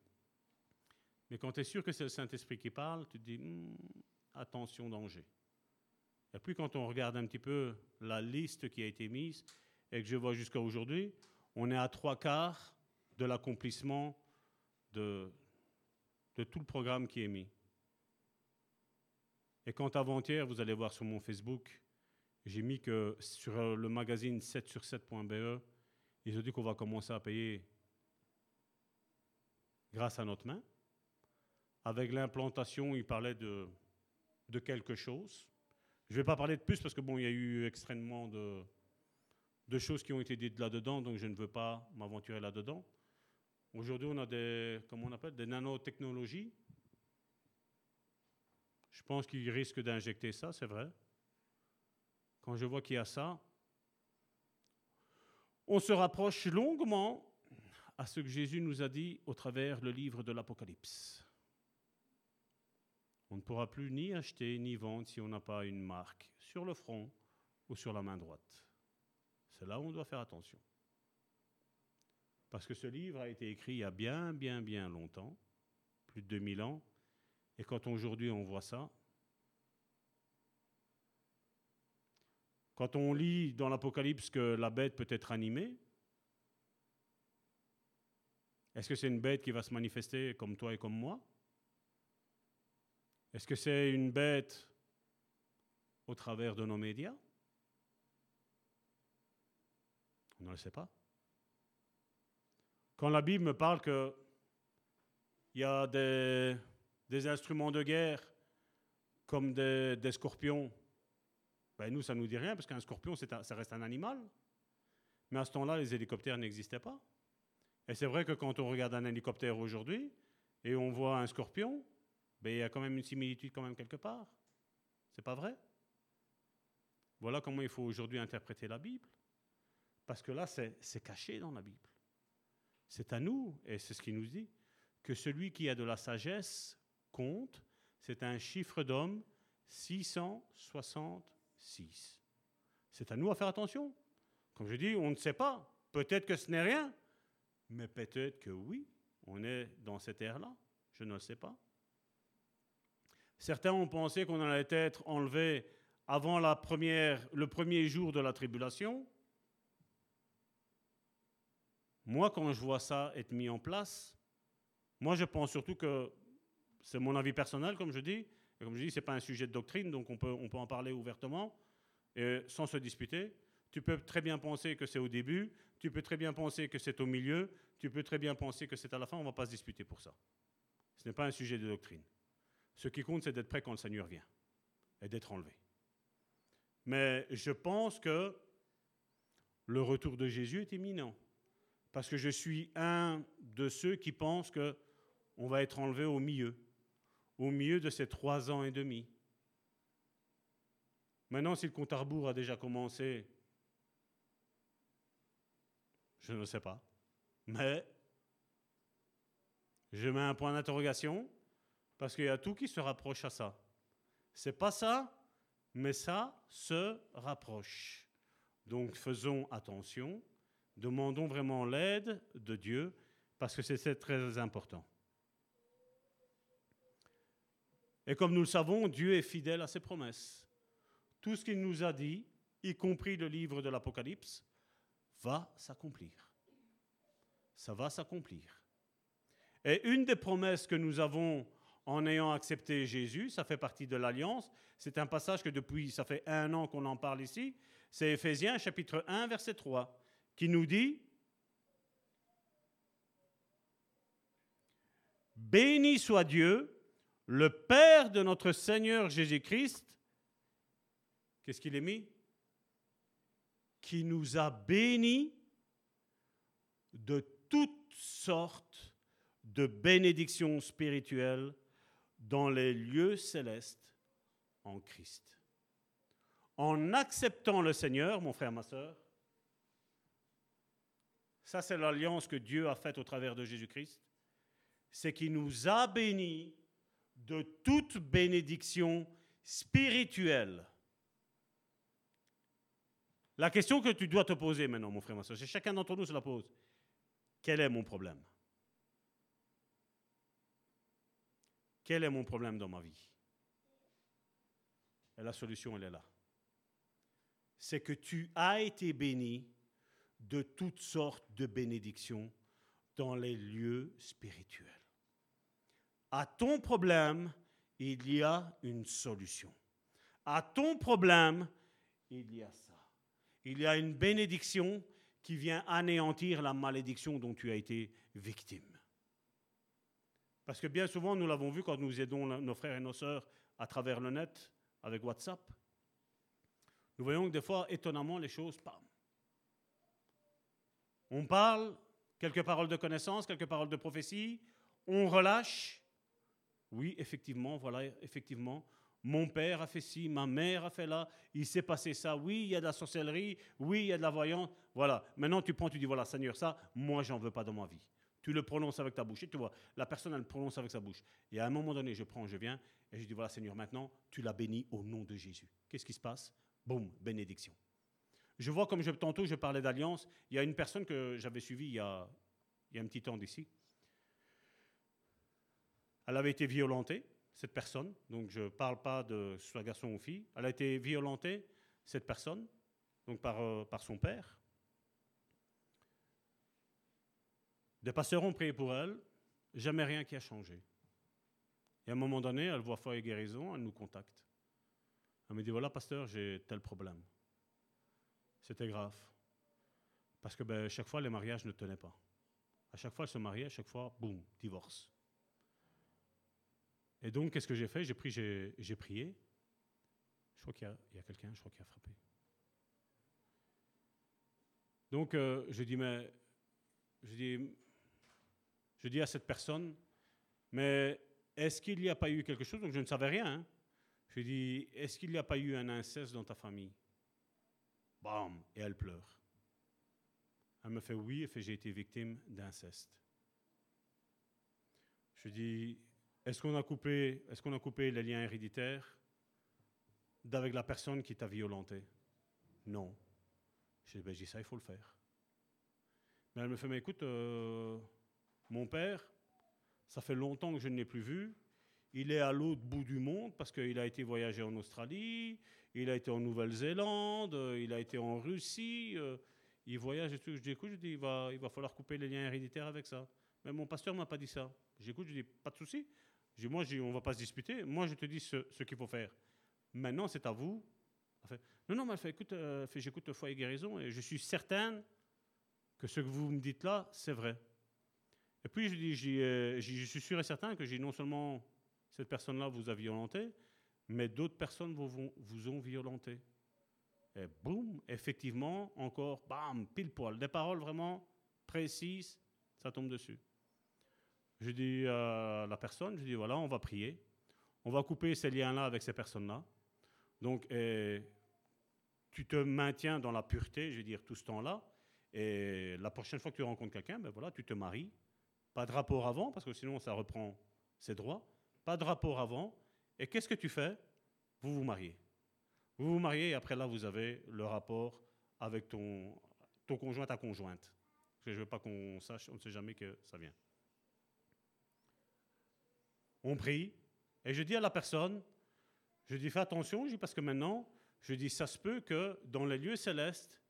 Mais quand tu es sûr que c'est le Saint-Esprit qui parle, tu te dis, hmm, attention, danger. Et puis quand on regarde un petit peu la liste qui a été mise, et que je vois jusqu'à aujourd'hui, on est à trois quarts de l'accomplissement de, de tout le programme qui est mis. Et quand avant-hier, vous allez voir sur mon Facebook, j'ai mis que sur le magazine 7 sur 7.be, ils ont dit qu'on va commencer à payer grâce à notre main. Avec l'implantation, ils parlaient de, quelque chose. Je ne vais pas parler de plus parce que bon, il y a eu extrêmement de, de choses qui ont été dites là-dedans, donc je ne veux pas m'aventurer là-dedans. Aujourd'hui, on a des, comment on appelle, des nanotechnologies. Je pense qu'ils risquent d'injecter ça, c'est vrai. Quand je vois qu'il y a ça, on se rapproche longuement à ce que Jésus nous a dit au travers le livre de l'Apocalypse. On ne pourra plus ni acheter ni vendre si on n'a pas une marque sur le front ou sur la main droite. C'est là où on doit faire attention. Parce que ce livre a été écrit il y a bien, bien, bien longtemps, plus de 2000 ans, et quand aujourd'hui on voit ça, quand on lit dans l'Apocalypse que la bête peut être animée, est-ce que c'est une bête qui va se manifester comme toi et comme moi? Est-ce que c'est une bête au travers de nos médias? On ne le sait pas. Quand la Bible me parle qu'il y a des, instruments de guerre comme des, scorpions, ben nous, ça ne nous dit rien, parce qu'un scorpion, ça reste un animal. Mais à ce temps-là, les hélicoptères n'existaient pas. Et c'est vrai que quand on regarde un hélicoptère aujourd'hui et on voit un scorpion, ben, il y a quand même une similitude quand même quelque part. C'est pas vrai? Voilà comment il faut aujourd'hui interpréter la Bible. Parce que là, c'est caché dans la Bible. C'est à nous, et c'est ce qu'il nous dit, que celui qui a de la sagesse compte, c'est un chiffre d'homme 666. C'est à nous à faire attention. Comme je dis, on ne sait pas. Peut-être que ce n'est rien, mais peut-être que oui, on est dans cette ère-là. Je ne le sais pas. Certains ont pensé qu'on allait être enlevé avant le premier jour de la tribulation. Moi, quand je vois ça être mis en place, moi, je pense surtout que c'est mon avis personnel, comme je dis. Et comme je dis, ce n'est pas un sujet de doctrine, donc on peut, on peut en parler ouvertement et sans se disputer. Tu peux très bien penser que c'est au début, tu peux très bien penser que c'est au milieu, tu peux très bien penser que c'est à la fin, on ne va pas se disputer pour ça. Ce n'est pas un sujet de doctrine. Ce qui compte, c'est d'être prêt quand le Seigneur vient et d'être enlevé. Mais je pense que le retour de Jésus est imminent parce que je suis un de ceux qui pensent que on va être enlevé au milieu, au milieu de ces trois ans et demi. Maintenant, si le compte à rebours a déjà commencé, je ne sais pas. Mais je mets un point d'interrogation parce qu'il y a tout qui se rapproche à ça. C'est pas ça, mais ça se rapproche. Donc faisons attention Demandons vraiment l'aide de Dieu parce que c'est très important. Et comme nous le savons, Dieu est fidèle à ses promesses. Tout ce qu'il nous a dit, y compris le livre de l'Apocalypse, va s'accomplir. Ça va s'accomplir. Et une des promesses que nous avons en ayant accepté Jésus, ça fait partie de l'alliance, c'est un passage que depuis, ça fait un an qu'on en parle ici, C'est Éphésiens chapitre 1, verset 3, qui nous dit, Béni soit Dieu, le Père de notre Seigneur Jésus-Christ. Qu'est-ce qu'il est mis Qui nous a bénis de toutes sortes de bénédictions spirituelles dans les lieux célestes en Christ. En acceptant le Seigneur, mon frère, ma soeur, ça c'est l'alliance que Dieu a faite au travers de Jésus-Christ, c'est qu'il nous a bénis de toute bénédiction spirituelle. La question que tu dois te poser maintenant, mon frère, ma soeur, c'est chacun d'entre nous se la pose. Quel est mon problème? Quel est mon problème dans ma vie? Et la solution, elle est là. C'est que tu as été béni de toutes sortes de bénédictions dans les lieux spirituels. À ton problème, il y a une solution. À ton problème, il y a ça. Il y a une bénédiction qui vient anéantir la malédiction dont tu as été victime. Parce que bien souvent, nous l'avons vu quand nous aidons nos frères et nos sœurs à travers le net, avec WhatsApp, nous voyons que des fois, étonnamment, les choses, bam. On parle, quelques paroles de connaissance, quelques paroles de prophétie, on relâche. Oui, effectivement, voilà, effectivement, mon père a fait ci, ma mère a fait là, il s'est passé ça, oui, il y a de la sorcellerie, oui, il y a de la voyance, voilà. Maintenant, tu prends, tu dis, voilà, Seigneur, ça, moi, j'en veux pas dans ma vie. Tu le prononces avec ta bouche. Et tu vois, la personne, elle le prononce avec sa bouche. Et à un moment donné, je prends, je viens, et je dis, voilà, Seigneur, maintenant, tu l'as béni au nom de Jésus. Qu'est-ce qui se passe? Boum, bénédiction. Je vois, comme tantôt, je parlais d'alliance. Il y a une personne que j'avais suivie il y, a, il y a un petit temps d'ici. Elle avait été violentée, cette personne. Donc, je ne parle pas de soit garçon ou fille. Elle a été violentée, cette personne, donc par, euh, par son père. Des pasteurs ont prié pour elle, jamais rien qui a changé. Et à un moment donné, elle voit foi et guérison, elle nous contacte. Elle me dit voilà, pasteur, j'ai tel problème. C'était grave. Parce que ben, chaque fois, les mariages ne tenaient pas. À chaque fois, elle se mariait, à chaque fois, boum, divorce. Et donc, qu'est-ce que j'ai fait? J'ai prié. Je crois qu'il y a, quelqu'un, je crois, qui a frappé. Donc, euh, je dis, mais, je dis, je dis à cette personne, mais est-ce qu'il n'y a pas eu quelque chose? Donc je ne savais rien. Hein. Je dis, est-ce qu'il n'y a pas eu un inceste dans ta famille? Bam Et elle pleure. Elle me fait oui, et fait j'ai été victime d'inceste. Je dis, est-ce qu'on a coupé, est-ce qu'on a coupé les liens héréditaires d'avec la personne qui t'a violenté? Non. Je dis, ben, ça, il faut le faire. Mais elle me fait, mais écoute, euh, mon père, ça fait longtemps que je ne l'ai plus vu. Il est à l'autre bout du monde parce qu'il a été voyager en Australie, il a été en Nouvelle-Zélande, il a été en Russie. Euh, il voyage et tout. Je dis, écoute, je dis, il va, il va falloir couper les liens héréditaires avec ça. Mais mon pasteur m'a pas dit ça. J'écoute, je dis, pas de souci. Je dis, moi, on ne va pas se disputer. Moi, je te dis ce, qu'il faut faire. Maintenant, c'est à vous. non, non, mais fait, écoute, euh, j'écoute foi et guérison et je suis certaine que ce que vous me dites là, c'est vrai. Et puis je dis, euh, je suis sûr et certain que non seulement cette personne-là vous a violenté, mais d'autres personnes vous, vous ont violenté. Et boum, effectivement, encore, bam, pile poil. Des paroles vraiment précises, ça tombe dessus. Je dis à la personne, je dis voilà, on va prier. On va couper ces liens-là avec ces personnes-là. Donc, tu te maintiens dans la pureté, je veux dire, tout ce temps-là. Et la prochaine fois que tu rencontres quelqu'un, ben voilà, tu te maries pas de rapport avant, parce que sinon ça reprend ses droits. Pas de rapport avant. Et qu'est-ce que tu fais? Vous vous mariez. Vous vous mariez et après là, vous avez le rapport avec ton, ton conjoint, ta conjointe. Je ne veux pas qu'on sache, on ne sait jamais que ça vient. On prie et je dis à la personne, je dis fais attention, je dis parce que maintenant, je dis ça se peut que dans les lieux célestes,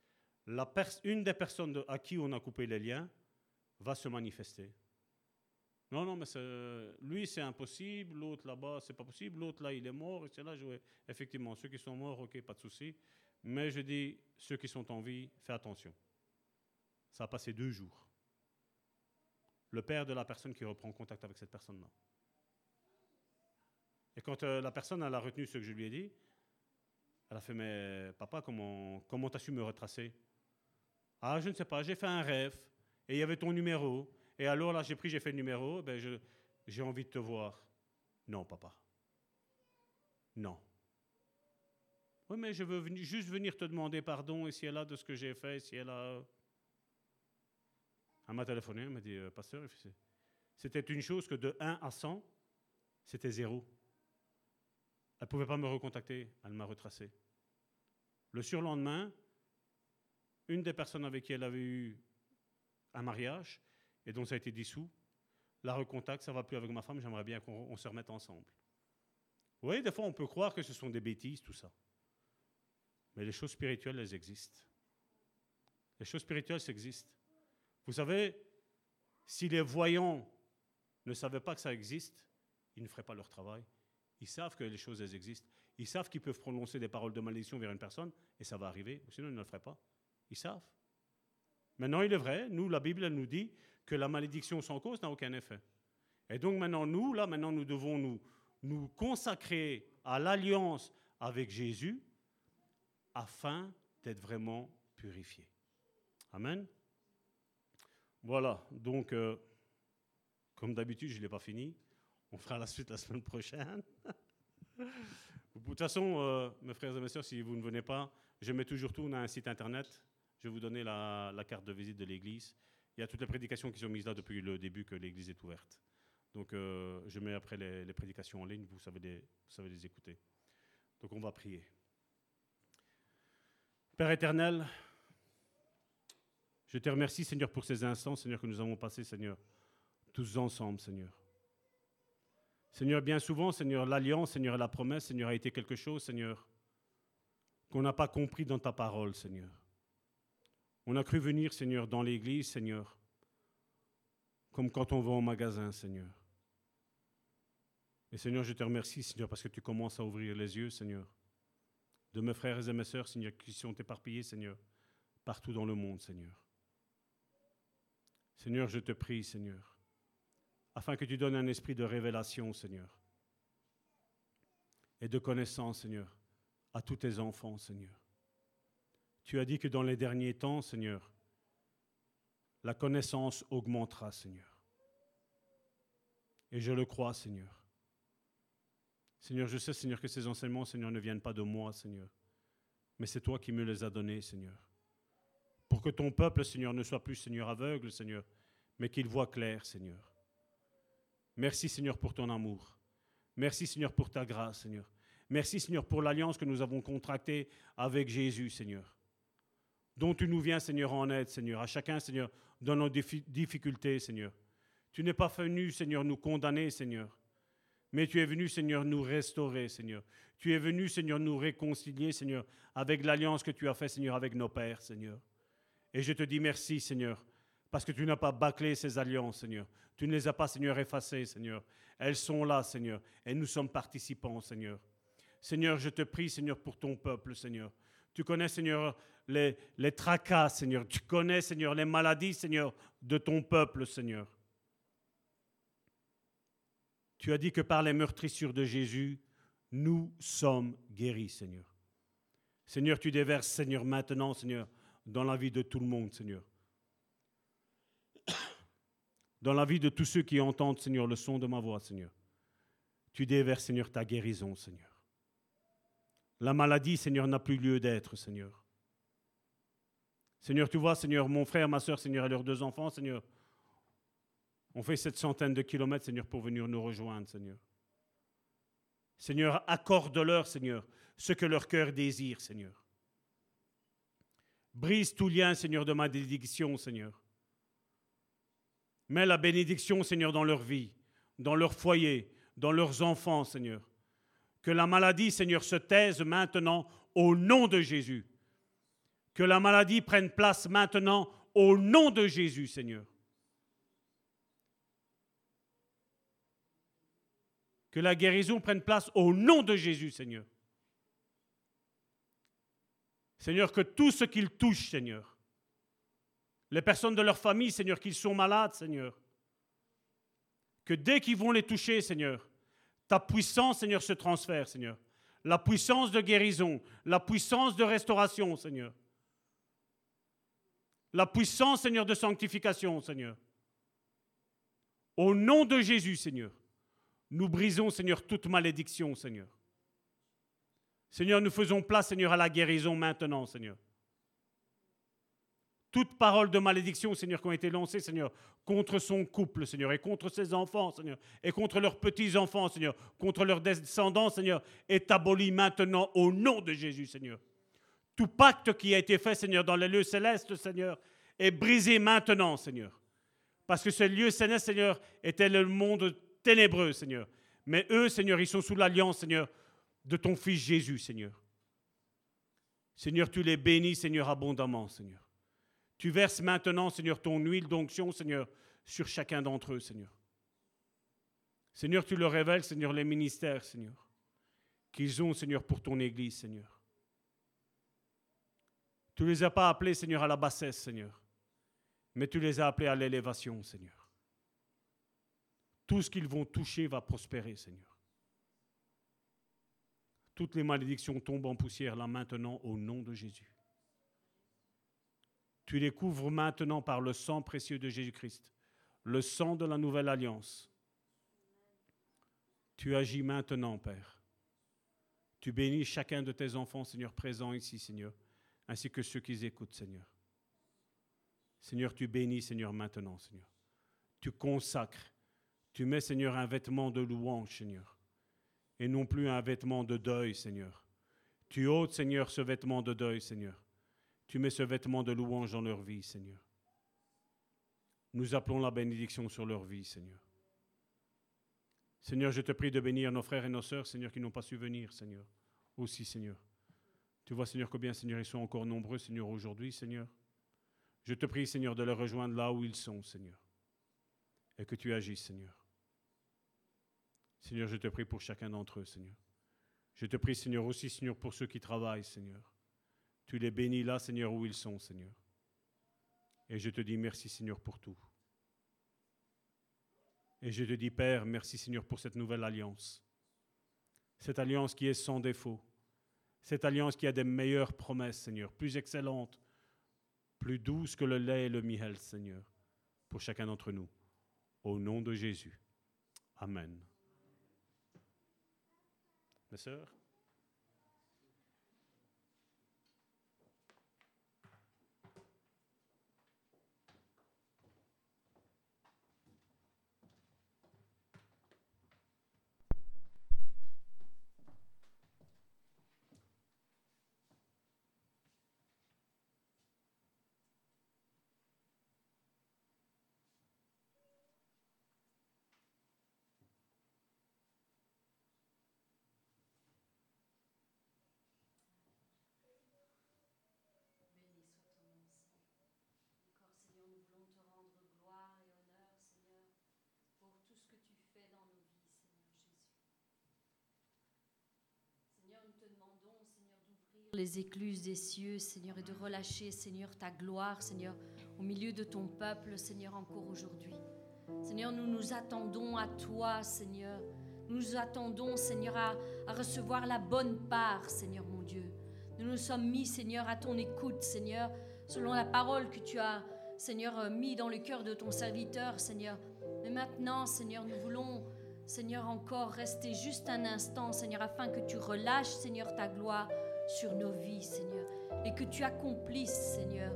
une des personnes à qui on a coupé les liens va se manifester. Non, non, mais lui, c'est impossible. L'autre là-bas, c'est pas possible. L'autre là, il est mort. Et c'est là, je... effectivement, ceux qui sont morts, ok, pas de souci. Mais je dis, ceux qui sont en vie, fais attention. Ça a passé deux jours. Le père de la personne qui reprend contact avec cette personne-là. Et quand euh, la personne a retenu ce que je lui ai dit, elle a fait Mais papa, comment comment as su me retracer? Ah, je ne sais pas, j'ai fait un rêve et il y avait ton numéro. Et alors là, j'ai pris, j'ai fait le numéro, ben j'ai envie de te voir. Non, papa. Non. Oui, mais je veux juste venir te demander pardon, et si elle a de ce que j'ai fait, si elle a... Elle m'a téléphoné, elle m'a dit, euh, pasteur, c'était une chose que de 1 à 100, c'était zéro. Elle ne pouvait pas me recontacter, elle m'a retracé. Le surlendemain, une des personnes avec qui elle avait eu un mariage, et dont ça a été dissous, la recontacte, ça va plus avec ma femme, j'aimerais bien qu'on se remette ensemble. Vous voyez, des fois, on peut croire que ce sont des bêtises, tout ça. Mais les choses spirituelles, elles existent. Les choses spirituelles, elles existent. Vous savez, si les voyants ne savaient pas que ça existe, ils ne feraient pas leur travail. Ils savent que les choses, elles existent. Ils savent qu'ils peuvent prononcer des paroles de malédiction vers une personne, et ça va arriver, sinon ils ne le feraient pas. Ils savent. Maintenant, il est vrai, nous, la Bible, elle nous dit que la malédiction sans cause n'a aucun effet. Et donc maintenant, nous, là, maintenant, nous devons nous, nous consacrer à l'alliance avec Jésus afin d'être vraiment purifiés. Amen. Voilà, donc, euh, comme d'habitude, je ne l'ai pas fini. On fera la suite la semaine prochaine. de toute façon, euh, mes frères et mes sœurs, si vous ne venez pas, je mets toujours tout. On a un site internet. Je vais vous donner la, carte de visite de l'église. Il y a toutes les prédications qui sont mises là depuis le début que l'église est ouverte. Donc, euh, je mets après les, prédications en ligne, vous savez, les, vous savez les écouter. Donc, on va prier. Père éternel, je te remercie, Seigneur, pour ces instants, Seigneur, que nous avons passés, Seigneur, tous ensemble, Seigneur. Seigneur, bien souvent, Seigneur, l'alliance, Seigneur, la promesse, Seigneur, a été quelque chose, Seigneur, qu'on n'a pas compris dans ta parole, Seigneur. On a cru venir, Seigneur, dans l'église, Seigneur, comme quand on va au magasin, Seigneur. Et Seigneur, je te remercie, Seigneur, parce que tu commences à ouvrir les yeux, Seigneur, de mes frères et mes sœurs, Seigneur, qui sont éparpillés, Seigneur, partout dans le monde, Seigneur. Seigneur, je te prie, Seigneur, afin que tu donnes un esprit de révélation, Seigneur, et de connaissance, Seigneur, à tous tes enfants, Seigneur. Tu as dit que dans les derniers temps, Seigneur, la connaissance augmentera, Seigneur. Et je le crois, Seigneur. Seigneur, je sais, Seigneur, que ces enseignements, Seigneur, ne viennent pas de moi, Seigneur, mais c'est toi qui me les as donnés, Seigneur. Pour que ton peuple, Seigneur, ne soit plus, Seigneur, aveugle, Seigneur, mais qu'il voit clair, Seigneur. Merci Seigneur pour ton amour. Merci Seigneur pour ta grâce, Seigneur. Merci Seigneur pour l'alliance que nous avons contractée avec Jésus, Seigneur. Dont tu nous viens, Seigneur, en aide, Seigneur. À chacun, Seigneur, dans nos difficultés, Seigneur. Tu n'es pas venu, Seigneur, nous condamner, Seigneur. Mais tu es venu, Seigneur, nous restaurer, Seigneur. Tu es venu, Seigneur, nous réconcilier, Seigneur, avec l'alliance que tu as faite, Seigneur, avec nos pères, Seigneur. Et je te dis merci, Seigneur, parce que tu n'as pas bâclé ces alliances, Seigneur. Tu ne les as pas, Seigneur, effacées, Seigneur. Elles sont là, Seigneur. Et nous sommes participants, Seigneur. Seigneur, je te prie, Seigneur, pour ton peuple, Seigneur. Tu connais, Seigneur, les, tracas, Seigneur. Tu connais, Seigneur, les maladies, Seigneur, de ton peuple, Seigneur. Tu as dit que par les meurtrissures de Jésus, nous sommes guéris, Seigneur. Seigneur, tu déverses, Seigneur, maintenant, Seigneur, dans la vie de tout le monde, Seigneur dans la vie de tous ceux qui entendent, Seigneur, le son de ma voix, Seigneur. Tu déverses, Seigneur, ta guérison, Seigneur. La maladie, Seigneur, n'a plus lieu d'être, Seigneur. Seigneur, tu vois, Seigneur, mon frère, ma soeur, Seigneur, et leurs deux enfants, Seigneur, ont fait cette centaine de kilomètres, Seigneur, pour venir nous rejoindre, Seigneur. Seigneur, accorde-leur, Seigneur, ce que leur cœur désire, Seigneur. Brise tout lien, Seigneur, de ma dédiction, Seigneur. Mets la bénédiction, Seigneur, dans leur vie, dans leur foyer, dans leurs enfants, Seigneur. Que la maladie, Seigneur, se taise maintenant au nom de Jésus. Que la maladie prenne place maintenant au nom de Jésus, Seigneur. Que la guérison prenne place au nom de Jésus, Seigneur. Seigneur, que tout ce qu'ils touchent, Seigneur, les personnes de leur famille, Seigneur, qu'ils sont malades, Seigneur, que dès qu'ils vont les toucher, Seigneur, ta puissance, Seigneur, se transfère, Seigneur. La puissance de guérison, la puissance de restauration, Seigneur. La puissance, Seigneur, de sanctification, Seigneur. Au nom de Jésus, Seigneur, nous brisons, Seigneur, toute malédiction, Seigneur. Seigneur, nous faisons place, Seigneur, à la guérison maintenant, Seigneur. Toute parole de malédiction, Seigneur, qui ont été lancées, Seigneur, contre son couple, Seigneur, et contre ses enfants, Seigneur, et contre leurs petits-enfants, Seigneur, contre leurs descendants, Seigneur, est aboli maintenant au nom de Jésus, Seigneur. Tout pacte qui a été fait, Seigneur, dans les lieux célestes, Seigneur, est brisé maintenant, Seigneur. Parce que ce lieu céleste, Seigneur, était le monde ténébreux, Seigneur. Mais eux, Seigneur, ils sont sous l'alliance, Seigneur, de ton Fils Jésus, Seigneur. Seigneur, tu les bénis, Seigneur, abondamment, Seigneur. Tu verses maintenant, Seigneur, ton huile d'onction, Seigneur, sur chacun d'entre eux, Seigneur. Seigneur, tu leur révèles, Seigneur, les ministères, Seigneur, qu'ils ont, Seigneur, pour ton Église, Seigneur. Tu ne les as pas appelés, Seigneur, à la bassesse, Seigneur, mais tu les as appelés à l'élévation, Seigneur. Tout ce qu'ils vont toucher va prospérer, Seigneur. Toutes les malédictions tombent en poussière là maintenant au nom de Jésus. Tu les couvres maintenant par le sang précieux de Jésus-Christ, le sang de la nouvelle alliance. Tu agis maintenant, Père. Tu bénis chacun de tes enfants, Seigneur, présents ici, Seigneur, ainsi que ceux qui écoutent, Seigneur. Seigneur, tu bénis, Seigneur, maintenant, Seigneur. Tu consacres. Tu mets, Seigneur, un vêtement de louange, Seigneur, et non plus un vêtement de deuil, Seigneur. Tu ôtes, Seigneur, ce vêtement de deuil, Seigneur. Tu mets ce vêtement de louange dans leur vie, Seigneur. Nous appelons la bénédiction sur leur vie, Seigneur. Seigneur, je te prie de bénir nos frères et nos sœurs, Seigneur, qui n'ont pas su venir, Seigneur. Aussi, Seigneur. Tu vois, Seigneur, combien, Seigneur, ils sont encore nombreux, Seigneur, aujourd'hui, Seigneur. Je te prie, Seigneur, de les rejoindre là où ils sont, Seigneur. Et que tu agisses, Seigneur. Seigneur, je te prie pour chacun d'entre eux, Seigneur. Je te prie, Seigneur, aussi, Seigneur, pour ceux qui travaillent, Seigneur. Tu les bénis là, Seigneur, où ils sont, Seigneur. Et je te dis merci, Seigneur, pour tout. Et je te dis, Père, merci, Seigneur, pour cette nouvelle alliance. Cette alliance qui est sans défaut. Cette alliance qui a des meilleures promesses, Seigneur, plus excellentes, plus douces que le lait et le miel, Seigneur, pour chacun d'entre nous. Au nom de Jésus. Amen. Mes sœurs? Les écluses des cieux, Seigneur, et de relâcher, Seigneur, ta gloire, Seigneur, au milieu de ton peuple, Seigneur, encore aujourd'hui. Seigneur, nous nous attendons à toi, Seigneur. Nous nous attendons, Seigneur, à, à, recevoir la bonne part, Seigneur mon Dieu. Nous nous sommes mis, Seigneur, à ton écoute, Seigneur, selon la parole que tu as, Seigneur, mis dans le cœur de ton serviteur, Seigneur. Mais maintenant, Seigneur, nous voulons, Seigneur, encore rester juste un instant, Seigneur, afin que tu relâches, Seigneur, ta gloire sur nos vies, Seigneur, et que tu accomplisses, Seigneur,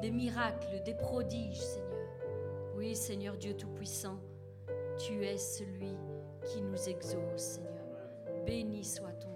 des miracles, des prodiges, Seigneur. Oui, Seigneur Dieu Tout-Puissant, tu es celui qui nous exauce, Seigneur. Béni soit ton